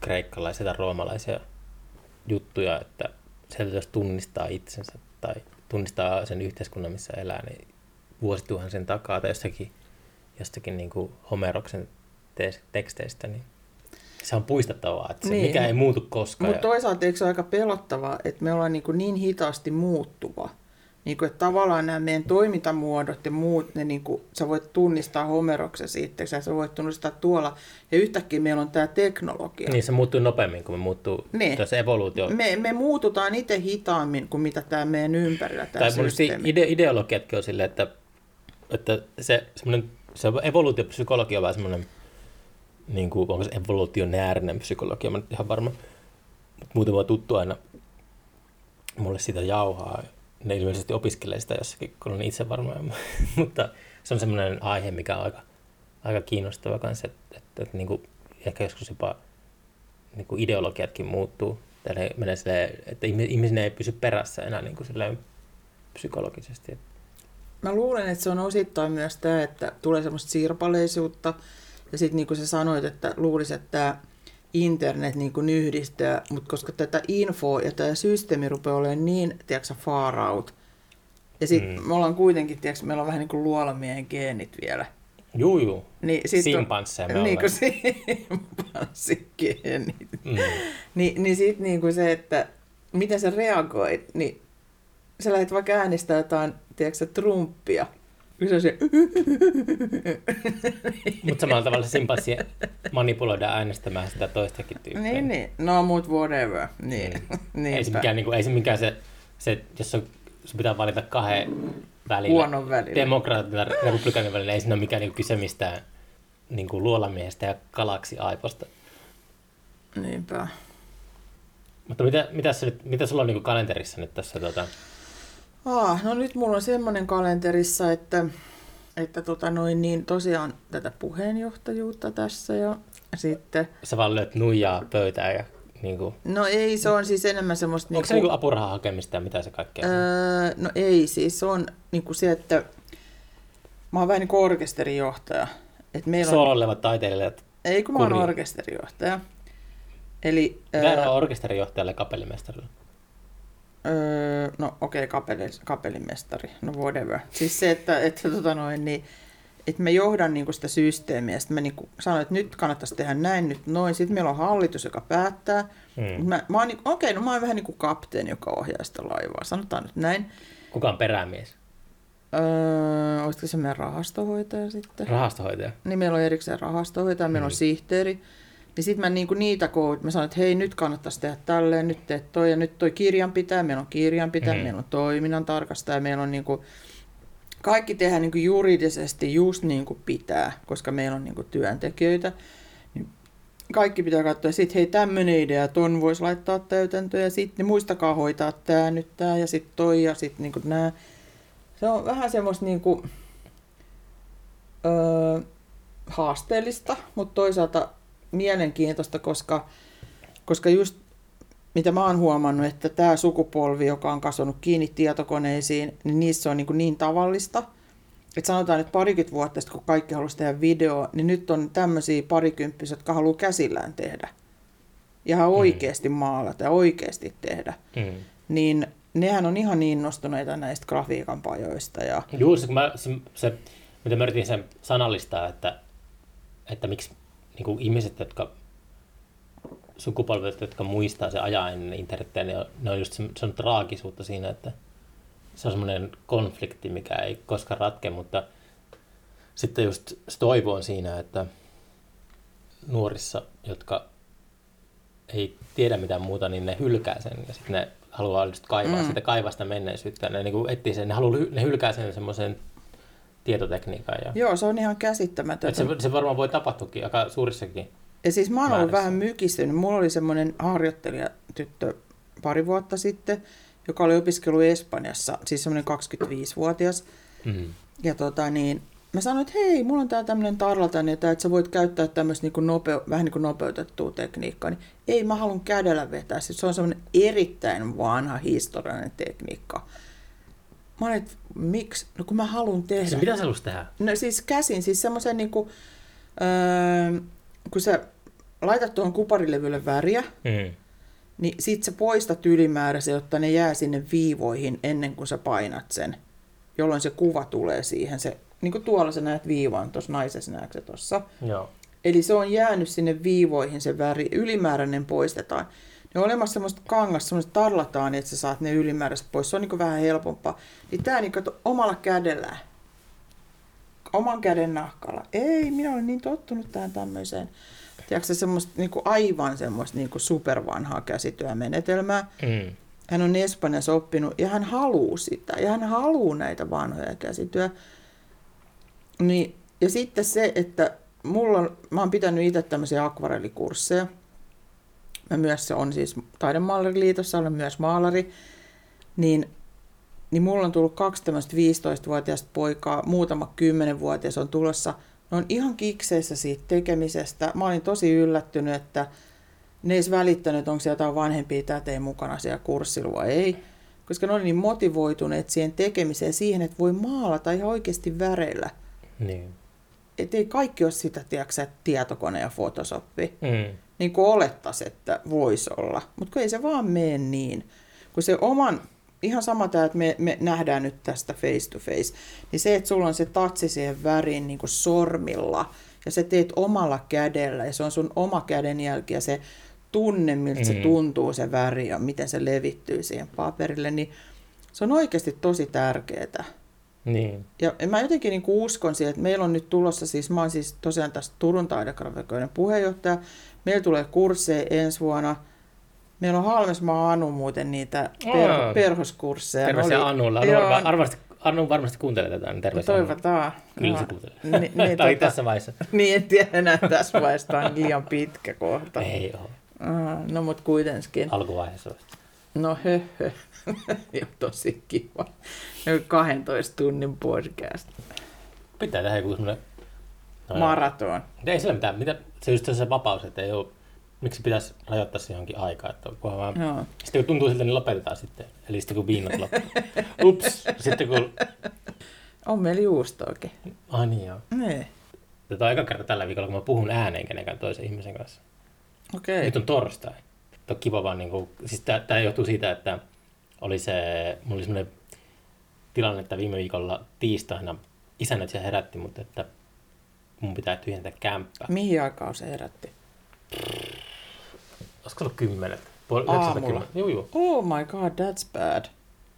kreikkalaisia tai roomalaisia juttuja, että sieltä jos tunnistaa itsensä tai tunnistaa sen yhteiskunnan, missä elää, niin vuosituhansien takaa tai jostakin, jostakin niin kuin Homeroksen te- teksteistä, niin se on puistettavaa, että se Niin. niin. mikä ei muutu koskaan. Mutta toisaalta eikö se ole aika pelottavaa, että me ollaan niin, kuin niin hitaasti muuttuva. Niin kuin, että tavallaan nämä meidän toimintamuodot ja muut, ne niin kuin, sä voit tunnistaa Homeroksen siitä, ja sä voit tunnistaa tuolla. Ja yhtäkkiä meillä on tämä teknologia. Niin se muuttuu nopeammin, kun me muuttuu Niin. se evoluutio. Me, me muututaan itse hitaammin kuin mitä tämä meidän ympärillä tämä tai ide- ideologiatkin on silleen, että, että se, se evoluutiopsykologia on vähän semmoinen, niin kuin, onko se evoluutionäärinen psykologia, mä en ihan varma. Vaan tuttu aina mulle sitä jauhaa. Ne ilmeisesti opiskelee sitä jossakin, kun on itse varma. Mutta se on semmoinen aihe, mikä on aika, aika kiinnostava kanssa, että, että, että niin kuin, ehkä joskus jopa niin kuin ideologiatkin muuttuu. Tai ne menee silleen, että ihmi- ihminen ei pysy perässä enää niin kuin silleen psykologisesti. Mä luulen, että se on osittain myös tämä, että tulee semmoista sirpaleisuutta. Ja sitten niin kuin sä sanoit, että luulisi, että tämä internet niin kuin yhdistää, mutta koska tätä infoa ja tämä systeemi rupeaa olemaan niin, tiedätkö far out. Ja sitten mm. Me ollaan kuitenkin, tiedätkö, meillä on vähän niin kuin luolamiehen geenit vielä. Juu, juu. Niin, sit Simpansseja me niin kuin simpanssigeenit. Mm. Ni, niin sitten niin kuin se, että miten sä reagoit, niin sä lähdet vaikka äänestää jotain, tiedätkö Trumpia. Se on se, Mutta samalla tavalla simpanssi manipuloidaan äänestämään sitä toistakin tyyppiä. niin, niin, no mut whatever. Niin, Mm. Ei se mikään, niin kuin, ei se mikään se, se jos on, sun pitää valita kahden välillä, Huonon välillä. demokraatin ja republikaanin välillä, ei siinä ole mikään niin kuin, kyse mistään niin kuin luolamiehestä ja kalaksi aiposta. Niinpä. Mutta mitä, mitä, se mitä sulla on niin kuin kalenterissa nyt tässä? Tuota, Ah, no nyt mulla on semmoinen kalenterissa, että, että tota noin, niin tosiaan tätä puheenjohtajuutta tässä ja sitten, sä vaan löit nuijaa pöytään ja niin kuin, no ei, se on siis enemmän semmoista... onko se niin kuin apurahan hakemista ja mitä se kaikkea? on? Öö, no ei siis, se on niin kuin se, että mä oon vähän niin kuin orkesterijohtaja. Et meillä on, taiteilijat. ei kun mä oon orkesterijohtaja. Eli, Mitä öö, on orkesterijohtajalle ja kapellimestarille? Öö, no okei, okay, kapeli, kapellimestari, no whatever. Siis se, että, että tota noin, niin, että mä johdan niin sitä systeemiä. Sitten mä niin sanoin, että nyt kannattaisi tehdä näin, nyt noin. Sitten meillä on hallitus, joka päättää. Mm. Mä, mä oon niin, okei, no mä oon vähän niin kuin kapteeni, joka ohjaa sitä laivaa. Sanotaan nyt näin. Kuka on perämies? Öö, olisiko se meidän rahastohoitaja sitten? Rahastohoitaja. Niin meillä on erikseen rahastohoitaja, meillä on Mm. sihteeri. Niin sitten mä niinku niitä koot, mä sanoin, että hei nyt kannattaisi tehdä tälleen, nyt teet toi ja nyt toi kirjanpitäjä, meillä on kirjanpitäjä, Mm. meillä on toiminnan tarkastaja, meillä on niinku, kaikki tehdään niinku juridisesti just niin kuin pitää, koska meillä on niinku työntekijöitä. Niin kaikki pitää katsoa, ja sitten hei tämmöinen idea, ton voisi laittaa täytäntöön, ja sitten muistakaa hoitaa tämä nyt tämä ja sitten toi ja sitten niinku nämä. Se on vähän semmoista niinku, öö, haasteellista, mutta toisaalta mielenkiintoista, koska, koska just mitä mä oon huomannut, että tämä sukupolvi, joka on kasvanut kiinni tietokoneisiin, niin niissä on niin, kuin niin tavallista. Että sanotaan, että parikymmentä vuotta sitten, kun kaikki halusi tehdä video, niin nyt on tämmöisiä parikymppisiä, jotka haluaa käsillään tehdä. Ja ihan oikeasti maalata ja oikeasti tehdä. Mm. Niin nehän on ihan innostuneita näistä grafiikan pajoista. Ja, Juu, se, kun mä, se, se, mitä mä yritin sen sanallistaa, että, että miksi niin kuin ihmiset, jotka sukupolvet, jotka muistaa se ajaa ennen internetiä, niin on, ne on just se, se on traagisuutta siinä, että se on semmoinen konflikti, mikä ei koskaan ratke, mutta sitten just se toivo on siinä, että nuorissa, jotka ei tiedä mitään muuta, niin ne hylkää sen ja sitten ne haluaa just kaivaa mm. sitä kaivasta menneisyyttä. Ne niin etsii sen, ne, haluaa, ne hylkää sen semmoisen tietotekniikan. Ja, joo, se on ihan käsittämätöntä. se, se varmaan voi tapahtuakin aika suurissakin. Ja siis mä oon ollut vähän mykistynyt. Mulla oli semmoinen harjoittelijatyttö pari vuotta sitten, joka oli opiskellut Espanjassa, siis semmoinen 25-vuotias. Mm. Ja tota niin, mä sanoin, että hei, mulla on tää tämmöinen tarlatan, että, että sä voit käyttää tämmöistä niin nopeu, vähän niin kuin nopeutettua tekniikkaa. Niin, ei, mä haluan kädellä vetää. Siis se on semmoinen erittäin vanha historiallinen tekniikka. Mä olin, että miksi? No kun mä haluan tehdä. Se, mitä sä haluaisit tehdä? No siis käsin, siis semmoisen niinku, öö, kun sä laitat tuohon kuparilevylle väriä, Mm. niin sit sä poistat ylimääräisen, jotta ne jää sinne viivoihin ennen kuin sä painat sen, jolloin se kuva tulee siihen. Se, niin kuin tuolla sä näet viivan, tuossa naisessa näetkö tuossa. Joo. Eli se on jäänyt sinne viivoihin se väri, ylimääräinen poistetaan. Ne on olemassa semmoista kangasta, semmoista tarlataan, että sä saat ne ylimääräiset pois. Se on niin vähän helpompaa. Niin tää niin kato, omalla kädellä, oman käden nahkalla. Ei, minä olen niin tottunut tähän tämmöiseen. Tiedätkö semmoista niin aivan semmoista niin supervanhaa käsityömenetelmää. Mm. Hän on Espanjassa oppinut ja hän haluaa sitä. Ja hän haluaa näitä vanhoja käsityö. Niin, ja sitten se, että mulla on, mä oon pitänyt itse tämmöisiä akvarellikursseja. Mä myös se on siis Taidemaalariliitossa, olen myös maalari. Niin, niin mulla on tullut kaksi tämmöistä 15-vuotiaista poikaa, muutama 10-vuotias on tulossa. Ne on ihan kikseissä siitä tekemisestä. Mä olin tosi yllättynyt, että ne ei välittänyt, onko siellä jotain vanhempia tätejä mukana siellä kurssilla vai ei. Koska ne oli niin motivoituneet siihen tekemiseen siihen, että voi maalata ihan oikeasti väreillä. Niin. Että ei kaikki ole sitä, tiedätkö, että tietokone ja Photosoppi. Mm. Niin kuin olettaisiin, että voisi olla. Mutta kun ei se vaan mene niin. Kun se oman, ihan sama tämä, että me, me nähdään nyt tästä face to face, niin se, että sulla on se tatsi siihen väriin niin kuin sormilla, ja sä teet omalla kädellä, ja se on sun oma kädenjälki, ja se tunne, miltä mm. se Mhm. tuntuu se väri, ja miten se levittyy siihen paperille, niin se on oikeasti tosi tärkeää. Niin. Ja mä jotenkin niin kuin uskon siihen, että meillä on nyt tulossa, siis mä oon siis tosiaan tästä Turun taidegrafikoiden puheenjohtaja, meillä tulee kursseja ensi vuonna, meillä on Halmesmaa Anu muuten niitä per, perhoskursseja. Terveisiä oli- Annulle. Anu, Joo, varma, varmasti, Anu varmasti kuuntelee tätä, niin terveisiä. Toivotaan. Kyllä se kuuntelee. Ni, niin, tai tota, tässä vaiheessa. niin, en tiedä enää tässä vaiheessa, tämä on liian pitkä kohta. Ei ole. No mutta kuitenkin. Alkuvaiheessa. No hö, hö. Joo, tosi kiva. No, 12 tunnin podcast. Pitää tehdä joku semmoinen... No, Maraton. Ei sillä mitään. Mitä, se just se vapaus, että ei ole... Miksi pitäisi rajoittaa se johonkin aikaa, että kunhan vaan... Joo. Sitten kun tuntuu siltä, niin lopetetaan sitten. Eli sitten kun viinat loppuu. Ups. Sitten kun... On meillä juustoakin. Ai niin joo. Niin. Tätä on aika kerta tällä viikolla, kun mä puhun ääneen kenenkään toisen ihmisen kanssa. Okei. Nyt on torstai. On kiva vaan, niin kuin, siis tämä johtuu siitä, että oli se, mulla oli semmoinen tilanne, että viime viikolla tiistaina siellä herätti mut, että mun pitää tyhjentää kämppää. Mihin aikaan se herätti? Olisiko ollut kymmenet? Puoli Aamulla. Juu, juu. Oh my god, that's bad.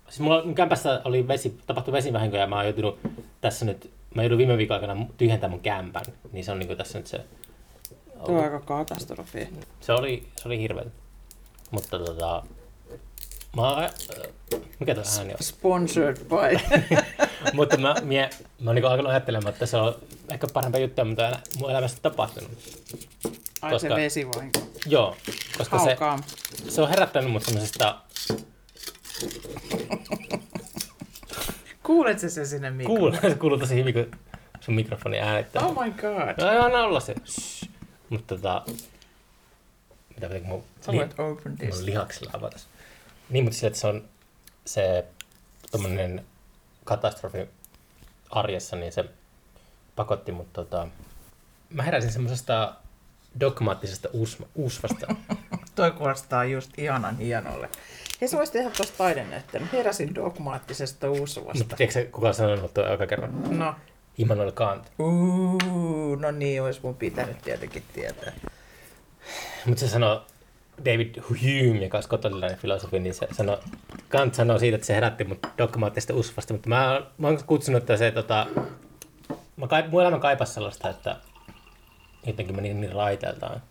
Siis mulla mun kämpässä oli vesi, tapahtui vesivahinko ja mä oon joutunut tässä nyt, mä joudun viime viikon aikana tyhjentämään mun kämpän, niin se on niinku tässä nyt se, Tuo on aika katastrofi. se oli, se oli hirveä. Mutta tota, mä oon, äh, mikä tuo ääni on? Sponsored by. Mutta mä, mie, mä oon niinku alkanut ajattelemaan, että se on ehkä parempia juttuja, mitä on mun elämässä tapahtunut. Ai Koska- se vesivahinko. Joo, koska se, se on herättänyt mut semmoisesta, Kuulet sä se sinne mikroon? kuuluu, se kuuluu tosi hyvin, kun sun mikrofoni äänittää. Oh my god. No ei anna olla se. Shh. Mutta tota... Mitä pitääkö mun, Sä li- open this. mun lihaksilla avata se? Niin, mutta sille, että se on se tommonen katastrofi arjessa, niin se pakotti mut tota... Mä heräsin semmosesta dogmaattisesta uusma, uusvasta. Toi kuulostaa just ihanan hienolle. Hei, sä voisit tehdä tosta taidenäyttelyn. Heräsin dogmaattisesta mutta uusuvasta. tiedätkö se, kuka on sanonut tuon aika kerran? No. Immanuel Kant. Uuu, no niin, olisi mun pitänyt tietenkin tietää. Mutta se sanoo, David Hume, joka on skotlantilainen filosofi, niin se sanoo, Kant sanoo siitä, että se herätti mut dogmaattisesta usvasta, mutta mä, mä oon kutsunut, että se, tota, mä kai, mun elämä kaipasi sellaista, että jotenkin meni niin raiteeltaan.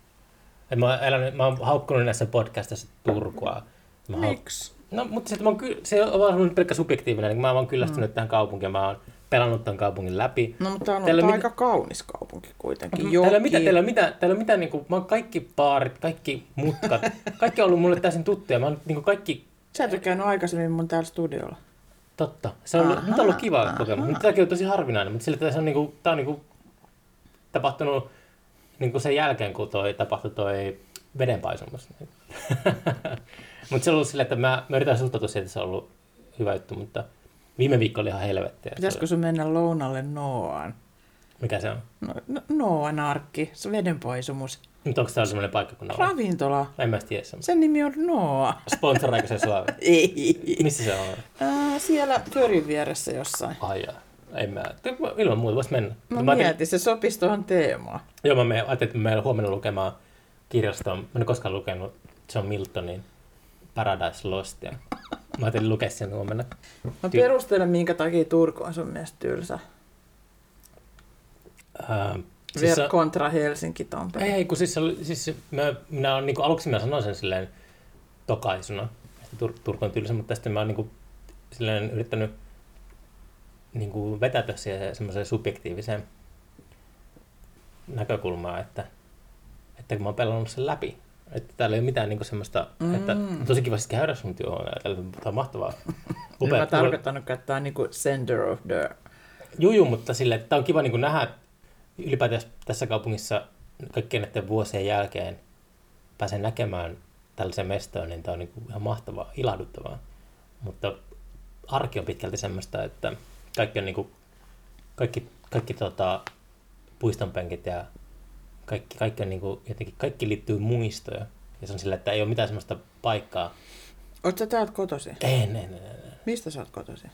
Et mä, elänyt, mä oon haukkunut näissä podcastissa Turkua. Mä hauk- Miksi? No, mutta se, että mä oon ky- se on vaan pelkkä subjektiivinen, niin mä oon kyllästynyt mm. tähän kaupunkiin, mä oon pelannut tämän kaupungin läpi. No, mutta tää on Teillä ollut mit- aika kaunis kaupunki kuitenkin. Täällä ei ole mitään, Joki. teillä ei ole mitään, täällä ole mitään niinku, mä oon kaikki baarit, kaikki mutkat, kaikki on ollut mulle täysin tuttuja. Mä oon niinku kaikki, Sä et ole käynyt aikaisemmin mun täällä studiolla. totta. Se on, ollut, nyt on ollut kiva kokemus. Nyt tämäkin on tosi harvinainen, mutta sillä se on niinku, tää on niinku tapahtunut niinku sen jälkeen, kun toi tapahtui toi vedenpaisumus. mutta se on ollut silleen, että mä, mä yritän suhtautua siihen, että se on ollut hyvä juttu, mutta viime viikko oli ihan helvettiä. Pitäisikö sun mennä lounalle Noaan? Mikä se on? No, no, Noan arkki, se vedenpaisumus. Nyt onko täällä semmoinen paikka, kun on? Ravintola. En mä tiedä semmoista. Sen nimi on Noa. Sponsoroiko se sua? Ei. Missä se on? Ää, siellä Förin vieressä jossain. Ai jaa. En mä, ilman muuta voisi mennä. No mä ajattelin, mieti, se sopisi tuohon teemaan. joo, mä ajattelin, että mä menen huomenna lukemaan kirjastoon. Mä en koskaan lukenut John Miltonin Paradise Lostia. Mä ajattelin lukea sen huomenna. No Ty- perustele, minkä takia Turku on sun mielestä tylsä. Ää, Siis Ver- kontra Helsinki Tampere. ei, ei, kun siis, siis mä, minä on, niin kuin, aluksi minä sanoin sen silleen tokaisuna, että Tur- Turku on tylsä, mutta sitten mä oon niin kuin, silleen yrittänyt niin kuin vetätä siihen semmoiseen subjektiiviseen näkökulmaan, että, että kun mä oon pelannut sen läpi, että täällä ei ole mitään niin semmoista, mm. että tosi kiva siis käydä sun työhuoneella, täällä on mahtavaa. Upea, mä tarkoittanut, että tämä on niinku center of the... Juu, mutta sille, että tää on kiva niin nähdä ylipäätään tässä kaupungissa kaikkien näiden vuosien jälkeen pääsen näkemään tällaisen mestoon, niin tämä on niin kuin ihan mahtavaa, ilahduttavaa. Mutta arki on pitkälti semmoista, että kaikki on niin kuin, kaikki, kaikki tota, puistonpenkit ja kaikki, kaikki on niin kuin, jotenkin, kaikki liittyy muistoja. Ja se on sillä, että ei ole mitään semmoista paikkaa. Sä täältä kotosi? Ei, ei, ei, ei. Mistä sä oot kotosi?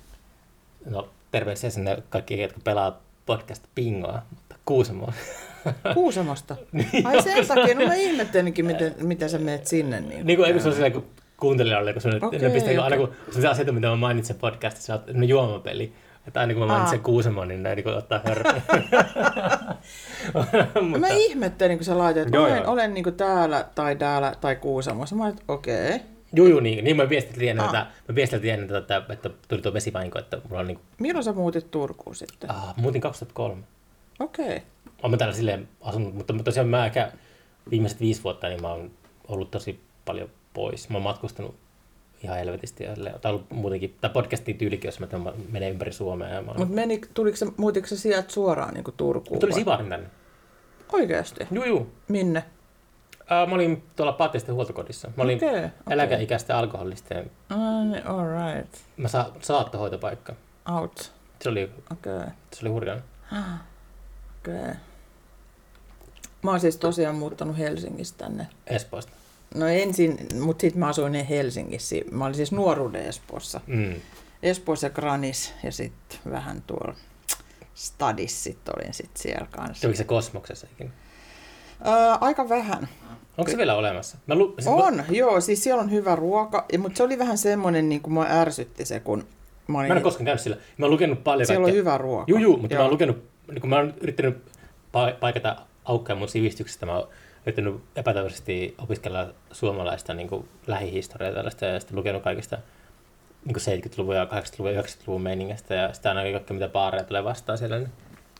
No, terveisiä sinne kaikki, jotka pelaa podcast Pingoa, mutta Kuusamoa. Kuusamosta. Ai sen takia, no mä ihmettelinkin, miten, miten sä menet sinne. Niin, niin kuin, eikö se on silleen, kun kuuntelijoille, kun Okei, okay, ne pistää, okei. aina kun se asioita, mitä mä mainitsen podcastissa, on juomapeli. Että aina kun mä mainitsen. Kuusamon, niin ne niin kuin, ottaa hörpyä. Mä ihmettelin, kun sä laitoit, että Joo, olen, joo. olen niin täällä tai täällä tai Kuusamossa. Mä olin, että okei. Okay. Juu, juu, niin, niin mä viesteltiin Ah. että, mä viesteltiin tätä, että, että tuli tuo vesivahinko, että mulla on niin kuin, Milloin sä muutit Turkuun sitten? ah, muutin 2003. Okei. Okay. Olen mä täällä silleen asunut, mutta, mutta tosiaan mä ehkä viimeiset viisi vuotta, niin mä oon ollut tosi paljon pois. Mä oon matkustanut ihan helvetisti. Tai ollut muutenkin, tai podcastin tyylikin, jos mä menen ympäri Suomea. Mä. Mutta meni, tuliko se, muutiko se sieltä suoraan niin Turkuun? Mä? Sivarin tänne. Oikeasti? Juu, juu. Minne? Ää, mä olin tuolla Pattisten huoltokodissa. Mä olin okay, okei. eläkeikäisten alkoholistien. Ah, niin, all right. Mä sa- saattohoitopaikka. Out. Se oli, Okei. Okay. se oli hurjaa. Okei. Okay. Mä oon siis tosiaan muuttanut Helsingistä tänne. Espoosta. No ensin, mutta sitten mä asuin Helsingissä. Mä olin siis nuoruuden Espoossa. Mm. Espoossa ja Granis ja sitten vähän tuolla stadissit olin sitten siellä kanssa. Tuliko se kosmoksessa ikinä? Öö, aika vähän. Onko se vielä olemassa? Mä lu- siis On, Mä, joo, siis siellä on hyvä ruoka, mutta se oli vähän semmoinen, niin kuin mua ärsytti se, kun mä olin... mä en ole koskaan käynyt sillä. Mä oon lukenut paljon siellä on kaikkea. hyvä ruoka. Juu, juu, mutta Joo. mä oon lukenut, niin kun mä oon yrittänyt pa- paikata aukkoja mun sivistyksestä, mä oon yrittänyt epätoivoisesti opiskella suomalaista niin kuin lähihistoriaa tällaista ja sitten lukenut kaikista niin kuin 70-luvun ja 80-luvun ja 90-luvun meiningistä ja sitä aina kaikkea mitä baareja tulee vastaan siellä. Niin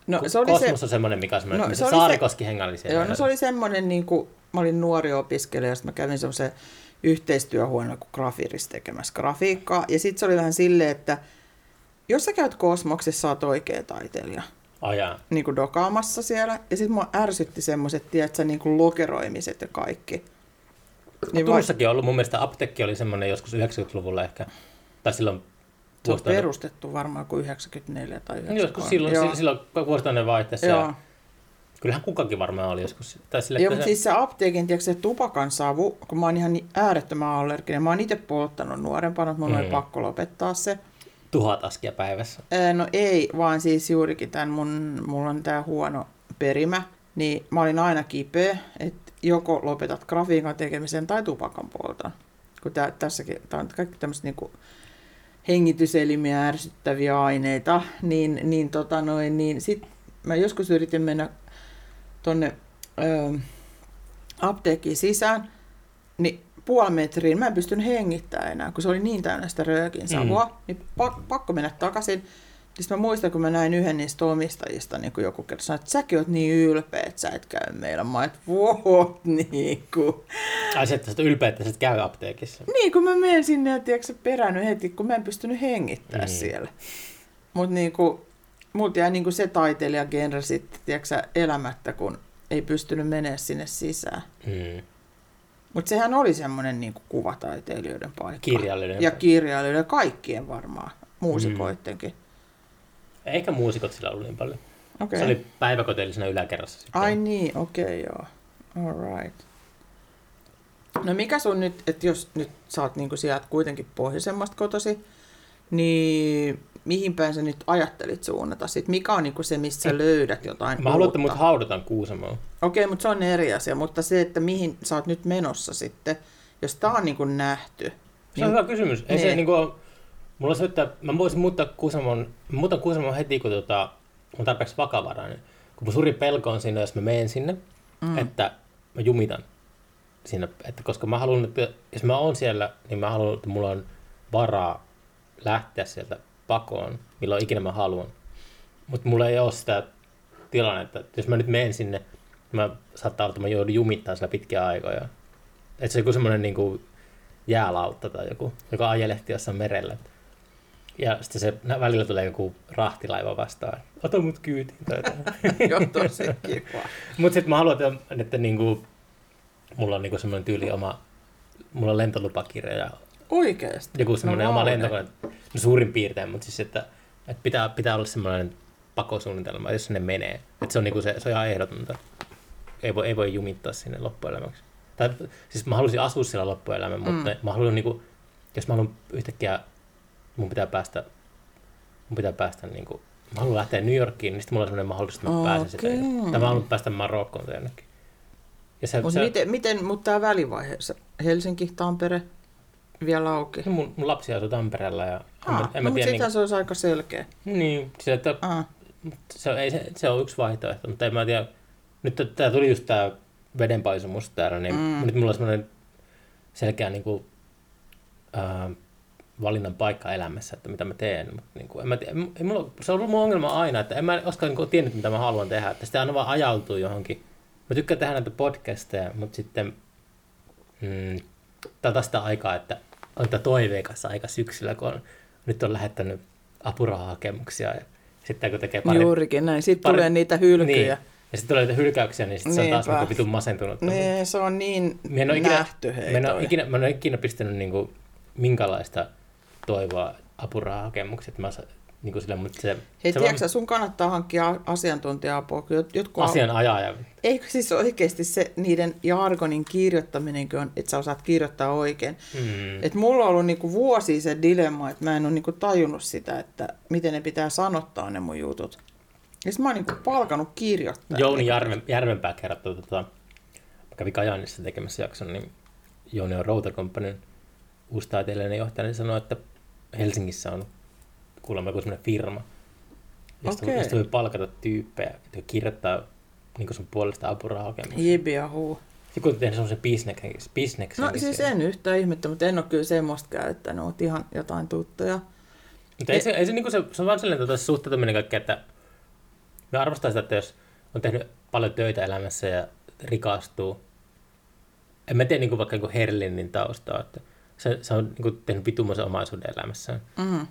No, se oli Kosmos se, on semmoinen, mikä on semmoinen, No, se se oli se- Saarikoski hengaili siellä. joo, no, se oli semmoinen, niin kuin, mä olin nuori opiskelija, sitten mä kävin semmoisen yhteistyöhuoneella kuin Grafiris tekemässä grafiikkaa, ja sitten se oli vähän silleen, että jos sä käyt kosmoksessa, sä oot oikea taiteilija. Ajaa. niin kuin dokaamassa siellä. Ja sitten mua ärsytti semmoiset, tiedätkö, niin kuin lokeroimiset ja kaikki. Niin Niin vai, Turussakin on ollut, mun mielestä apteekki oli semmoinen joskus 90-luvulla ehkä, tai silloin se on perustettu varmaan kuin 94 tai 93. Joskus silloin, Joo. Silloin vuosituhannen vaihteessa. Joo. Kyllähän kukakin varmaan oli joskus. Tai sille, Joo, se, siis se apteekin, tiedätkö, se tupakan savu, kun mä oon ihan niin äärettömän allerginen. Mä oon itse polttanut nuorempana, mutta mun mm. oli pakko lopettaa se. Tuhat askia päivässä. No ei, vaan siis juurikin tämän mun, mulla on tää huono perimä, niin mä olin aina kipeä, että joko lopetat grafiikan tekemisen tai tupakan polton. Kun tää, tässäkin, tää on kaikki tämmöiset niinku hengityselimiä ärsyttäviä aineita, niin, niin, tota noin, niin sit mä joskus yritin mennä tonne ö, apteekkiin sisään, niin puoli metriin mä en pystynyt hengittämään enää, kun se oli niin täynnä sitä röökin savua, mm. niin pak- pakko mennä takaisin. Sitten mä muistan, kun mä näin yhden niistä omistajista, niin kuin joku kerta sanoi, että säkin oot niin ylpeä, että sä et käy meillä. Mä että what, niin kuin. Ai se, että sä ylpeä, että sä et käy apteekissa. Niin, kun mä menen sinne ja tiedätkö, perännyt heti, kun mä en pystynyt hengittämään mm. Mm. siellä. Mutta niin kuin, multa jäi niin kuin se taiteilijagenre sitten, tiedätkö, elämättä, kun ei pystynyt menemään sinne sisään. Mm. Mutta sehän oli semmoinen niin kuvataiteilijoiden paikka. Kirjallinen. Ja kirjailijoiden, kaikkien varmaan, muusikoittenkin. Eikä muusikot sillä ollut niin paljon. Okay. Se oli päiväkoteellisena yläkerrassa. Sitten. Ai niin, okei okay, joo. All right. No mikä sun nyt, että jos nyt sä oot niinku sieltä kuitenkin pohjoisemmasta kotosi, niin mihin päin sä nyt ajattelit suunnata sit? Mikä on niinku se, mistä sä löydät jotain Mä haluan, että mut haudataan Kuusamoon. Okei, mutta se on eri asia, mutta se, että mihin sä oot nyt menossa sitten, jos tää on niinku nähty. Se on hyvä kysymys. Ei Niin. se niinku, ole- mulla on se, että mä voisin muuttaa Kuusamon, muutan Kuusamon heti, kun tota, on tarpeeksi vakavarainen. Kun mun suuri pelko on siinä, jos mä menen sinne, mm. että mä jumitan siinä, että koska mä haluan, että jos mä oon siellä, niin mä haluan, että mulla on varaa lähteä sieltä pakoon, milloin ikinä mä haluan. Mutta mulla ei ole sitä tilannetta, että jos mä nyt menen sinne, niin mä saattaa olla, että mä joudun jumittaa siellä pitkiä aikoja. Että se on joku semmoinen niin kuin jäälautta tai joku, joka ajelehti jossain merellä. Ja sitten se välillä tulee joku rahtilaiva vastaan. Ota mut kyytiin tai jotain. Joo, tosi kiva. Mutta sitten mä haluan, että, että niinku, mulla on niinku semmoinen tyyli oma, mulla on lentolupakirja ja Oikeesti. joku semmoinen No, oma lentokone. No suurin piirtein, mutta siis että, että pitää, pitää olla semmoinen pakosuunnitelma, jos sinne menee. Että se on, niinku se, se on ihan ehdotonta. Ei voi, ei voi jumittaa sinne loppuelämäksi. Tai, siis mä haluaisin asua siellä loppuelämän, mutta mä haluan niinku, jos mä haluan yhtäkkiä, mun pitää päästä, mun pitää päästä niinku, mä haluan lähteä New Yorkiin, niin sitten mulla on semmoinen mahdollisuus, että mä pääsen sitä. Tai mä haluan päästä Marokkoon tai jonnekin. Ja se, Mutta se, miten, miten mutta tämä välivaiheessa, Helsinki, Tampere, vielä auki? mun, mun lapsi asuu Tampereella ja en, Ah, mä- no, en mä mutta tiedä, sittenhän se olisi aika selkeä. niin, niin se, että se, ei, se, se on yksi vaihtoehto, mutta en mä tiedä. Nyt tää tuli just tää vedenpaisumus täällä, niin mm. nyt mulla on semmoinen selkeä niin kuin, ää, valinnan paikka elämässä, että mitä mä teen. Mutta niin kuin, en mä tiedä, ei mulla, se on ollut mun ongelma aina, että en mä koskaan niin tiennyt, mitä mä haluan tehdä. Että sitten aina vaan ajautuu johonkin. Mä tykkään tehdä näitä podcasteja, mutta sitten mm, taas sitä aikaa, että on toiveikas aika syksyllä, kun on, nyt on lähettänyt apurahahakemuksia ja sitten kun tekee pari, juurikin näin. Sitten pari- tulee niitä hylkyjä. niin. Ja sitten tulee niitä hylkäyksiä, niin sit se on taas niinku vitun masentunut. Niin, se on niin Mä en ole ikinä, nähty hei mä en ole ikinä, mä en ole ikinä pistänyt niinku minkälaista toivoa apurahahakemukset. Mä sa, niinku sille, mutta se, Hei, se tiedätkö, sä, sun kannattaa hankkia asiantuntija-apua. Jotkut asianajaja. Eikö siis oikeasti se niiden jargonin kirjoittaminenkin on, että sä osaat kirjoittaa oikein. Mm. Et mulla on ollut niinku vuosia se dilemma, että mä en ole niinku tajunnut sitä, että miten ne pitää sanottaa ne mun jutut. Ja mä oon niinku palkanut kirjoittajia. Jouni Järven, Järvenpää kertoo, tota, mä kävin Kajaanissa tekemässä jakson, niin Jouni on Router Companyn uusi taiteilijainen johtaja, niin sanoi, että Helsingissä on kuulemma joku sellainen firma, josta, Okei. josta voi palkata tyyppejä, jotka kirjoittaa niin sun puolesta apurahahakemuksia. Jibi ja huu. Joku on tehnyt semmoisen bisneksen. bisneksen No siis en yhtään ihmettä, mutta en ole kyllä semmoista käyttänyt, mutta ihan jotain tuttuja. Mutta ei se, ei se, niinku se, se on vaan sellainen tota, suhtautuminen kaikki, että me arvostaa sitä, että jos on tehnyt paljon töitä elämässä ja rikastuu. En mä tiedä niinku vaikka niinku Herlinin taustaa, että se, se on niinku tehnyt vitumaisen omaisuuden elämässään. Mm.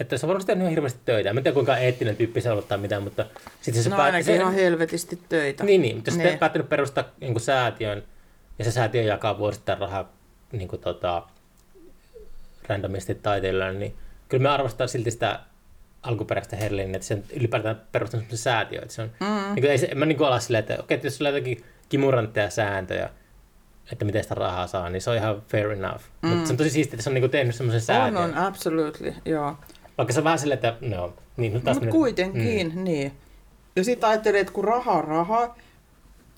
Että se on varmasti tehnyt hirveästi töitä. En tiedä kuinka eettinen tyyppi se on ollut tai mitään, mutta sitten se No ainakin se, ihan helvetisti töitä. Niin, niin, mutta sitten Niin. päättänyt perustaa niin kuin säätiön, ja se säätiö jakaa vuosittain rahaa niin kuin, tota, randomisti taiteilijoille, niin kyllä me arvostaa silti sitä alkuperäistä Herlin, että se on ylipäätään perustanut semmoisen säätiö. Että se on, mm. niin kuin, ei se, en mä niin kuin ala silleen, että okei, että jos sulla on jotakin kimurantteja sääntöjä, että miten sitä rahaa saa, niin se on ihan fair enough. Mm. Mutta se on tosi siistiä, että se on niin kuin tehnyt semmoisen On, säätiön. on, absolutely, joo. Vaikka se vähän silleen, että no, niin, no taas Mutta kuitenkin, mm. niin. Ja sitten ajattelee, että kun rahaa on rahaa,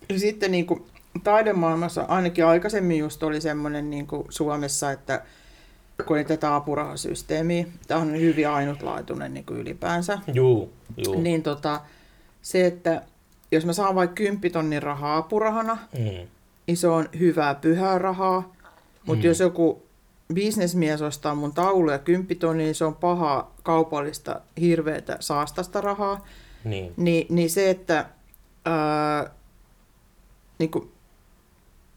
ja sitten niin kuin taidemaailmassa ainakin aikaisemmin just oli semmoinen niin kuin Suomessa, että kun ei tätä apurahasysteemiä, tämä on hyvin ainutlaatuinen niin kuin ylipäänsä. Juu, juu. niin tota, se, että jos mä saan vaikka 10 tonnin rahaa apurahana, Mm. niin se on hyvää pyhää rahaa. Mutta Mm. jos joku bisnesmies ostaa mun tauluja 10 tonnia, niin se on pahaa kaupallista, hirveätä saastasta rahaa. Niin. Niin, niin se, että, ää, niin kuin,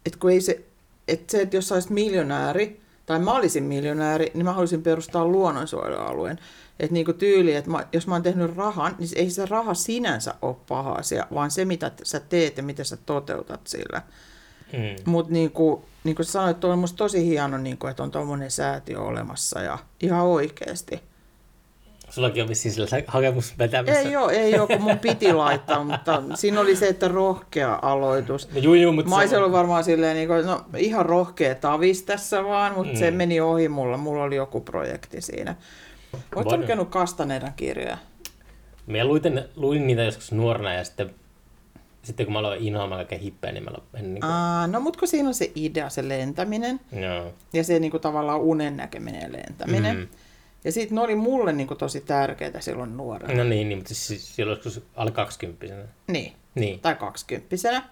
että kun ei se, että se, että jos sä olisit miljonääri, tai mä olisin miljonääri, niin mä haluaisin perustaa luonnonsuojelualueen. Että niin kuin tyyli, että mä, jos mä oon tehnyt rahan, niin ei se raha sinänsä ole paha asia, vaan se, mitä sä teet ja miten sä toteutat sillä. Mm. Mutta niin kuin, niin kuin sanoit, on musta tosi hieno, niin kuin, että on tuommoinen säätiö olemassa ja ihan oikeasti. Sullakin on vissiin sillä hakemus vetämässä. Ei ole, ei ole, kun mun piti laittaa, mutta siinä oli se, että rohkea aloitus. No, juu, juu, mutta Mä se ollut varmaan silleen, niin kuin, no ihan rohkea tavis tässä vaan, mutta mm. se meni ohi mulla. Mulla oli joku projekti siinä. Oletko lukenut Kastanedan kirjoja? Mä luin, luin niitä joskus nuorena ja sitten, sitten kun mä aloin inhoamaan kaikkea hippeä, niin mä en niin kuin, Aa, no mutta kun siinä on se idea, se lentäminen joo. ja se niin kuin, tavallaan unen näkeminen ja lentäminen. Mm. Ja sitten ne oli mulle niin kuin, tosi tärkeitä silloin nuorena. No niin, niin mutta siis silloin joskus alle 20 Niin. Niin. tai kaksikymppisenä.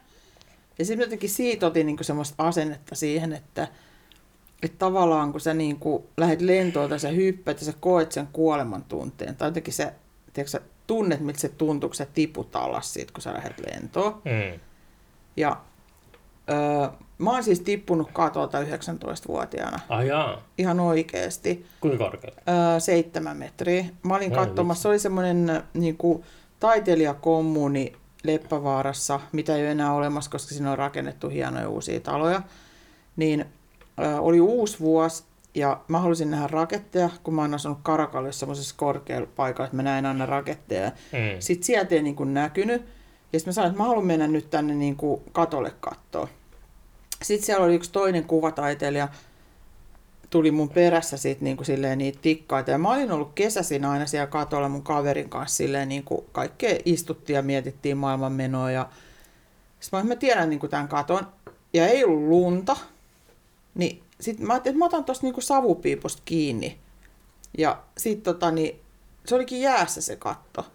Ja sitten jotenkin siitä otin niinku semmoista asennetta siihen, että, että tavallaan kun sä niinku lähdet lentoon tai sä hyppäät ja sä koet sen kuoleman tunteen, tai jotenkin sä, tiedätkö, tunnet, miltä se tuntuu, kun sä tiput alas siitä, kun sä lähdet lentoon. Mm. Ja öö, mä oon siis tippunut katolta 19-vuotiaana, Ah jaa, ihan oikeasti kuinka korkealta? öö, seitsemän metriä. Mä olin katsomassa, se oli semmoinen niin taiteilijakommuni Leppävaarassa, mitä ei ole enää olemassa, koska siinä on rakennettu hienoja uusia taloja. Niin ö, oli uusi vuosi ja mä halusin nähdä raketteja, kun mä oon asunut Karakallissa semmoisessa korkealla paikalla, että mä näin aina raketteja. Mm. Sitten sieltä ei niin kuin näkynyt. Ja sitten mä sanoin, että mä haluan mennä nyt tänne niin kuin katolle kattoon. Sitten siellä oli yksi toinen kuvataiteilija, tuli mun perässä sit niin kuin silleen niitä tikkaita. Ja mä olin ollut kesäisin aina siellä katolla mun kaverin kanssa silleen niin kuin kaikkea istuttiin ja mietittiin maailmanmenoa. Ja sitten mä, mä tiedän niin kuin tämän katon. Ja ei ollut lunta. Niin sitten mä ajattelin, että mä otan tuosta niin savupiipusta kiinni. Ja sitten tota, niin, se olikin jäässä se katto.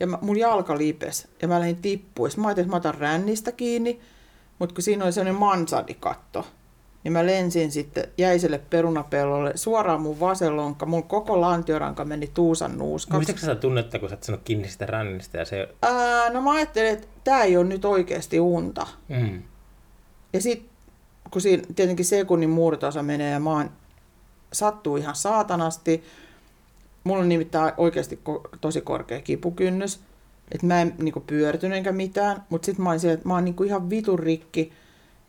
Ja mä, mun jalka lipes ja mä lähdin tippuun. Sitten mä ajattelin, että mä otan rännistä kiinni. Mutta kun siinä oli sellainen mansardikatto, niin mä lensin sitten jäiselle perunapellolle suoraan mun vasen lonkka. Mun koko lantioranka meni tuusan nuuskaksi. Mistä sä tunnetta, kun sä et sanonut kiinni sitä rännistä ja se... Ää, no mä ajattelin, että tää ei ole nyt oikeasti unta. Mm. Ja sitten kun siinä tietenkin sekunnin murtosa menee ja oon, sattuu ihan saatanasti. Mulla on nimittäin oikeasti ko- tosi korkea kipukynnys. Että mä en niinku pyörtynyt enkä mitään, mutta sitten mä olin siellä, että mä oon niinku ihan vitun rikki.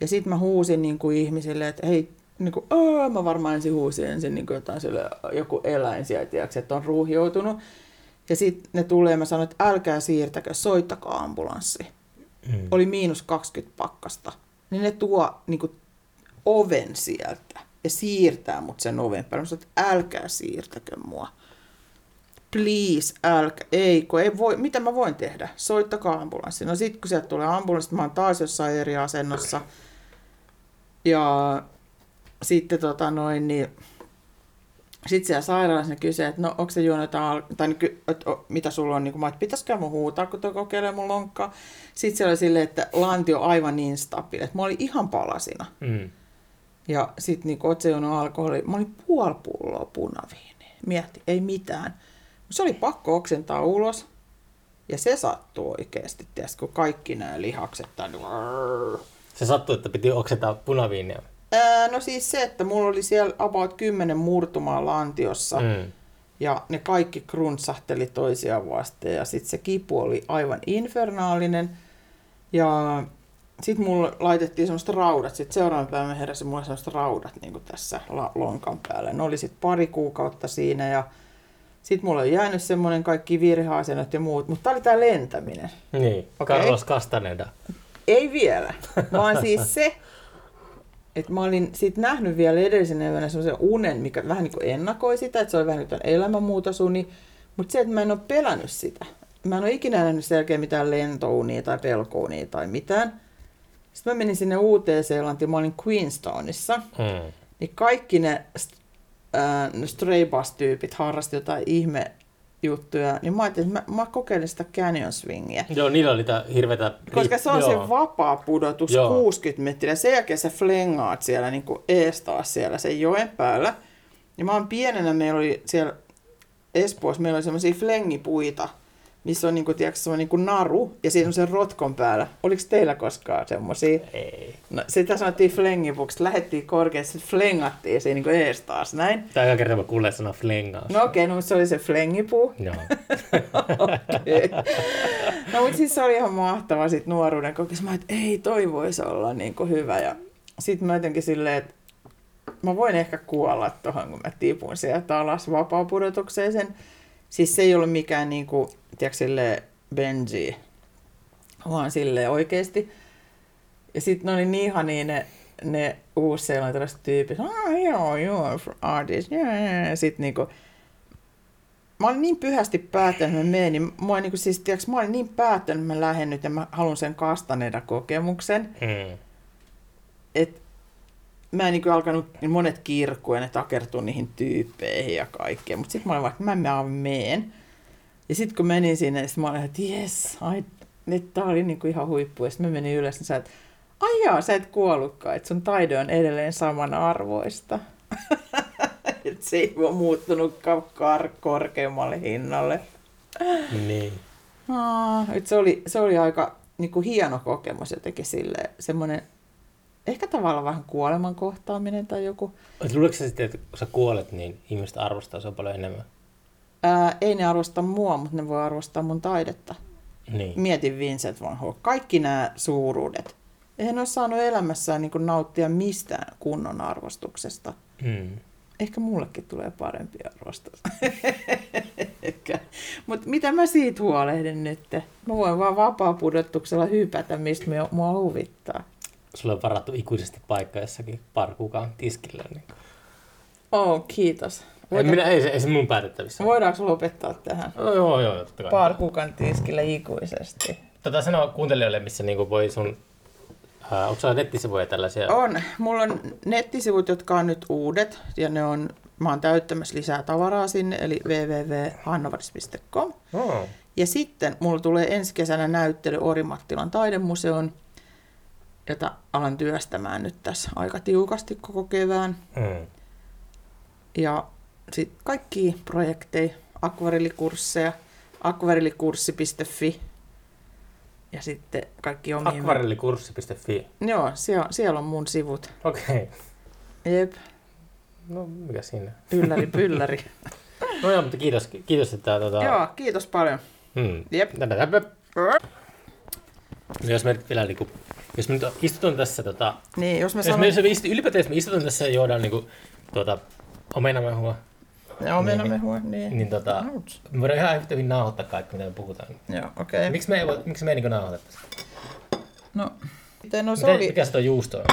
Ja sitten mä huusin niinku ihmisille, että hei, niinku, "Aa", mä varmaan ensin huusin ensin niinku jotain sille, joku eläin sieltä, tiiäks, että on ruuhjoutunut. Ja sitten ne tulee ja mä sanoin, että älkää siirtäkö, soittakaa ambulanssi Mm. oli miinus 20 pakkasta, niin ne tuo niin kuin, oven sieltä ja siirtää mut sen oven päälle. Mä sanoin, että älkää siirtäkö mua. please, älkä, ei, kun ei voi, mitä mä voin tehdä? Soittakaa ambulanssi. No sit kun sieltä tulee ambulanssi, mä oon taas jossain eri asennossa. Ja sitten tota noin, niin sitten siellä sairaalassa ne kysyy, että no onko se juonut jotain, tai niin, että, mitä sulla on, niin kuin, mä, että pitäisikö mun huutaa, kun tuo kokeilee mun lonkkaa. Sitten siellä oli silleen, että lanti on aivan niin stabiili, että mä olin ihan palasina. Mm. Ja sitten niin oot se juonut alkoholi, mä olin puoli pulloa punaviiniä. Mietti, ei mitään. Se oli pakko oksentaa ulos. Ja se sattuu oikeasti, tiedätkö, kun kaikki nämä lihakset tänne. Se sattui, että piti oksentaa punaviinia. Ää, no siis se, että mulla oli siellä about 10 murtumaa lantiossa. Mm. Ja ne kaikki krunsahteli toisiaan vasten ja sitten se kipu oli aivan infernaalinen. Ja sitten mulle laitettiin semmoista raudat. Sitten seuraavan päivän heräsi mulle semmoista raudat niin tässä la- lonkan päällä. Ne oli sitten pari kuukautta siinä ja sitten mulla on jäänyt semmoinen kaikki virheasennot ja muut. Mutta tää oli tää lentäminen. Niin, Okei. Carlos Castaneda. Ei vielä, vaan siis se, että mä olin sit nähnyt vielä edellisenä yönä semmoisen unen, mikä vähän niin kuin ennakoi sitä, että se oli vähän kuin elämänmuutosuni, mutta se, että mä en ole pelännyt sitä. Mä en ole ikinä nähnyt sen jälkeen mitään lentounia tai pelkounia tai mitään. Sitten mä menin sinne Uuteen-Seelantiin, mä olin Queenstownissa, Mm. niin kaikki ne äh, stray bus-tyypit harrasti jotain ihme juttuja, niin mä ajattelin, että mä, mä kokeilen sitä canyon swingia. Joo, niillä oli tää hirvetä... Koska se on Joo. se vapaa pudotus Joo. 60 metriä. Sen jälkeen sä flengaat siellä niin kuin ees taas siellä sen joen päällä. Ja mä oon pienenä, meillä oli siellä Espoossa, meillä oli semmoisia flengipuita, missä on niin kuin, tiedätkö, semmoinen niin naru ja siinä on se rotkon päällä. Oliko teillä koskaan semmoisia? Ei. No, sitä sanottiin flengipuksi. Lähettiin korkeasti, sitten flengattiin siinä niin ees taas näin. Tää on kerta, mä kuulen sana flengaus. No okei, okay, no se oli se flengipuu. Joo. Okei. No mutta siis se oli ihan mahtava sit nuoruuden kokemus. Mä että ei toi voisi olla niin kuin hyvä. Ja sitten mä jotenkin silleen, että mä voin ehkä kuolla tuohon, kun mä tipun sieltä alas vapaapudotukseen sen. Siis se ei ollut mikään niin kuin, tiedätkö, silleen Benji, vaan silleen oikeesti. Ja sitten ne oli niin ihania ne, ne uusseelantilaiset tyypit. Ah, joo, joo, artist, yeah, yeah. Sitten niinku, mä olin niin pyhästi päättänyt, että mä menen, niin mua niinku, siis, tiiäks, mä olin niin päättänyt, että mä lähden nyt ja mä haluan sen kastaneda kokemuksen. Mm. Et mä en niinku alkanut, niin monet kirkkuu ja ne takertuu niihin tyyppeihin ja kaikkea. Mutta sitten mä olin vaan, että mä, mä meen. Ja sitten kun menin sinne, niin sit mä olin, että jes, ai, nyt tää oli niinku ihan huippu. Ja sitten mä menin ylös, niin sä et, ai jaa, sä et kuollutkaan, että sun taide on edelleen samanarvoista. että se ei ole muuttunut kar- korkeammalle hinnalle. Niin. Aa, et se, oli, se oli aika niin kuin hieno kokemus jotenkin sille semmoinen, ehkä tavallaan vähän kuoleman kohtaaminen tai joku. Et Luuletko sä sitten, että kun sä kuolet, niin ihmiset arvostaa sua paljon enemmän? Ää, ei ne arvosta mua, mutta ne voi arvostaa mun taidetta. Niin. Mietin Vincent van Gogh. Kaikki nämä suuruudet. Eihän ne ole saanut elämässään niin nauttia mistään kunnon arvostuksesta. Mm. Ehkä mullekin tulee parempi arvostus. Mutta mitä mä siitä huolehdin nyt? Mä voin vaan vapaa-pudotuksella hypätä, mistä mua huvittaa. Sulla on varattu ikuisesti paikka jossakin parkukaan tiskillä. Niin. Oh, kiitos. En Voida, minä, ei, se, ei se mun päätettävissä. voidaanko lopettaa tähän? Joo, joo, joo, totta kai. Parkukan tiskillä ikuisesti. Tota sanoa kuuntelijoille, missä niinku voi sun... Ää, onko sulla nettisivuja tällaisia? On. Mulla on nettisivut, jotka on nyt uudet, ja ne on, mä oon täyttämässä lisää tavaraa sinne, eli www.hannovaris.com. Oh. Ja sitten mulla tulee ensi kesänä näyttely Orimattilan taidemuseon, jota alan työstämään nyt tässä aika tiukasti koko kevään. Mm. Ja sitten kaikki projekteja, akvarellikursseja, akvarellikurssi.fi ja sitten kaikki omia... Akvarellikurssi.fi. Joo, siellä, siellä on mun sivut. Okei. Okay. Jep, No, mikä siinä? ylläri pylläri. No joo, mutta kiitos, kiitos että tota... Joo, kiitos paljon. Hmm. Jep. Jos me vielä niinku, jos me nyt istutaan tässä tota, Niin, jos mä jos sanon... me, me istu, ylipäätään jos me istutaan tässä ja juodaan niinku tuota omenamehua, Joo, mehua, niin. niin tota, Ouch. me voidaan ihan yhtä hyvin nauhoittaa kaikki, mitä me puhutaan. Joo, okei. Okay. Miksi me ei, voi, miksi me ei niinku nauhoitettaisi? No, miten no se Miten, oli... Mikä se tuo juusto on?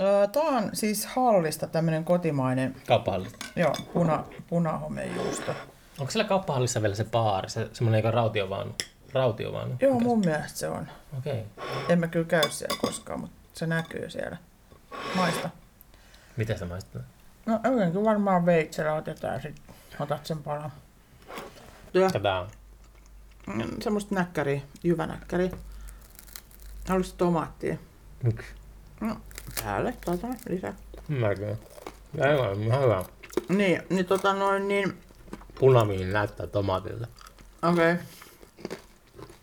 Öö, Tää on siis hallista tämmönen kotimainen, Kauppahallista. joo, puna, punahomejuusto. Onko siellä kauppahallissa vielä se baari, se semmoinen eikä rautiovaunu? Rautiovaunu? Joo, Mikä mun mielestä se on. Okei. Okay. En mä kyllä käy siellä koskaan, mutta se näkyy siellä. Maista. Miten se maistuu? No jotenkin varmaan veitsellä otetaan ja sit otat sen palan. Ja Tätä on. mm, semmoista näkkäriä, jyvänäkkäriä. Haluaisit tomaattia? Yksi. No, päälle tota lisää. Mäkin. Aivan, ihan hyvä. Niin, niin tota noin niin, Punamiin näyttää tomaatilta. okei. Okay.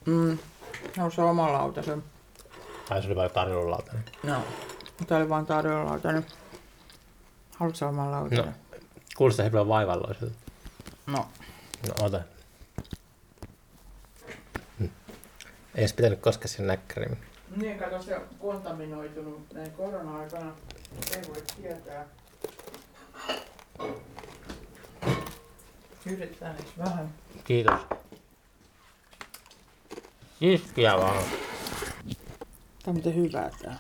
Mm, haluaisin oman lautasen. Tai se oli vain tarjoululautainen. No. Tää oli vaan tarjolla lautanen. Haluatko oman lautasen? No. Kuulostaa hirveän vaivalloiselta. no. No ota. Hmm. Ei edes pitänyt koskea sen näkkäriin. Niin, kato se kontaminoitunut näin korona-aikana. Ei voi tietää. Yritetään edes vähän. Kiitos. Iskiä vaan. Tää on muuten hyvää tää.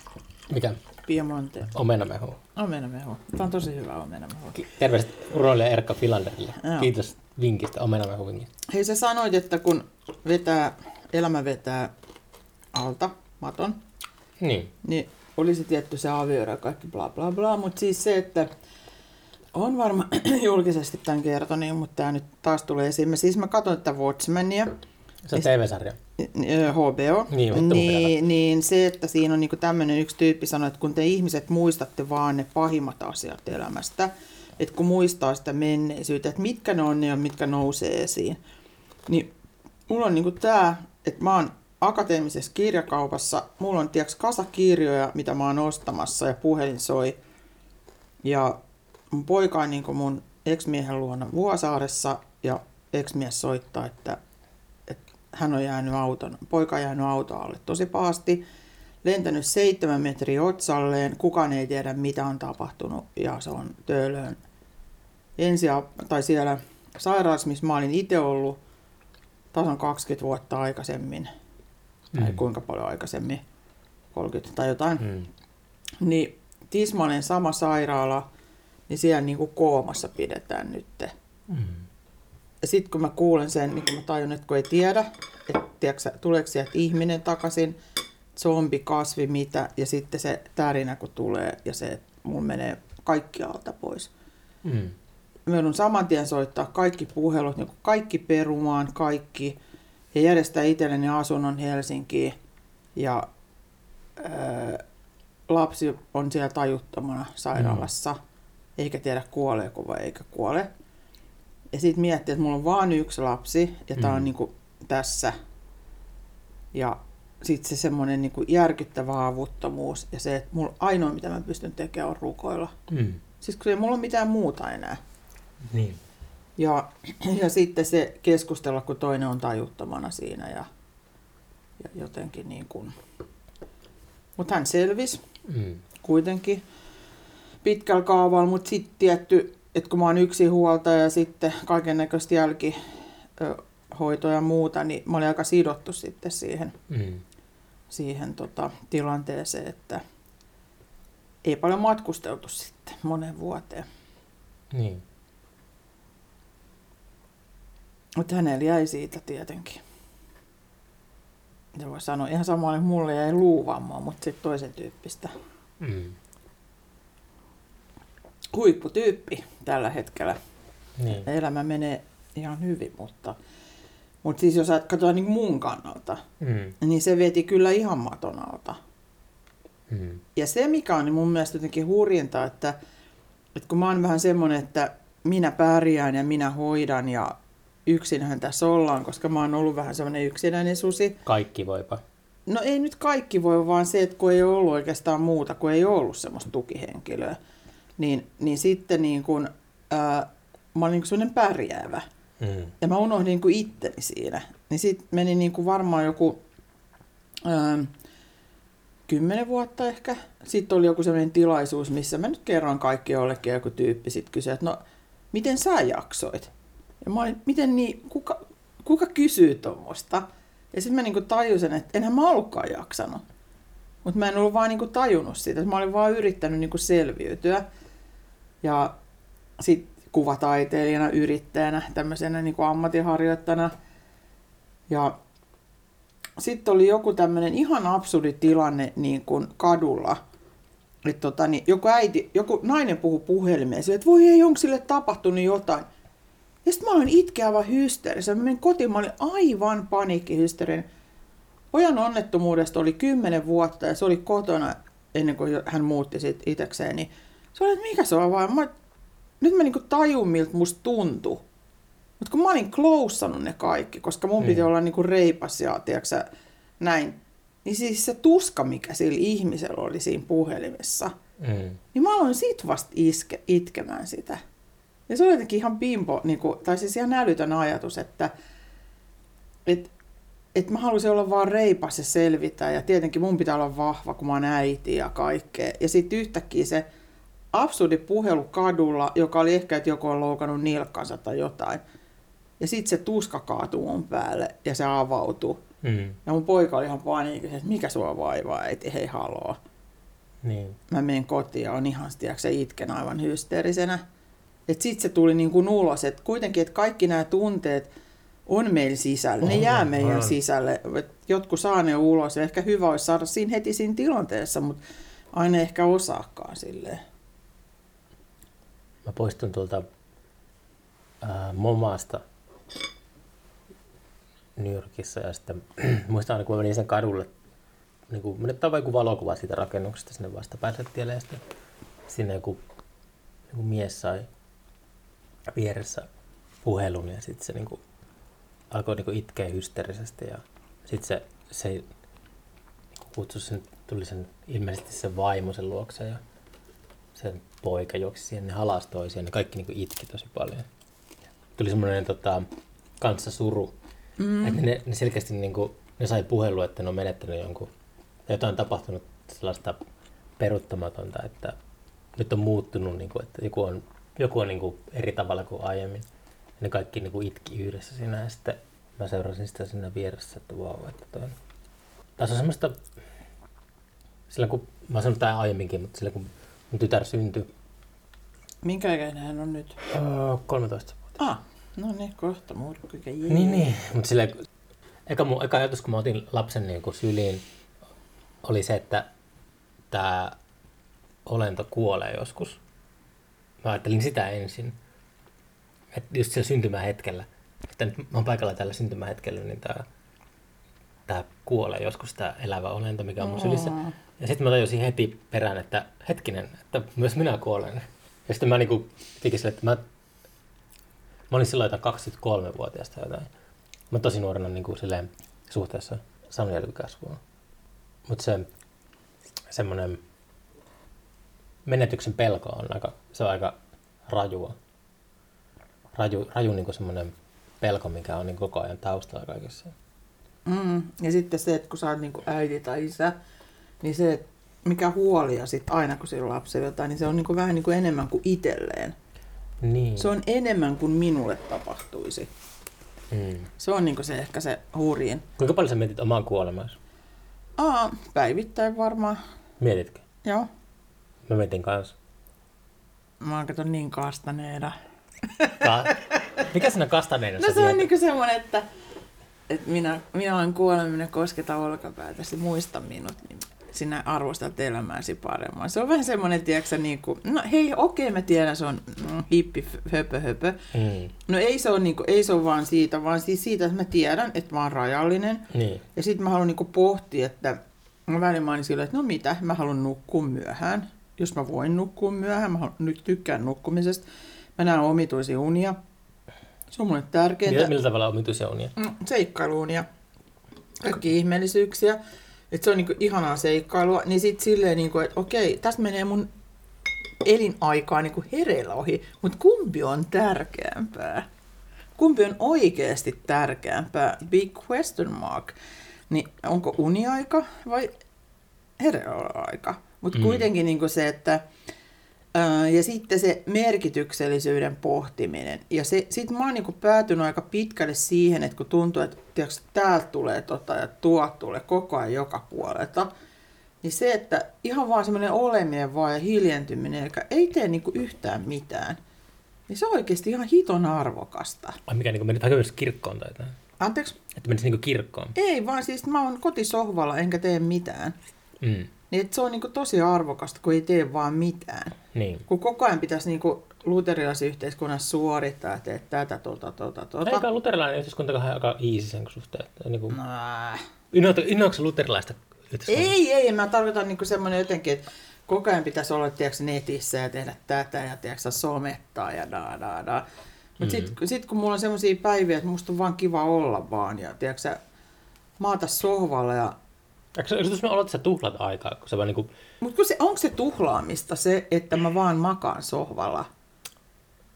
Mikä? Piemonte. Omenamehu. Omenamehu. Tää on tosi hyvä omenamehu. Ki- Terveiset uroilija Erkka Filanderille. Joo. Kiitos vinkistä, omenamehu vinkistä. Hei sä sanoit, että kun vetää, elämä vetää alta maton, Niin. niin olisi tietty se avioero ja kaikki bla bla bla, mutta siis se, että on varmaan julkisesti tämän kertonut, mutta tämä nyt taas tulee esiin. Mä, siis mä katsoin tätä Watchmenia, Se on TV-sarja. HBO, Niin, mun niin, niin se, että siinä on niinku tämmöinen yksi tyyppi sanoi, että kun te ihmiset muistatte vaan ne pahimmat asiat elämästä, että kun muistaa sitä menneisyyttä, että mitkä ne on ne ja mitkä nousee esiin, niin mulla on niinku tää, että mä oon akateemisessa kirjakaupassa, mulla on tiiäks kasa kirjoja, mitä mä oon ostamassa ja puhelin soi. Ja mun poika on niinku mun ex-miehen luona Vuosaaressa ja ex-mies soittaa, että hän on jäänyt auton, poika on jäänyt auton alle tosi pahasti, lentänyt seitsemän metriä otsalleen, kukaan ei tiedä mitä on tapahtunut ja se on töölöön ensi, tai siellä sairaalassa, missä mä olin itse ollut tasan 20 vuotta aikaisemmin, tai Mm. kuinka paljon aikaisemmin, 30 tai jotain, Mm. niin tismalleen sama sairaala, niin siellä niin kuin koomassa pidetään nyt. Mm. Sitten kun mä kuulen sen, niin kun mä tajun, että kun ei tiedä, että tiedätkö, tuleeko sieltä ihminen takaisin, zombi, kasvi, mitä, ja sitten se tärinä kun tulee, ja se, että mun menee kaikki alta pois. Mm. Mä joudun saman tien soittaa kaikki puhelut, niin kaikki perumaan, kaikki, ja järjestää itselleni asunnon Helsinkiin. Ja ää, lapsi on siellä tajuttomana sairaalassa, mm. eikä tiedä kuoleeko vai eikä kuole. Ja sitten miettii, että mulla on vain yksi lapsi, ja tää on Mm. niinku tässä. Ja sitten se semmoinen niinku järkyttävä avuttomuus, ja se, että mulla ainoa mitä mä pystyn tekemään on rukoilla. Mm. Siis kun ei mulla ole mitään muuta enää. Niin. Ja, ja sitten se keskustella, kun toinen on tajuttomana siinä ja, ja jotenkin niin kuin... Mutta hän selvisi Mm. kuitenkin pitkällä kaavalla, mutta sitten tietty, että kun mä oon yksi huoltaja ja sitten kaiken näköistä jälkihoitoa ja muuta, niin mä olin aika sidottu sitten siihen, Mm. siihen tota, tilanteeseen, että ei paljon matkusteltu sitten monen vuoteen. Niin. Mutta hänellä jäi siitä tietenkin. Se voi sanoa ihan samoin, että mulle jäi luuvammaa, mutta sitten toisen tyyppistä. Mm. Huipputyyppi tällä hetkellä. Niin. Elämä menee ihan hyvin, mutta, mutta siis jos katsotaan niin mun kannalta, Mm. niin se veti kyllä ihan maton alta. Mm. Ja se, mikä on niin mun mielestä jotenkin hurjinta, että, että kun mä oon vähän semmoinen, että minä pärjään ja minä hoidan ja yksinhän tässä ollaan, koska mä oon ollut vähän semmoinen yksinäinen susi. Kaikki voipa. No ei nyt kaikki voi, vaan se, että kun ei ollut oikeastaan muuta, kun ei ollut semmoista tukihenkilöä, niin, niin sitten niin kun, ää, mä olin niin semmoinen pärjäävä. Mm. Ja mä unohdin niin kuin itteni siinä. Niin sitten meni niin kuin varmaan joku ää, kymmenen vuotta ehkä. Sitten oli joku sellainen tilaisuus, missä mä nyt kerron kaikki jollekin joku tyyppi sitten kysyi, että no, miten sä jaksoit? Ja mä olin, miten niin, kuka, kuka kysyy tuommoista? Ja sitten mä niinku tajusin, että enhän mä ollutkaan jaksanut. Mutta mä en ollut vaan niinku tajunnut sitä. Mä olin vaan yrittänyt niinku selviytyä. Ja sitten kuvataiteilijana, yrittäjänä, tämmöisenä niin kuin ammatinharjoittajana. Ja sitten oli joku tämmöinen ihan absurdi tilanne niin kuin kadulla. Että tota, niin joku äiti, joku nainen puhui puhelimeen että voi ei, onko sille tapahtunut jotain. Ja sitten mä olin itkeävä hysteerissä. Mä menin kotiin, mä olin aivan paniikkihysteerinen. Pojan onnettomuudesta oli kymmenen vuotta ja se oli kotona ennen kuin hän muutti sit itsekseen. Niin se oli, että mikä se on vaan. Mä, nyt mä niinku tajun, miltä musta tuntui. Mutta kun mä olin kloussannut ne kaikki, koska mun mm. piti olla niinku reipas ja tiiäksä, näin, niin siis se tuska, mikä sillä ihmisellä oli siinä puhelimessa, mm. niin mä aloin sit vasta iske, itkemään sitä. Ja se oli jotenkin ihan bimbo, niinku, tai siis ihan älytön ajatus, että et, et mä halusin olla vaan reipas ja selvitä, ja tietenkin mun pitää olla vahva, kun mä oon äiti ja kaikkea. Ja sitten yhtäkkiä se absurdi puhelu kadulla, joka oli ehkä, että joku on loukannut nilkkansa tai jotain, ja sitten se tuska kaatuu mun päälle ja se avautuu. Mm. Ja mun poika oli ihan paniikissa, että mikä sua vaivaa, äiti, hei haloo. Niin. Mä menen kotiin ja on ihan se itken aivan hysteerisenä. Että sitten se tuli niin kuin ulos, että kuitenkin, että kaikki nämä tunteet on meillä sisällä, ne jää meidän sisälle. Et jotkut saa ne ulos ja ehkä hyvä olisi saada siinä heti siinä tilanteessa, mutta aina ehkä osaakaan silleen. Mä poistun tuolta ää, Momasta New Yorkissa ja sitten muistan aina, kun mä menin sen kadulle, niin kuin, menet joku valokuva siitä rakennuksesta sinne vastapäälle tielle ja sitten sinne joku, joku mies sai vieressä puhelun ja sitten se niin kuin, alkoi niin kuin itkeä hysteerisesti ja sitten se, se niin kutsui sen, tuli sen, ilmeisesti sen vaimo sen luokse ja sen poika juoksi siihen, ne halas toisiaan, ne kaikki niin itki tosi paljon. Tuli semmoinen tota, kanssa suru Mm. Että ne, ne selkeästi niin kuin, ne sai puhelua, että ne on menettänyt jonkun, jotain tapahtunut sellaista peruttamatonta, että nyt on muuttunut, niin kuin, että joku on, joku on niin kuin eri tavalla kuin aiemmin. Ja ne kaikki niin kuin itki yhdessä siinä ja sitten mä seurasin sitä siinä vieressä, että vau, wow, että toi on. Tässä on semmoista, sillä kun, mä sanon tämä aiemminkin, mutta sillä kun tytär syntyi. Minkä ikäinen hän on nyt? Uh, 13 vuotta. Ah, No niin, kohta murkkuikä. Niin, niin. Mutta sille, eka, mun, eka ajatus, kun mä otin lapsen niin kuin syliin, oli se, että tämä olento kuolee joskus. Mä ajattelin sitä ensin. Että just siellä syntymähetkellä, että nyt mä oon paikalla tällä syntymähetkellä, niin tämä tää kuolee joskus tämä elävä olento, mikä on mun sylissä. Ja sitten mä tajusin heti perään, että hetkinen, että myös minä kuolen. Ja sitten mä niinku tekin sille, että mä Mä olin silloin jotain 23-vuotiaasta jotain. Mä tosi nuorena niin kuin silleen, suhteessa sanojälkikasvuun. Mutta se semmoinen menetyksen pelko on aika, se on aika rajua. Raju, raju niin semmoinen pelko, mikä on niin koko ajan taustalla kaikessa. Mm. Ja sitten se, että kun sä oot niin äiti tai isä, niin se, mikä huolia sit aina kun sillä lapsella jotain, niin se on niin vähän niin kuin enemmän kuin itselleen. Niin. Se on enemmän kuin minulle tapahtuisi. Mm. Se on niin se ehkä se hurjin. Kuinka paljon sä mietit omaan kuolemasi? Aa, päivittäin varmaan. Mietitkö? Joo. Mä mietin kanssa. Mä oon kato niin kastaneena. Ka- Mikä sinä kastaneena No se on niinku semmonen, että, että minä, minä olen kuoleminen kosketa olkapäätä, se muista minut. Niin sinä arvostat elämääsi paremmin. Se on vähän semmoinen, tiedätkö, niin kuin, no hei, okei, mä tiedän, se on mm, hippi, höpö, höpö. Mm. No ei se, ole, niin kuin, ei se ole vaan siitä, vaan siis siitä, että mä tiedän, että mä oon rajallinen. Niin. Ja sitten mä haluan niin kuin, pohtia, että mä välillä mä sillä, että no mitä, mä haluan nukkua myöhään. Jos mä voin nukkua myöhään, mä nyt tykkään nukkumisesta. Mä näen omituisia unia. Se on mulle tärkeintä. Millä, millä tavalla omituisia unia? Mm, seikkailuunia. Kaikki ihmeellisyyksiä että se on niinku ihanaa seikkailua, niin sitten silleen, niinku, että okei, tässä menee mun elinaikaa niinku hereillä ohi, mutta kumpi on tärkeämpää? Kumpi on oikeasti tärkeämpää? Big question mark. Niin onko uniaika vai hereillä Mutta mm. kuitenkin niinku se, että ja sitten se merkityksellisyyden pohtiminen. Ja sitten mä oon niinku päätynyt aika pitkälle siihen, että kun tuntuu, että tiiäks, täältä tulee tota ja tuot tulee koko ajan joka puolelta, niin se, että ihan vaan semmoinen oleminen vaan ja hiljentyminen, joka ei tee niinku yhtään mitään, niin se on oikeasti ihan hiton arvokasta. Ai mikä, niin menit hakemassa kirkkoon tai jotain? Anteeksi? Että menisit niin kirkkoon? Ei, vaan siis mä oon kotisohvalla enkä tee mitään. Mm. Niin että se on niinku tosi arvokasta, kun ei tee vaan mitään. Niin. Kun koko ajan pitäisi niinku luterilaisessa yhteiskunnassa suorittaa, että teet tätä, tota, tota, tota. Eikä luterilainen yhteiskunta aika easy sen suhteen. Että Niin kuin, innoitko luterilaista yhteiskuntaa? Ei, ei, mä tarkoitan niinku semmoinen jotenkin, että koko ajan pitäisi olla tiedätkö, netissä ja tehdä tätä ja tiedätkö, somettaa ja da da da. Mutta mm. sitten sit, kun mulla on semmoisia päiviä, että musta on vaan kiva olla vaan ja tiedätkö, maata sohvalla ja Eikö, eikö tuossa oloa, että sä tuhlat aikaa, kun sä vaan niinku, Mutta se, onko se tuhlaamista se, että mä vaan makaan sohvalla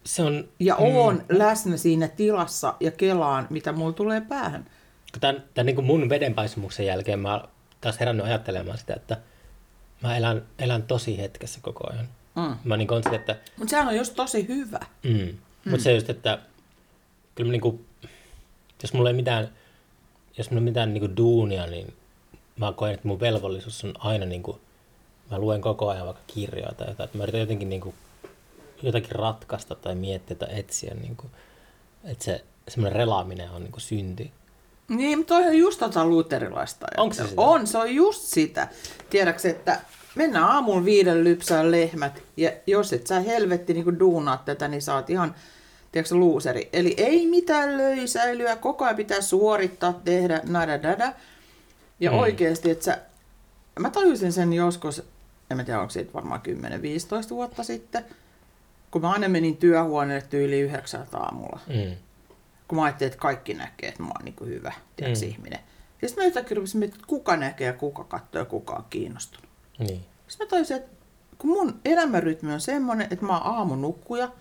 se on, ja oon mm. läsnä siinä tilassa ja kelaan, mitä mulla tulee päähän? kun tämän, tämän niin kuin mun vedenpaisumuksen jälkeen mä oon taas herännyt ajattelemaan sitä, että mä elän, elän tosi hetkessä koko ajan. Mm. Mä niin on sitä, että Mutta sehän on just tosi hyvä. Mm. Mm. Mutta se just, että kyllä mä niinku, jos mulla ei mitään, jos mulla ei mitään niinku duunia, niin mä koen, että mun velvollisuus on aina niinku, mä luen koko ajan vaikka kirjoja tai jotain, että mä yritän jotenkin niinku, jotakin ratkaista tai miettiä tai etsiä, niinku, että se semmoinen relaaminen on niinku synti. Niin, mutta toi on just tota luterilaista. Onko se sitä? On, se on just sitä. Tiedätkö, että mennään aamulla viiden lypsään lehmät, ja jos et sä helvetti niin duunaat tätä, niin sä oot ihan, tiedätkö, luuseri. Eli ei mitään löysäilyä, koko ajan pitää suorittaa, tehdä, nada, dada. Ja Mm. oikeasti, että sä, mä tajusin sen joskus, en mä tiedä, onko siitä varmaan 10-15 vuotta sitten, kun mä aina menin työhuoneelle tyyli yhdeksältä aamulla Mm. kun mä ajattelin, että kaikki näkee, että mä oon niin hyvä tiedätkö, Mm. ihminen. Ja sitten mä yhtäkkiä rupesin miettimään, että kuka näkee ja kuka katsoo ja kuka on kiinnostunut. Niin. Sitten mä tajusin, että kun mun elämänrytmi on semmoinen, että mä oon aamunukkuja,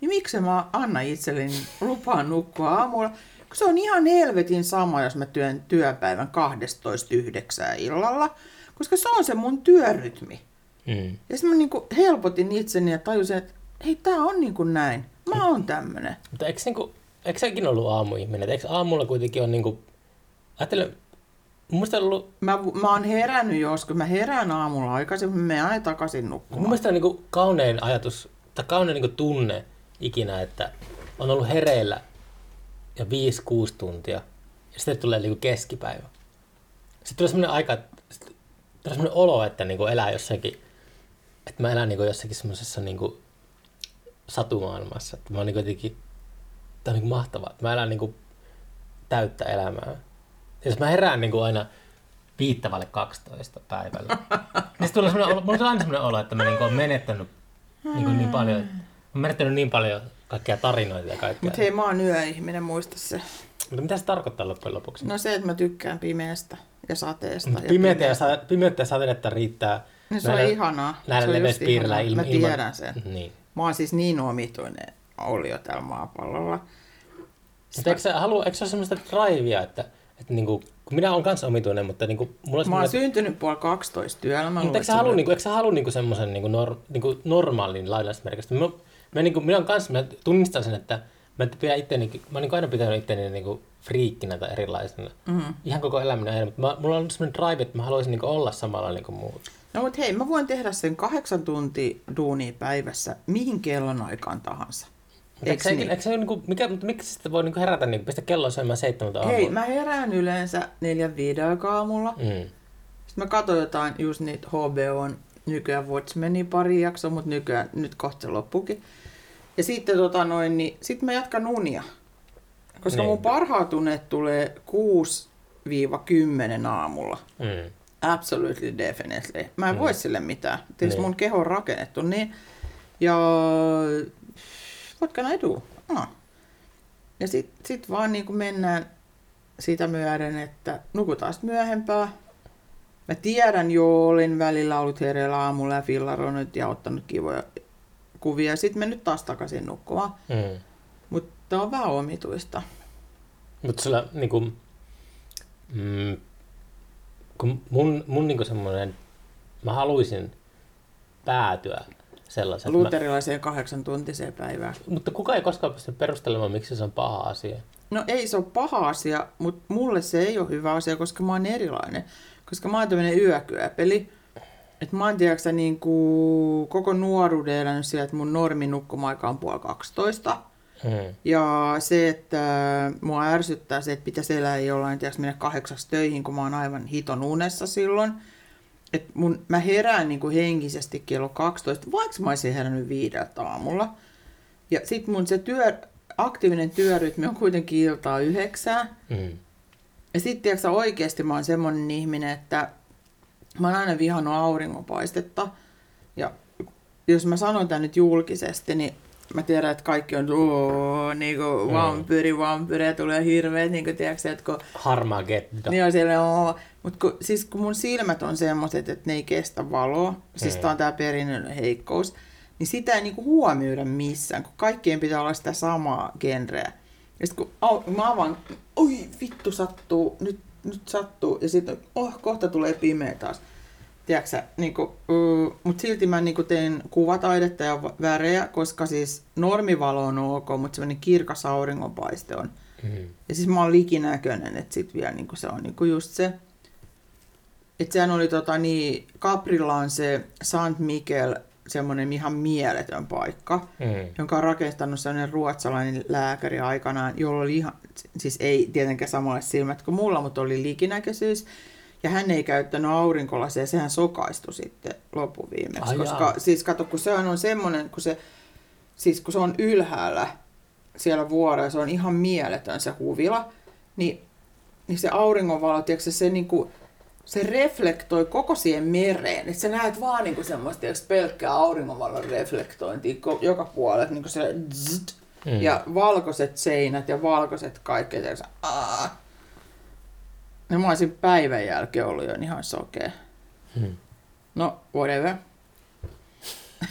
niin miksi mä anna itselleni lupaan nukkua aamulla? Se on ihan helvetin sama, jos mä työn työpäivän 12.9. illalla, koska se on se mun työrytmi. Mm. Ja sitten mä niin helpotin itseni ja tajusin, että hei, tää on niin kuin näin. Mä oon tämmönen. Mutta eikö, niinku, eikö säkin ollut aamuihminen? Eikö aamulla kuitenkin on niinku, ajattelen, mun on ollut Mä, mä oon herännyt joskus. Mä herään aamulla aikaisin, mä menen aina takaisin Mun nukkumaan. mielestä on niin kaunein ajatus, tai kaunein niin tunne ikinä, että on ollut hereillä ja 5-6 tuntia, ja sitten tulee niin keskipäivä. Sitten tulee semmoinen aika, tulee semmoinen olo, että niin elää jossakin, että mä elän niin jossakin semmoisessa niin satumaailmassa, että mä oon niin jotenkin, tää on niin mahtavaa, että mä elän niin täyttä elämää. Ja jos mä herään niin aina viittavalle 12 päivällä, niin sitten tulee semmoinen olo, mulla tulee aina semmoinen olo, että mä niin oon menettänyt niin, kuin niin paljon, mä oon menettänyt niin paljon kaikkia tarinoita ja kaikkea. Mutta hei, mä oon yöihminen, muista se. Mutta mitä se tarkoittaa loppujen lopuksi? No se, että mä tykkään pimeästä ja sateesta. Mut ja Pimeyttä ja, sa- pimeyttä ja sadetta riittää. No se on näillä- ihanaa. Näillä se on leveyspiirillä ilman... Mä tiedän sen. Niin. Mä oon siis niin omituinen oli jo täällä maapallolla. Mutta eikö, sä halua, eikö se ole semmoista drivea, että, että niinku, kun minä olen kanssa omituinen, mutta niinku, mulla on Mä oon semmoinen... syntynyt puoli 12 työllä. Mä Mutta eikö sä halua, niinku, eikö sä halua niinku semmoisen niinku nor, niinku normaalin lainausmerkistä? Mä, mä, niinku, minä on kanssa, mä tunnistan sen, että mä pidän itteni, mä oon niinku aina pitänyt itteni niinku friikkinä tai erilaisena. Mm. Ihan koko elämänä aina, mutta mä, mulla on semmoinen drive, että mä haluaisin niinku olla samalla niin kuin muut. No mut hei, mä voin tehdä sen kahdeksan tuntia duunia päivässä mihin kellonaikaan tahansa. Mutta eikö, se, niin? eikö se, niinku, mikä, mutta miksi sitten voi niinku herätä, niinku, pistä kelloa soimaan seitsemältä aamulla? Hei, mä herään yleensä neljän viiden aikaa aamulla. Mm. Sitten mä katson jotain just niitä HBOn nykyään Watchmenin pari jaksoa, mutta nykyään nyt kohta loppukin. Ja sitten tota noin, niin sit mä jatkan unia. Koska Niin. mun parhaat unet tulee 6-10 aamulla. Mm. Absolutely definitely. Mä en Mm. voi sille mitään. Tietysti Niin. mun keho on rakennettu niin. Ja what can I do? No. Ja sit, sit vaan niin mennään sitä myöden, että nukutaan sit myöhempää. Mä tiedän jo, olin välillä ollut hereillä aamulla ja fillaroinut ja ottanut kivoja kuvia. Sitten me nyt taas takaisin nukkumaan. Mm. Mutta on vähän omituista. Mutta sulla niinku, mm, kun mun, mun niinku semmoinen, mä haluaisin päätyä sellaisen. Mä, Luterilaiseen kahdeksan tuntiseen päivään. mutta kukaan ei koskaan pysty perustelemaan, miksi se on paha asia. No ei se ole paha asia, mutta mulle se ei ole hyvä asia, koska mä oon erilainen. Koska mä oon tämmönen yökyöpeli. Että mä oon tiedätkö, niin kuin, koko nuoruuden elänyt sillä, että mun normi nukkumaika on puoli 12. Mm. Ja se, että mua ärsyttää se, että pitäisi elää jollain, tiedätkö, mennä kahdeksas töihin, kun mä oon aivan hiton unessa silloin. Et mun, mä herään niin kuin henkisesti kello 12, vaikka mä olisin herännyt viideltä aamulla. Ja sit mun se työ, aktiivinen työrytmi on kuitenkin iltaa yhdeksää. Mm. Ja sitten tiedätkö, oikeasti mä oon semmonen ihminen, että mä oon aina vihannut auringonpaistetta. Ja jos mä sanon tämän nyt julkisesti, niin mä tiedän, että kaikki on "Oo, niinku Mm. vampyri, vampyri, ja tulee hirveet, niinku tiedätkö, että kun Harmageddon. niin on siellä, oo. Mut kun, siis kun mun silmät on semmoiset, että ne ei kestä valoa, siis Mm. tää on tää perinnöllinen heikkous, niin sitä ei niinku huomioida missään, kun kaikkien pitää olla sitä samaa genreä. Ja sit kun au, mä avaan, oi vittu sattuu, nyt, nyt sattuu, ja sitten oh, kohta tulee pimeä taas. Tiedätkö niinku, uh, mutta silti mä niinku teen kuvataidetta ja värejä, koska siis normivalo on ok, mutta semmoinen kirkas auringonpaiste on Mm. ja siis mä oon likinäköinen, että sit vielä niinku se on niinku just se. Että sehän oli tota niin, Caprilla on se Saint Mikel, semmoinen ihan mieletön paikka, Mm. jonka on rakentanut sellainen ruotsalainen lääkäri aikanaan, jolla oli ihan, siis ei tietenkään samanlaiset silmät kuin mulla, mutta oli likinäköisyys. Ja hän ei käyttänyt aurinkolasia, sehän sokaistui sitten loppuviimeksi. Ai koska jaa. siis kato, kun se on semmoinen, kun se, siis kun se on ylhäällä siellä vuorella, se on ihan mieletön se huvila, niin, niin se auringonvalo, tiedätkö, se, se, niinku, se reflektoi koko siihen mereen. Että sä näet vaan niinku semmoista tiedätkö, pelkkää auringonvalon reflektointia joka puolella, niinku se zzzt, Mm. ja valkoiset seinät ja valkoiset kaikki. Ja sä, aah. No mä olisin päivän jälkeen ollut jo ihan sokea. Mm. No, whatever.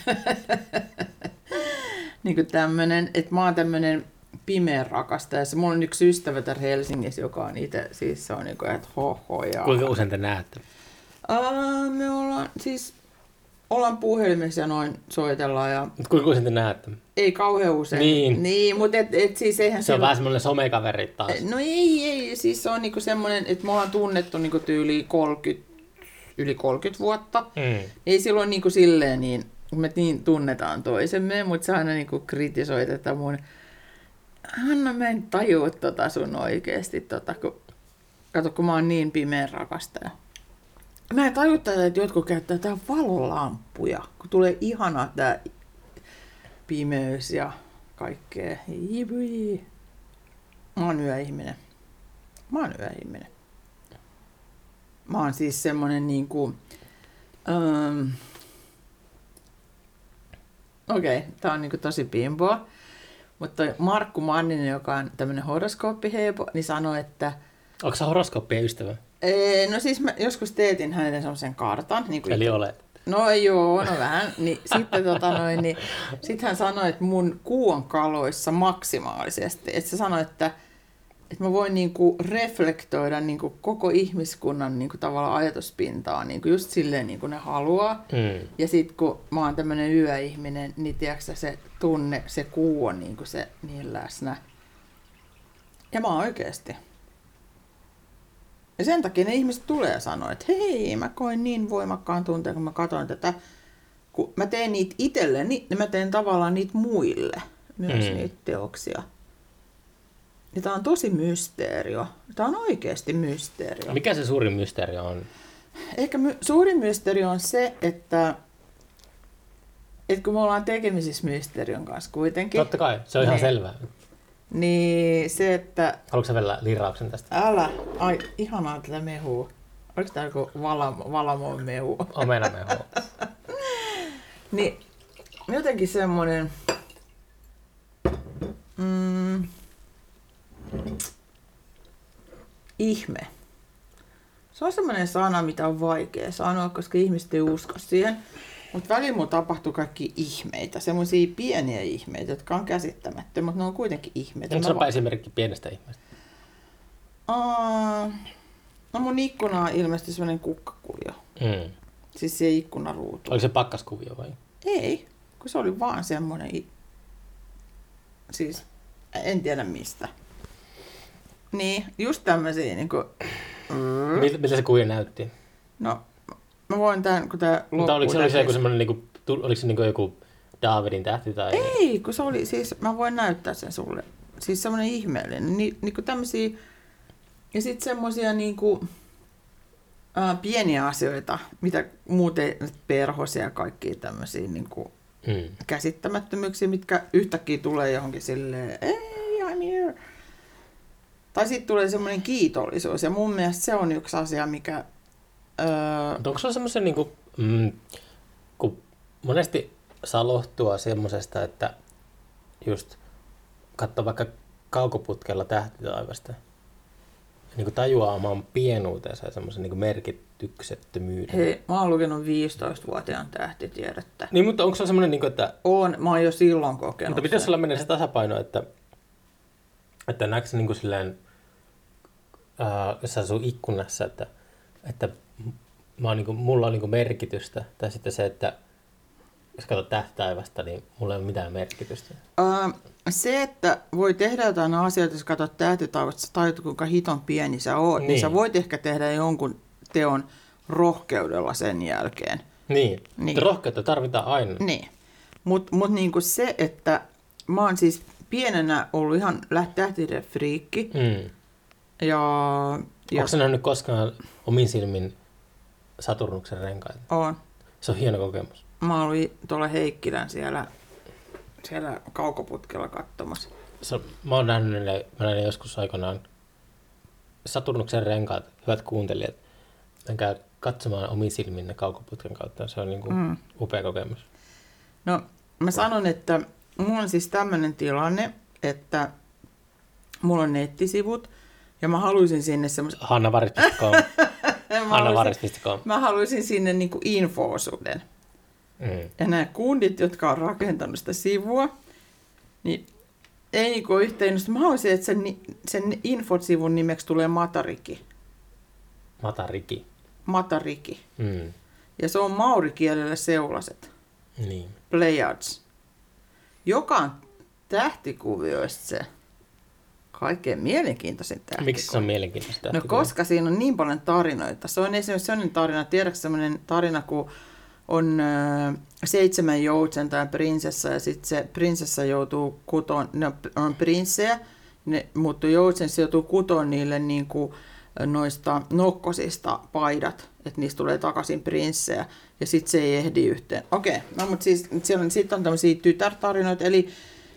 niin kuin tämmönen, että mä oon tämmönen pimeän rakastaja. Se mulla on yksi ystävä täällä Helsingissä, joka on itse, siis se on niinku, että hoho ja... Kuinka usein te näette? Aa, me ollaan, siis ollaan puhelimessa ja noin soitellaan ja Mut Kuinka usein te näette? ei kauhean usein. Niin. Niin, mutta et, et siis eihän Se on sillä- vähän semmoinen somekaveri taas. No ei, ei. Siis se on niinku semmoinen, että me ollaan tunnettu niinku tyyli 30, yli 30 vuotta. Mm. Ei silloin niinku silleen niin, me niin tunnetaan toisemme, mutta sä aina niinku kritisoit, että mun Hanna, mä en tajua tota sun oikeesti, tota, kun, kato, kun mä oon niin pimeä rakastaja. Mä en tajua tätä, että jotkut käyttää tää valolamppuja, kun tulee ihana tää pimeys ja kaikkea. Ivui. Mä oon yöihminen. Mä oon yöihminen. Mä oon siis semmonen niinku... Um, Okei, okay, tää on niinku tosi pimpoa. Mutta Markku Manninen, joka on tämmönen horoskooppiheipo, niin sanoi, että Onko se horoskooppien ystävä? ee, no siis mä joskus teetin hänelle semmoisen kartan. Niin kuin Eli olet. No joo, no vähän. Niin, sitten tota noin, niin, sit hän sanoi, että mun kuu on kaloissa maksimaalisesti. Että se sanoi, että, että mä voin niinku reflektoida niinku koko ihmiskunnan niinku tavallaan ajatuspintaa niinku just silleen, niin kuin ne haluaa. Mm. Ja sitten kun mä oon tämmönen yöihminen, niin tiedätkö se tunne, se kuu on niinku se niin läsnä. Ja mä oon oikeesti. Ja sen takia ne ihmiset tulee sanoa, että hei, mä koin niin voimakkaan tunteen, kun mä katsoin tätä. Kun mä teen niitä itselle, niin mä teen tavallaan niitä muille myös mm. niitä teoksia. Ja tää on tosi mysteerio. Tää on oikeasti mysteerio. Mikä se suurin mysteeri on? Ehkä my- suurin mysteeri on se, että, että kun me ollaan tekemisissä mysterion kanssa kuitenkin, Totta kai, se on ihan Niin. selvää. niin se, että Haluatko vielä lirauksen tästä? älä, ai ihanaa tätä mehua. Oliko tää joku valamo, valamon mehu? Omenamehu. Niin jotenkin semmoinen, mm, ihme. Se on semmoinen sana, mitä on vaikea sanoa, koska ihmiset ei usko siihen. Mutta välillä mun tapahtuu kaikki ihmeitä, semmoisia pieniä ihmeitä, jotka on käsittämättömiä, mutta ne on kuitenkin ihmeitä. Onko Mä se esimerkki pienestä ihmeestä? Aa, no mun ikkuna on ilmeisesti semmoinen kukkakuvio. Mm. Siis se ikkunaruutu. Oliko se pakkaskuvio vai? Ei, kun se oli vaan semmoinen, siis en tiedä mistä. Niin, just tämmöisiä niinku, mm, Miltä, miltä se kuvio näytti? no Mä voin tämän, kun tää loppuu. Mutta oliko se, oliko se joku semmoinen, niinku, tu- oliko se niinku joku Davidin tähti tai... Ei, kun se oli siis, mä voin näyttää sen sulle. Siis semmoinen ihmeellinen, ni, niinku tämmösiä, ja sitten semmoisia niinku, ää, pieniä asioita, mitä muuten perhosia ja kaikkia tämmöisiä niinku Mm. käsittämättömyyksiä, mitkä yhtäkkiä tulee johonkin silleen, ei. Tai sitten tulee semmoinen kiitollisuus, ja mun mielestä se on yksi asia, mikä... Öö, onko se semmoisen, niinku, mm, kun monesti saa lohtua semmosesta, että just katsoo vaikka kaukoputkella tähtitaivasta, niin kuin tajuaa oman pienuutensa ja semmoisen niin merkityksettömyyden. hei, mä oon lukenut 15-vuotiaan tähtitiedettä. Niin, mutta onko se semmoinen, niin kuin, että On, mä oon jo silloin kokenut Mutta miten sulla menee se tasapaino, että, että näetkö niin kuin silleen, sä asuu ikkunassa, että, että mä oon, niin kuin, mulla on niin kuin merkitystä, tai sitten se, että jos katsot tähtäivästä, niin mulla ei ole mitään merkitystä. Öö, se, että voi tehdä jotain asioita, jos katsot tähtitaivasta, sä tajut, kuinka hiton pieni sä oot, niin. niin sä voit ehkä tehdä jonkun teon rohkeudella sen jälkeen. Niin, Niin. niin. rohkeutta tarvitaan aina. Niin. Mutta mut niinku se, että mä oon siis pienenä ollut ihan läht- tähtiden friikki. Mm. Ja, ja Onko nähnyt koskaan omin silmin Saturnuksen renkaita? on. Se on hieno kokemus. Mä olin tuolla Heikkilän siellä, siellä kaukoputkella katsomassa. Se, mä oon nähnyt ne, mä näin joskus aikanaan Saturnuksen renkaat, hyvät kuuntelijat. Menkää katsomaan omin silmin ne kaukoputken kautta. Se on niin kuin mm. upea kokemus. No, mä sanon, että mulla on siis tämmöinen tilanne, että mulla on nettisivut ja mä haluaisin sinne semmoisen... Hannavaris.com. Hannavaris.com. mä haluaisin sinne niinku infoosuuden. Mm. Ja nämä kundit, jotka on rakentanut sitä sivua, niin ei niinku ole yhtä innosta. Mä haluaisin, että sen, sen infosivun nimeksi tulee Matariki. Matariki. Matariki. Mm. Ja se on maurikielellä seulaset. Niin. Pleiades. Joka on tähtikuvioista se kaikkein mielenkiintoisin tähtikuvio. Miksi se on mielenkiintoista? No koska siinä on niin paljon tarinoita. Se on esimerkiksi sellainen tarina, tiedätkö sellainen tarina, kun on ö, seitsemän joutsenta ja prinsessa ja sitten se prinsessa joutuu kutoon, ne on- prinssejä, ne muuttuu joutsen, se joutuu kutoon niille niin kuin, noista nokkosista paidat, että niistä tulee takaisin prinssejä ja sitten se ei ehdi yhteen. Okei, no mutta siis siellä on, sit on tämmöisiä tytärtarinoita, eli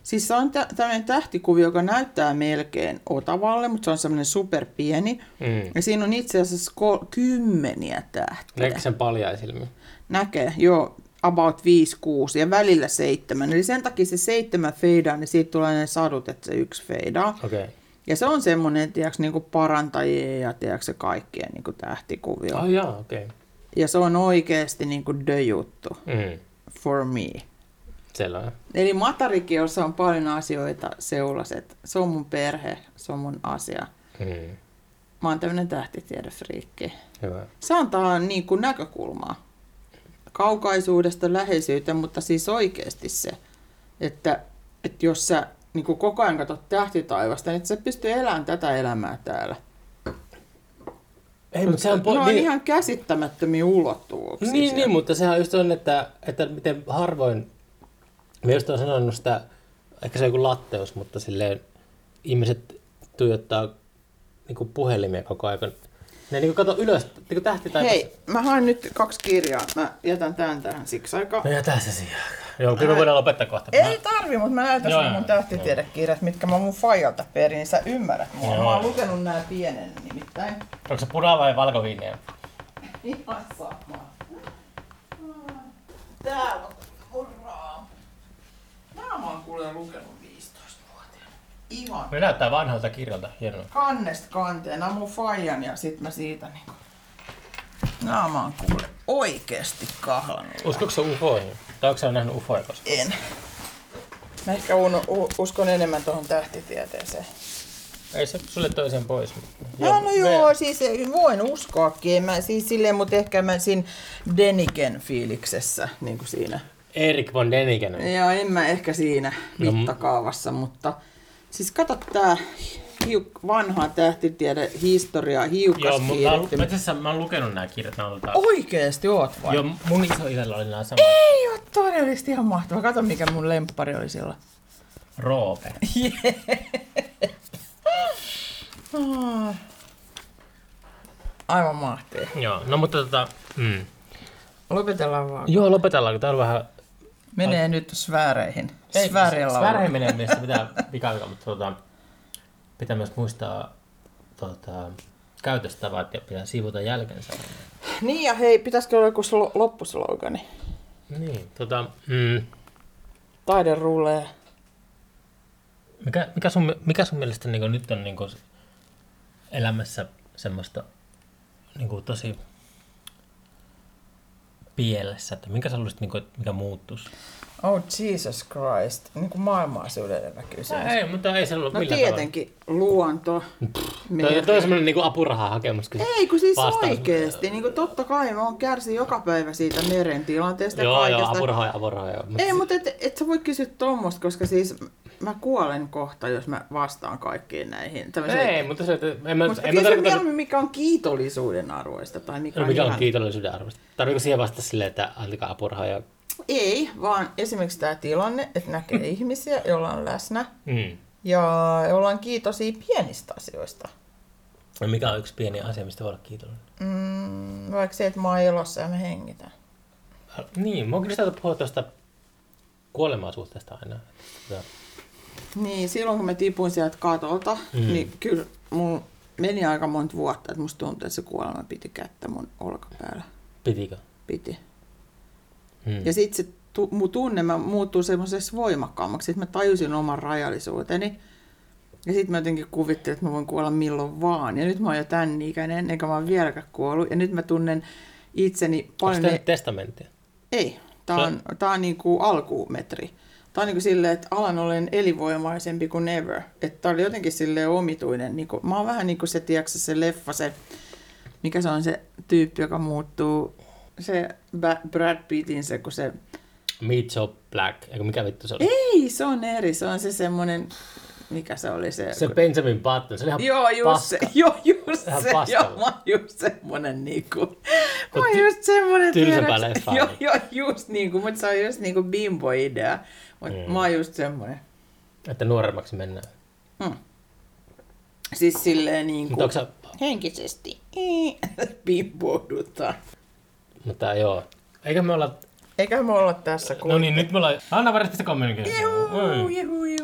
Siis se on tä- tämmöinen tähtikuvio, joka näyttää melkein Otavalle, mutta se on semmoinen superpieni. Mm. Ja siinä on itse asiassa kol- kymmeniä tähtiä. Näetkö sen paljaisilmi? Näkee, joo, about 5, 6 ja välillä seitsemän. Eli sen takia se seitsemän feidaa, niin siitä tulee ne sadut, että se yksi feidaa. Okei. Okay. Ja se on semmoinen, tiedätkö, niin kuin parantajia ja tiedätkö, kaikkien niin kuin tähtikuvio. Oh, jaa, okei. Okay. Ja se on oikeasti niin kuin the juttu Mm. for me. Selvä. Eli Matarikiossa on paljon asioita seulaset. Se on mun perhe, se on mun asia. Mm. Mä oon tämmönen tähtitiedefriikki. Hyvä. Se antaa niin kuin näkökulmaa. Kaukaisuudesta läheisyyteen, mutta siis oikeasti se, että, että jos sä niin kuin koko ajan katsot tähtitaivasta, niin et sä pystyy elämään tätä elämää täällä. Ei, mutta se on... ne on niin, ihan käsittämättömiä ulottuvuuksia. Niin, siellä. niin, mutta sehän just on, että, että miten harvoin, mä just olen sanonut sitä, ehkä se on joku latteus, mutta silleen ihmiset tuijottaa niin puhelimia koko ajan. Ne niin kuin kato ylös, niin kuin tähti tai... Hei, mä haen nyt kaksi kirjaa. Mä jätän tämän tähän siksi aikaa. No jätä se siihen. Joo, kyllä me voidaan lopettaa kohta. Ei tarvi, mutta mä näytän sulle mun tähtitiedekirjat, mitkä mä mun fajalta perin, niin sä ymmärrät mua. Joo. Mä oon lukenut nää pienen nimittäin. Onko se puna vai valkoviiniä? Ihan sama. Täällä on mun raam. Nää mä oon kuule lukenut 15-vuotiaana. Ihan Me näyttää vanhalta kirjalta, hienoa. kannesta kanteen. Nää on mun fajan ja sit mä siitä niinku... Nää mä oon kuule oikeesti kahlannut. Uskoiko se ufoihin? Tai onko sä nähnyt ufoja koskaan? En. Mä ehkä uno, u, uskon enemmän tuohon tähtitieteeseen. Ei se sulle toisen pois. No, no me- joo, siis voin uskoakin. En Mä, siis silleen, mutta ehkä mä siinä Deniken fiiliksessä, niin kuin siinä. Erik von Deniken. Ja en mä ehkä siinä No, mittakaavassa, mutta siis kato tää hiuk- vanhaa tähtitiede historiaa Joo, mun, mä, mä, asiassa mä oon lukenut nämä kirjat. Tota, Oikeesti oot vai? Joo, mun iso oli nämä samat. Ei oo todellisesti ihan mahtavaa. Kato mikä mun lemppari oli silloin. Roope. Aivan mahtia. Joo, no mutta tota, mm. Lopetellaan vaan. Joo, lopetellaan, kun tää on vähän... Menee nyt sfääreihin. Sfäärien Sfääreen laulu. menee mielestä pitää pikailla, mutta tota, pitää myös muistaa tota, käytöstavat ja pitää siivota jälkensä. Niin ja hei, pitäisikö olla joku slo- loppuslogani? Niin, tota, mm, Taide rulee. mikä, mikä, sun, mikä sun mielestä niin nyt on niin elämässä semmoista niin tosi pielessä, että minkä sä haluaisit, niin kuin, mikä muuttuisi? Oh Jesus Christ. Niin kuin maailmaa syleilevä kysymys. Ei, mutta ei se ollut No millään tietenkin luonto. tavalla. meri. Toi, toi on semmoinen niin apurahahakemus. Kun Ei, kun siis vastaus- oikeesti. Niin kuin totta kai mä oon kärsin joka päivä siitä meren tilanteesta ja Joo, joo, kaikesta. apuraha ja apuraha. Joo. Mut Ei, mutta et, et sä voi kysyä tuommoista, koska siis mä kuolen kohta, jos mä vastaan kaikkiin näihin. tämmöiseen- Ei, mutta se, että en mä, Mutta en mä tarkoita, mieluummin, mikä on kiitollisuuden arvoista tai mikä, no, mikä on ihan- kiitollisuuden arvosta. Tarviiko siihen vastata silleen, että antakaa apurahaa ja... Ei, vaan esimerkiksi tämä tilanne, että näkee ihmisiä, joilla on läsnä Mm. ja ollaan kiitosia pienistä asioista. No, mikä on yksi pieni asia, mistä voi olla kiitollinen? Mm, vaikka se, että mä oon elossa ja mä hengitän. Äh, Niin, mä oon kyllä sitä puhua tuosta kuolemaa suhteesta aina. Tota, Niin, silloin kun mä tipuin sieltä katolta, Mm. niin kyllä mun meni aika monta vuotta, että musta tuntui, että se kuolema piti kättä mun olkapäällä. pitikö? Piti. Mm. Ja sitten se tu- mun tunne mä muuttuu semmoisessa voimakkaammaksi, että mä tajusin oman rajallisuuteni. Ja sitten mä jotenkin kuvittelin, että mä voin kuolla milloin vaan. Ja nyt mä oon jo tän ikäinen, eikä mä oon vieläkään kuollut. Ja nyt mä tunnen itseni Onko paljon... tämä Ne... testamenttia? Ei, tää on, tää on niinku alkumetri. Tää on niinku silleen, että alan olen elinvoimaisempi kuin ever. Että tää oli jotenkin silleen omituinen. Niinku, mä oon vähän niinku se, tiedätkö, se leffa, se, mikä se on se tyyppi, joka muuttuu, se Brad Pittin se, kun se Meet So Black, eikö mikä vittu se oli? Ei, se on eri. Se on se semmonen, mikä se oli se? Se Benjamin Button, se oli ihan Joo, just paska. se. Joo, just Ihan se. paskalla. Joo, mä oon just semmonen niinku. Mä oon just semmonen, tylsempää tiedäks- leffaa. Joo, joo, just niinku, mutta se on just niinku bimbo-idea. Mm. mä oon just semmonen. Että nuoremmaksi mennään. Mm. Siis silleen Mutta onko sä, henkisesti bimboudutaan. mutta joo. Eikö me olla... Eikä me olla tässä kun... No niin, nyt me ollaan... Anna varmasti kommunikoida. Juhu, juhu,